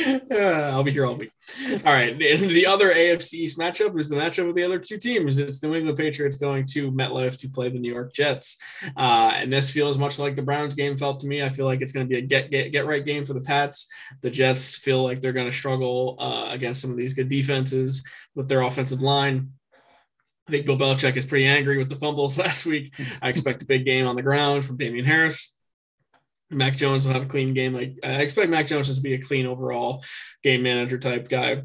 I'll be here all week. All right. The other AFC East matchup is the matchup of the other two teams. It's the New England Patriots going to MetLife to play the New York Jets. Uh, and this feels much like the Browns game felt to me. I feel like it's going to be a get, get, get right game for the Pats. The Jets feel like they're going to struggle uh, against some of these good defenses with their offensive line. I think Bill Belichick is pretty angry with the fumbles last week. I expect a big game on the ground from Damien Harris. Mac Jones will have a clean game. Like I expect Mac Jones to be a clean overall game manager type guy.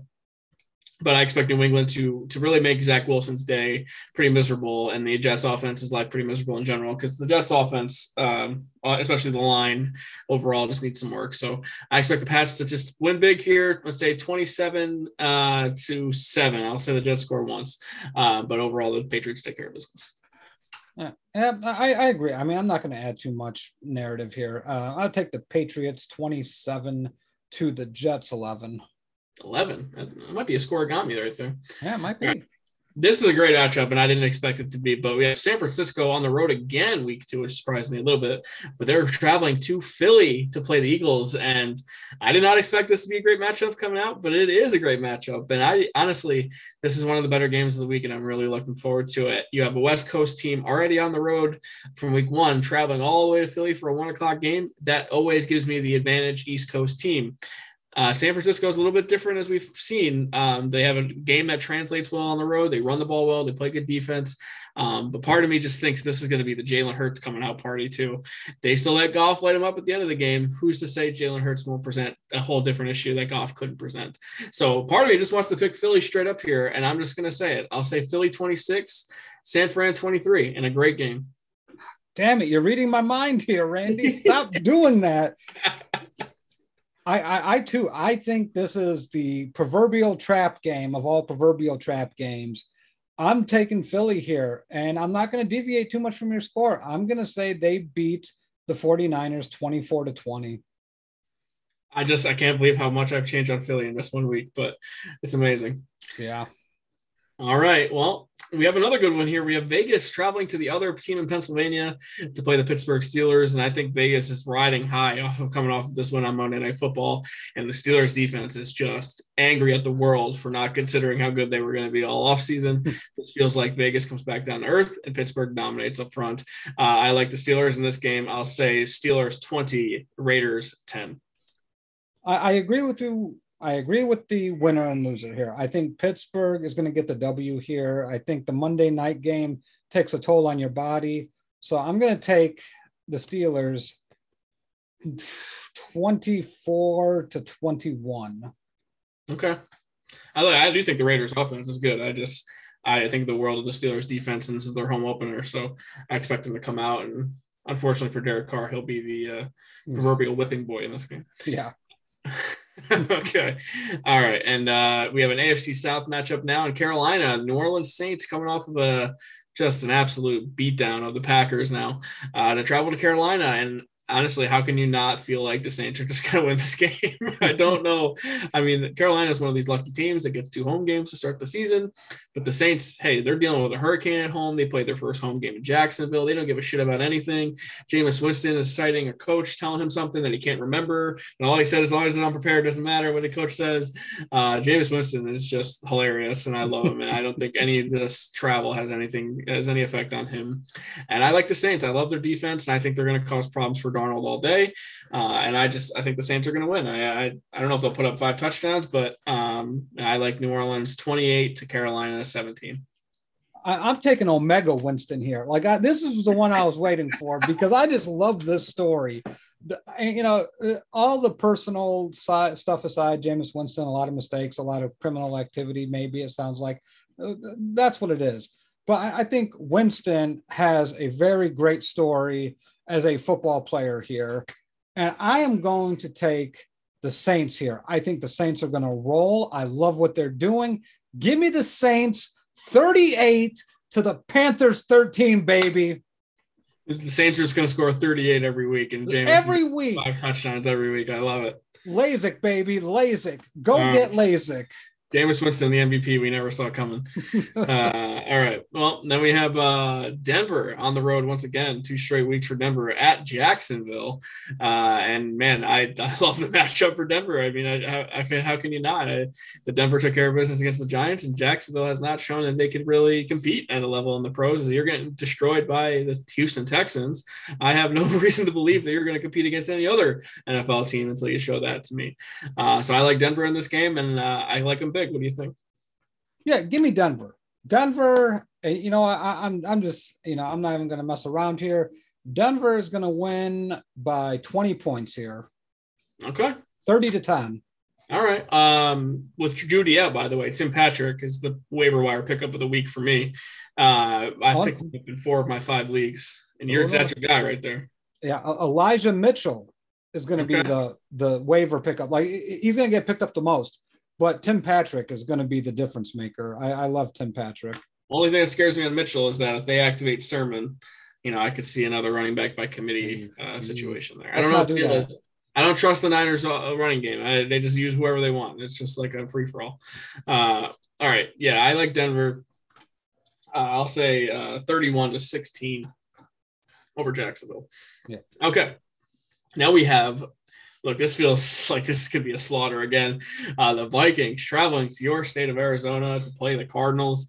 But I expect New England to to really make Zach Wilson's day pretty miserable, and the Jets' offense is like pretty miserable in general because the Jets' offense, um, uh, especially the line overall, just needs some work. So I expect the Pats to just win big here. Let's say twenty-seven uh, to seven. I'll say the Jets score once, uh, but overall the Patriots take care of business. Yeah, I, I agree. I mean, I'm not going to add too much narrative here. Uh, I'll take the Patriots 27 to the Jets 11. 11. That might be a score got me right there. Yeah, it might be. This is a great matchup, and I didn't expect it to be. But we have San Francisco on the road again, week two, which surprised me a little bit. But they're traveling to Philly to play the Eagles, and I did not expect this to be a great matchup coming out, but it is a great matchup. And I honestly, this is one of the better games of the week, and I'm really looking forward to it. You have a West Coast team already on the road from week one, traveling all the way to Philly for a one o'clock game. That always gives me the advantage, East Coast team. Uh, San Francisco is a little bit different as we've seen. Um, they have a game that translates well on the road. They run the ball well. They play good defense. Um, but part of me just thinks this is going to be the Jalen Hurts coming out party too. They still let Goff light him up at the end of the game. Who's to say Jalen Hurts won't present a whole different issue that Goff couldn't present? So part of me just wants to pick Philly straight up here, and I'm just going to say it. I'll say Philly 26, San Fran 23, in a great game. Damn it, you're reading my mind here, Randy. Stop doing that. I, I, I too, I think this is the proverbial trap game of all proverbial trap games. I'm taking Philly here, and I'm not going to deviate too much from your score. I'm going to say they beat the 49ers 24 to 20. I just I can't believe how much I've changed on Philly in just one week, but it's amazing. Yeah. All right. Well, we have another good one here. We have Vegas traveling to the other team in Pennsylvania to play the Pittsburgh Steelers. And I think Vegas is riding high off of coming off of this win on Monday Night Football. And the Steelers defense is just angry at the world for not considering how good they were going to be all offseason. this feels like Vegas comes back down to earth and Pittsburgh dominates up front. Uh, I like the Steelers in this game. I'll say Steelers 20, Raiders 10. I, I agree with you I agree with the winner and loser here. I think Pittsburgh is going to get the W here. I think the Monday night game takes a toll on your body. So I'm going to take the Steelers 24 to 21. Okay. I, I do think the Raiders offense is good. I just, I think the world of the Steelers defense, and this is their home opener. So I expect them to come out. And unfortunately for Derek Carr, he'll be the uh, mm. proverbial whipping boy in this game. Yeah. okay. All right. And uh, we have an AFC South matchup now in Carolina. New Orleans Saints coming off of a just an absolute beatdown of the Packers now uh, to travel to Carolina. And honestly, how can you not feel like the Saints are just going to win this game? I don't know. I mean, Carolina is one of these lucky teams that gets two home games to start the season, but the Saints, hey, they're dealing with a hurricane at home. They played their first home game in Jacksonville. They don't give a shit about anything. Jameis Winston is citing a coach telling him something that he can't remember, and all he said, is as long as it's unprepared, doesn't matter what the coach says. Uh, Jameis Winston is just hilarious, and I love him, and I don't think any of this travel has anything has any effect on him. And I like the Saints. I love their defense, and I think they're going to cause problems for Darnold all day. Uh, and I just I think the Saints are going to win. I, I, I don't know if they'll put up five touchdowns, but um, I like New Orleans 28 to Carolina 17. I, am taking Omega Winston here. Like I, this is the one I was waiting for because I just love this story. The, you know, uh, all the personal side, stuff aside, Jameis Winston, a lot of mistakes, a lot of criminal activity. Maybe it sounds like uh, that's what it is. But I, I think Winston has a very great story as a football player here. And I am going to take the Saints here. I think the Saints are going to roll. I love what they're doing. Give me the Saints 38 to the Panthers 13, baby. The Saints are just going to score 38 every week, and Jameis every week five touchdowns every week. I love it. LASIK, baby, LASIK. Go get LASIK. Jameis Winston, the MVP, we never saw coming. Uh, all right. Well, then we have uh, Denver on the road once again, two straight weeks for Denver at Jacksonville. Uh, and man, I, I love the matchup for Denver. I mean, I, I, how can you not? I, the Denver took care of business against the Giants, and Jacksonville has not shown that they could really compete at a level in the pros. You're getting destroyed by the Houston Texans. I have no reason to believe that you're going to compete against any other NFL team until you show that to me. Uh, so I like Denver in this game, and uh, I like them big. What do you think? Yeah, give me Denver. Denver, eh, you know, I, I'm I'm just, you know, I'm not even going to mess around here. Denver is going to win by 20 points here. Okay. 30 to 10. All right. Um, with Jeudy out, by the way, Tim Patrick is the waiver wire pickup of the week for me. Uh, I picked him up in four of my five leagues, and you're that's your guy right there. Yeah, Elijah Mitchell is going to okay. be the the waiver pickup. Like he's going to get picked up the most. But Tim Patrick is going to be the difference maker. I, I love Tim Patrick. Only thing that scares me on Mitchell is that if they activate Sermon, you know, I could see another running back by committee uh, mm-hmm. situation there. I don't know. Do I don't trust the Niners uh, running game. I, they just use whoever they want. It's just like a free for all. Uh, all right, yeah, I like Denver. Uh, I'll say uh, 31 to 16 over Jacksonville. Yeah. Okay. Now we have look, this feels like this could be a slaughter again. Uh, the Vikings traveling to your state of Arizona to play the Cardinals.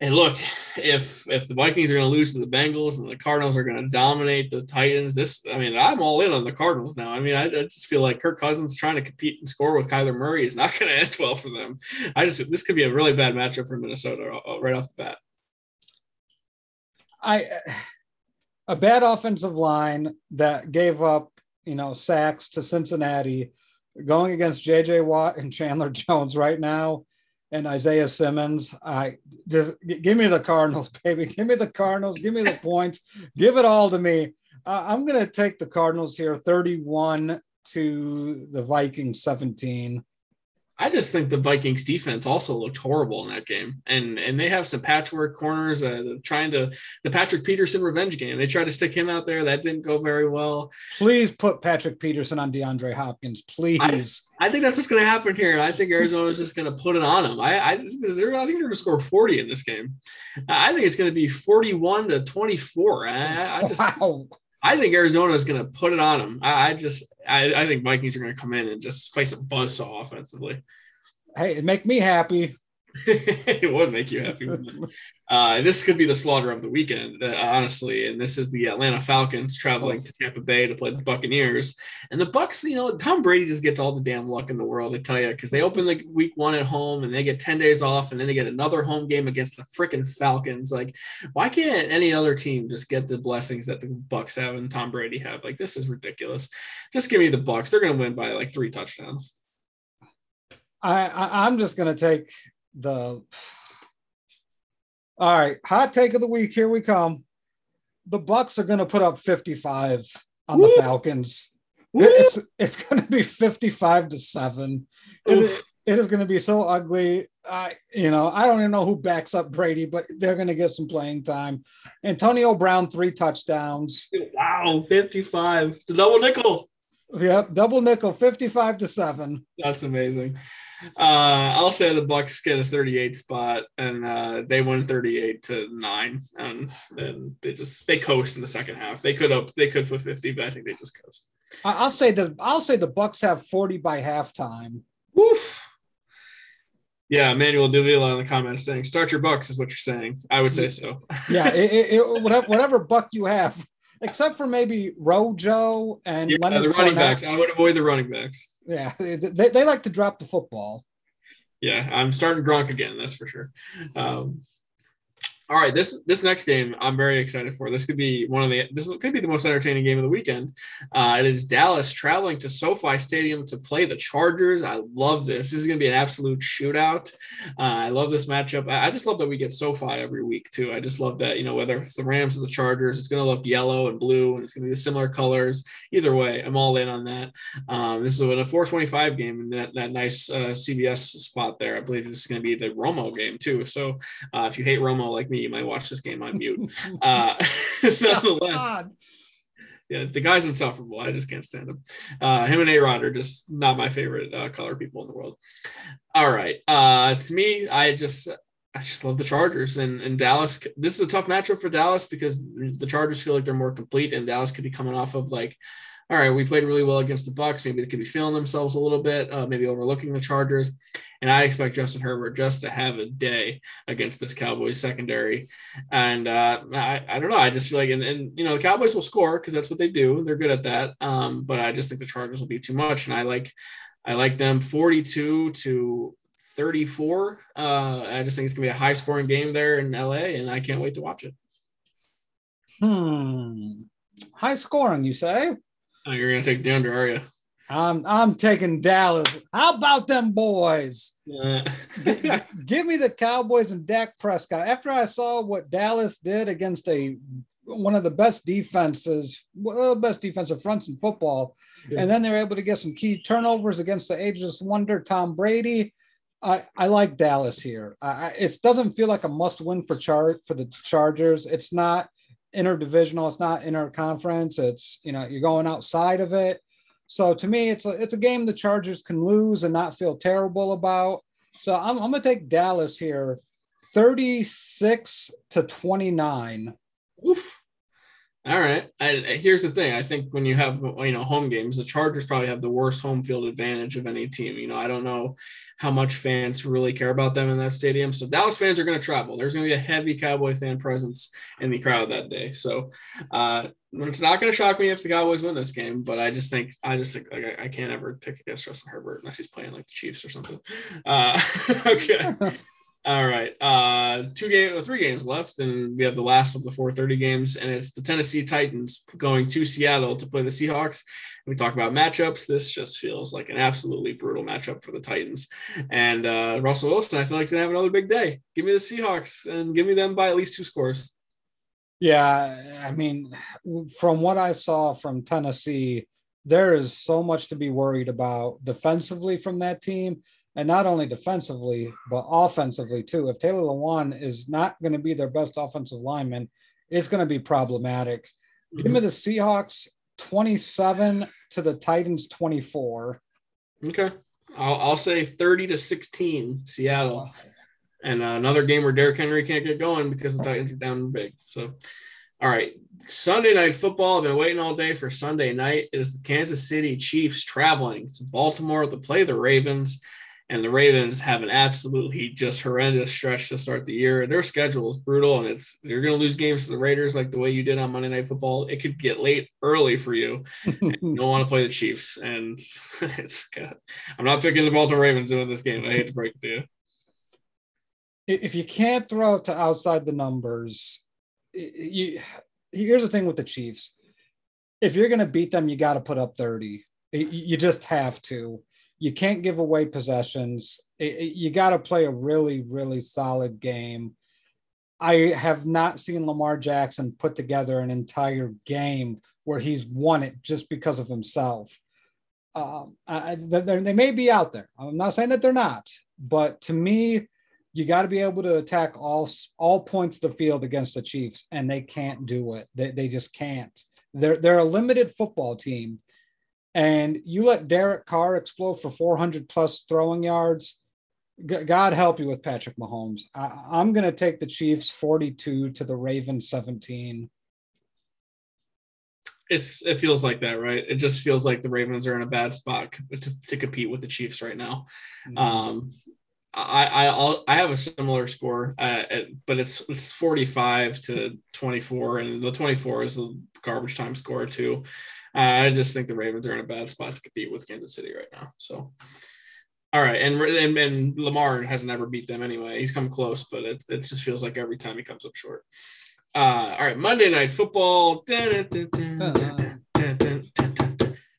And look, if if the Vikings are going to lose to the Bengals and the Cardinals are going to dominate the Titans, this I mean, I'm all in on the Cardinals now. I mean, I, I just feel like Kirk Cousins trying to compete and score with Kyler Murray is not going to end well for them. I just this could be a really bad matchup for Minnesota uh, right off the bat. I a bad offensive line that gave up, you know, sacks to Cincinnati, going against J.J. Watt and Chandler Jones right now and Isaiah Simmons. I just give me the Cardinals, baby. Give me the Cardinals. Give me the points. Give it all to me. Uh, I'm going to take the Cardinals here, 31 to the Vikings 17. I just think the Vikings defense also looked horrible in that game, and and they have some patchwork corners. Uh, trying to the Patrick Peterson revenge game. They tried to stick him out there. That didn't go very well. Please put Patrick Peterson on DeAndre Hopkins, please. I, I think that's what's going to happen here. I think Arizona is just going to put it on them. I I, I think they're going to score forty in this game. I think it's going to be forty-one to twenty-four. I, I just. Wow. I think Arizona is going to put it on them. I, I just, I, I, think Vikings are going to come in and just face a buzzsaw offensively. Hey, make me happy. it would make you happy. Uh, this could be the slaughter of the weekend, uh, honestly. And this is the Atlanta Falcons traveling to Tampa Bay to play the Buccaneers. And the Bucs, you know, Tom Brady just gets all the damn luck in the world, I tell you, because they open the week one at home and they get 10 days off and then they get another home game against the freaking Falcons. Like, why can't any other team just get the blessings that the Bucs have and Tom Brady have? Like, this is ridiculous. Just give me the Bucs. They're going to win by like three touchdowns. I, I I'm just going to take the all right, hot take of the week. Here we come. The Bucs are going to put up 55 on Woo! the Falcons. Woo! It's it's going to be 55 to seven. It is, it is going to be so ugly. I you know I don't even know who backs up Brady, but they're going to get some playing time. Antonio Brown three touchdowns. Wow, 55 the double nickel. Yep, double nickel, 55 to seven. That's amazing. Uh, I'll say the Bucs get a 38 spot, and uh, they win 38 to nine, and then they just they coast in the second half. They could up they could put 50, but I think they just coast. I'll say the I'll say the Bucs have 40 by halftime. Woof. Yeah, Manuel Davila in the comments saying, "Start your Bucs" is what you're saying. I would say so. yeah, it, it, it, whatever, whatever Buck you have, except for maybe Rojo and yeah, the running backs. I would avoid the running backs. Yeah, they, they like to drop the football. Yeah, I'm starting Gronk again. That's for sure. Um, all right, this this next game I'm very excited for. This could be one of the this could be the most entertaining game of the weekend. Uh, it is Dallas traveling to SoFi Stadium to play the Chargers. I love this. This is going to be an absolute shootout. Uh, I love this matchup. I, I, just love that we get SoFi every week too. I just love that you know whether it's the Rams or the Chargers, it's going to look yellow and blue, and it's going to be the similar colors. Either way, I'm all in on that. Um, this is a 425 game in that that nice uh, CBS spot there. I believe this is going to be the Romo game too. So uh, if you hate Romo like me, you might watch this game on mute. Uh, nonetheless, yeah, the guy's insufferable. I just can't stand him. Uh, him and A Rod are just not my favorite uh, color people in the world. All right. Uh, to me, I just I just love the Chargers and, and Dallas. This is a tough matchup for Dallas because the Chargers feel like they're more complete, and Dallas could be coming off of like all right, we played really well against the Bucs. Maybe they could be feeling themselves a little bit, uh, maybe overlooking the Chargers. And I expect Justin Herbert just to have a day against this Cowboys secondary. And uh, I, I don't know. I just feel like, and, and you know, the Cowboys will score because that's what they do. They're good at that. Um, but I just think the Chargers will be too much. And I like, I like them 42 to 34. Uh, I just think it's gonna be a high scoring game there in LA, and I can't wait to watch it. Hmm. High scoring, you say? Oh, you're gonna take Denver, are you? I'm I'm taking Dallas. How about them boys? Yeah. Give me the Cowboys and Dak Prescott. After I saw what Dallas did against a one of the best defenses, well, best defensive fronts in football, yeah. and then they're able to get some key turnovers against the ageless wonder Tom Brady. I, I like Dallas here. I, it doesn't feel like a must win for char for the Chargers. It's not interdivisional. It's not interconference. It's you know you're going outside of it. So to me, it's a it's a game the Chargers can lose and not feel terrible about. So I'm, I'm gonna take Dallas here, 36 to 29. Oof. All right. And here's the thing. I think when you have you know home games, the Chargers probably have the worst home field advantage of any team. You know, I don't know how much fans really care about them in that stadium. So Dallas fans are going to travel. There's going to be a heavy Cowboy fan presence in the crowd that day. So uh, it's not going to shock me if the Cowboys win this game. But I just think I just think like I, I can't ever pick against Justin Herbert unless he's playing like the Chiefs or something. Uh, okay. All right. Uh two game three games left, and we have the last of the 430 games, and it's the Tennessee Titans going to Seattle to play the Seahawks. We talk about matchups. This just feels like an absolutely brutal matchup for the Titans. And uh Russell Wilson, I feel like, he's gonna have another big day. Give me the Seahawks and give me them by at least two scores. Yeah, I mean, from what I saw from Tennessee, there is so much to be worried about defensively from that team and not only defensively but offensively too. If Taylor Lewan is not going to be their best offensive lineman, it's going to be problematic. Mm-hmm. Give me the Seahawks 27 to the Titans 24. Okay. I'll, I'll say 30 to 16 Seattle. And uh, another game where Derrick Henry can't get going because the Titans are down big. So, all right. Sunday night football. I've been waiting all day for Sunday night. It is the Kansas City Chiefs traveling to Baltimore to play the Ravens and the Ravens have an absolutely just horrendous stretch to start the year. Their schedule is brutal, and it's you're going to lose games to the Raiders like the way you did on Monday Night Football. It could get late early for you. you don't want to play the Chiefs, and it's. God, I'm not picking the Baltimore Ravens in this game. I hate to break it to you. If you can't throw it to outside the numbers, you here's the thing with the Chiefs. If you're going to beat them, you got to put up 30. You just have to you can't give away possessions. It, it, you got to play a really, really solid game. I have not seen Lamar Jackson put together an entire game where he's won it just because of himself. Um, I, they may be out there. I'm not saying that they're not, but to me, you got to be able to attack all all points of the field against the Chiefs, and they can't do it. They, they just can't. They're they're a limited football team, and you let Derek Carr explode for 400 plus throwing yards. God help you with Patrick Mahomes. I, am going to take the Chiefs 42 to the Ravens 17. It's it feels like that, right? It just feels like the Ravens are in a bad spot to, to compete with the Chiefs right now. Mm-hmm. Um, I I I'll, i have a similar score, uh, at, but it's it's 45 to 24, and the 24 is a garbage time score too. I just think the Ravens are in a bad spot to compete with Kansas City right now. So, all right, and and, and Lamar hasn't ever beat them anyway. He's come close, but it, it just feels like every time he comes up short. Uh, all right, Monday Night Football,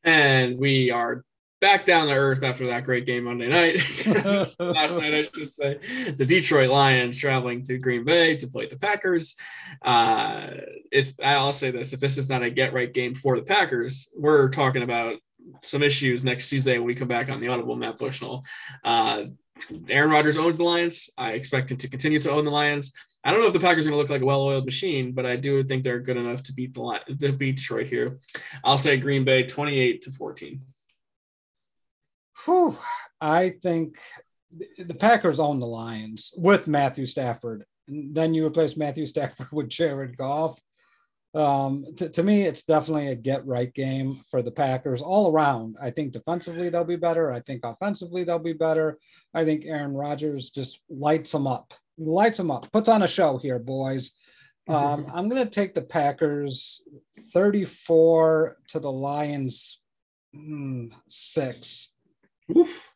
and we are back down to earth after that great game Monday night. last night, I should say. The Detroit Lions traveling to Green Bay to play the Packers. Uh, if I'll say this, if this is not a get right game for the Packers, we're talking about some issues next Tuesday when we come back on the Audible Matt Bushnell. Uh, Aaron Rodgers owns the Lions. I expect him to continue to own the Lions. I don't know if the Packers are going to look like a well-oiled machine, but I do think they're good enough to beat the to beat Detroit here. I'll say Green Bay 28 to 14. Whew, I think the Packers own the Lions with Matthew Stafford. And then you replace Matthew Stafford with Jared Goff. Um, to, to me, it's definitely a get right game for the Packers all around. I think defensively they'll be better. I think offensively they'll be better. I think Aaron Rodgers just lights them up, lights them up, puts on a show here, boys. Um, I'm going to take the Packers 34 to the Lions mm, six. Oof.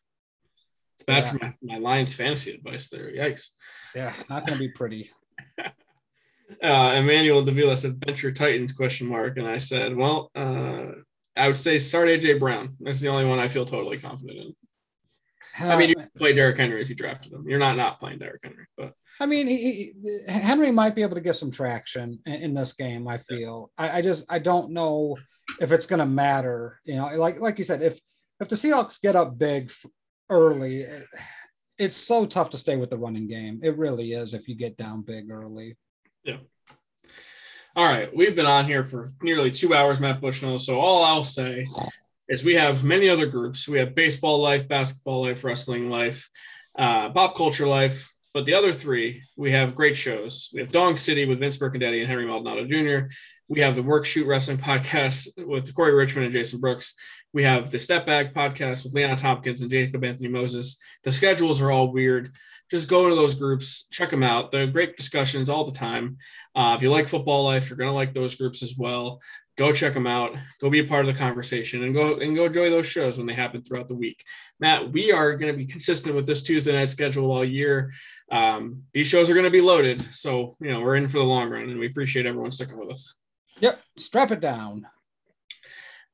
It's bad yeah. for my, my Lions fantasy advice there. Yikes. Yeah, not going to be pretty. uh, Emmanuel Davila said, "Venture Titans?" Question mark, and I said, "Well, uh, I would say start AJ Brown. That's the only one I feel totally confident in. Uh, I mean, you play Derrick Henry if you drafted him. You're not not playing Derrick Henry, but I mean, he, he, Henry might be able to get some traction in, in this game. I feel. Yeah. I, I just I don't know if it's going to matter. You know, like like you said, if if the Seahawks get up big early, it's so tough to stay with the running game. It really is if you get down big early. Yeah. All right. We've been on here for nearly two hours, Matt Bushnell. So all I'll say is we have many other groups. We have baseball life, basketball life, wrestling life, uh, pop culture life, But the other three, we have great shows. We have Dong City with Vince Mercandetti and Henry Maldonado Jr. We have the Work Shoot Wrestling podcast with Corey Richmond and Jason Brooks. We have the Step Back podcast with Leon Tompkins and Jacob Anthony Moses. The schedules are all weird. Just go into those groups, check them out. They're great discussions all the time. Uh, if you like football life, you're going to like those groups as well. Go check them out. Go be a part of the conversation and go and go enjoy those shows when they happen throughout the week. Matt, we are going to be consistent with this Tuesday night schedule all year. Um, these shows are going to be loaded, so you know we're in for the long run, and we appreciate everyone sticking with us. Yep, strap it down.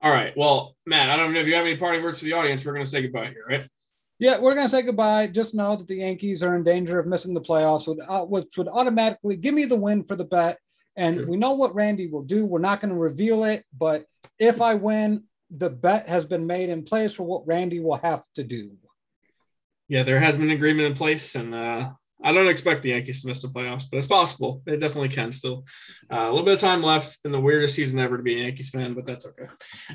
All right. Well, Matt, I don't know if you have any parting words to the audience. We're going to say goodbye here, right? Yeah, we're going to say goodbye. Just know that the Yankees are in danger of missing the playoffs, which would automatically give me the win for the bet. And sure. we know what Randy will do. We're not going to reveal it, but if I win, the bet has been made in place for what Randy will have to do. Yeah, there has been an agreement in place, and uh, I don't expect the Yankees to miss the playoffs, but it's possible. They definitely can still. Uh, a little bit of time left in the weirdest season ever to be a Yankees fan, but that's okay.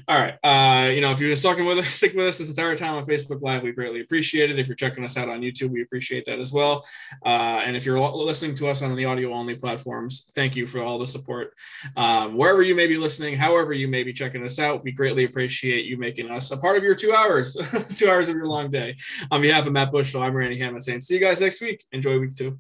All right. Uh, you know, if you're just sticking with us, stick with us this entire time on Facebook Live, we greatly appreciate it. If you're checking us out on YouTube, we appreciate that as well. Uh, and if you're listening to us on the audio only platforms, thank you for all the support. Um, wherever you may be listening, however you may be checking us out, we greatly appreciate you making us a part of your two hours, two hours of your long day. On behalf of Matt Bushnell, I'm Randy Hammond saying, see you guys next week. Enjoy week two.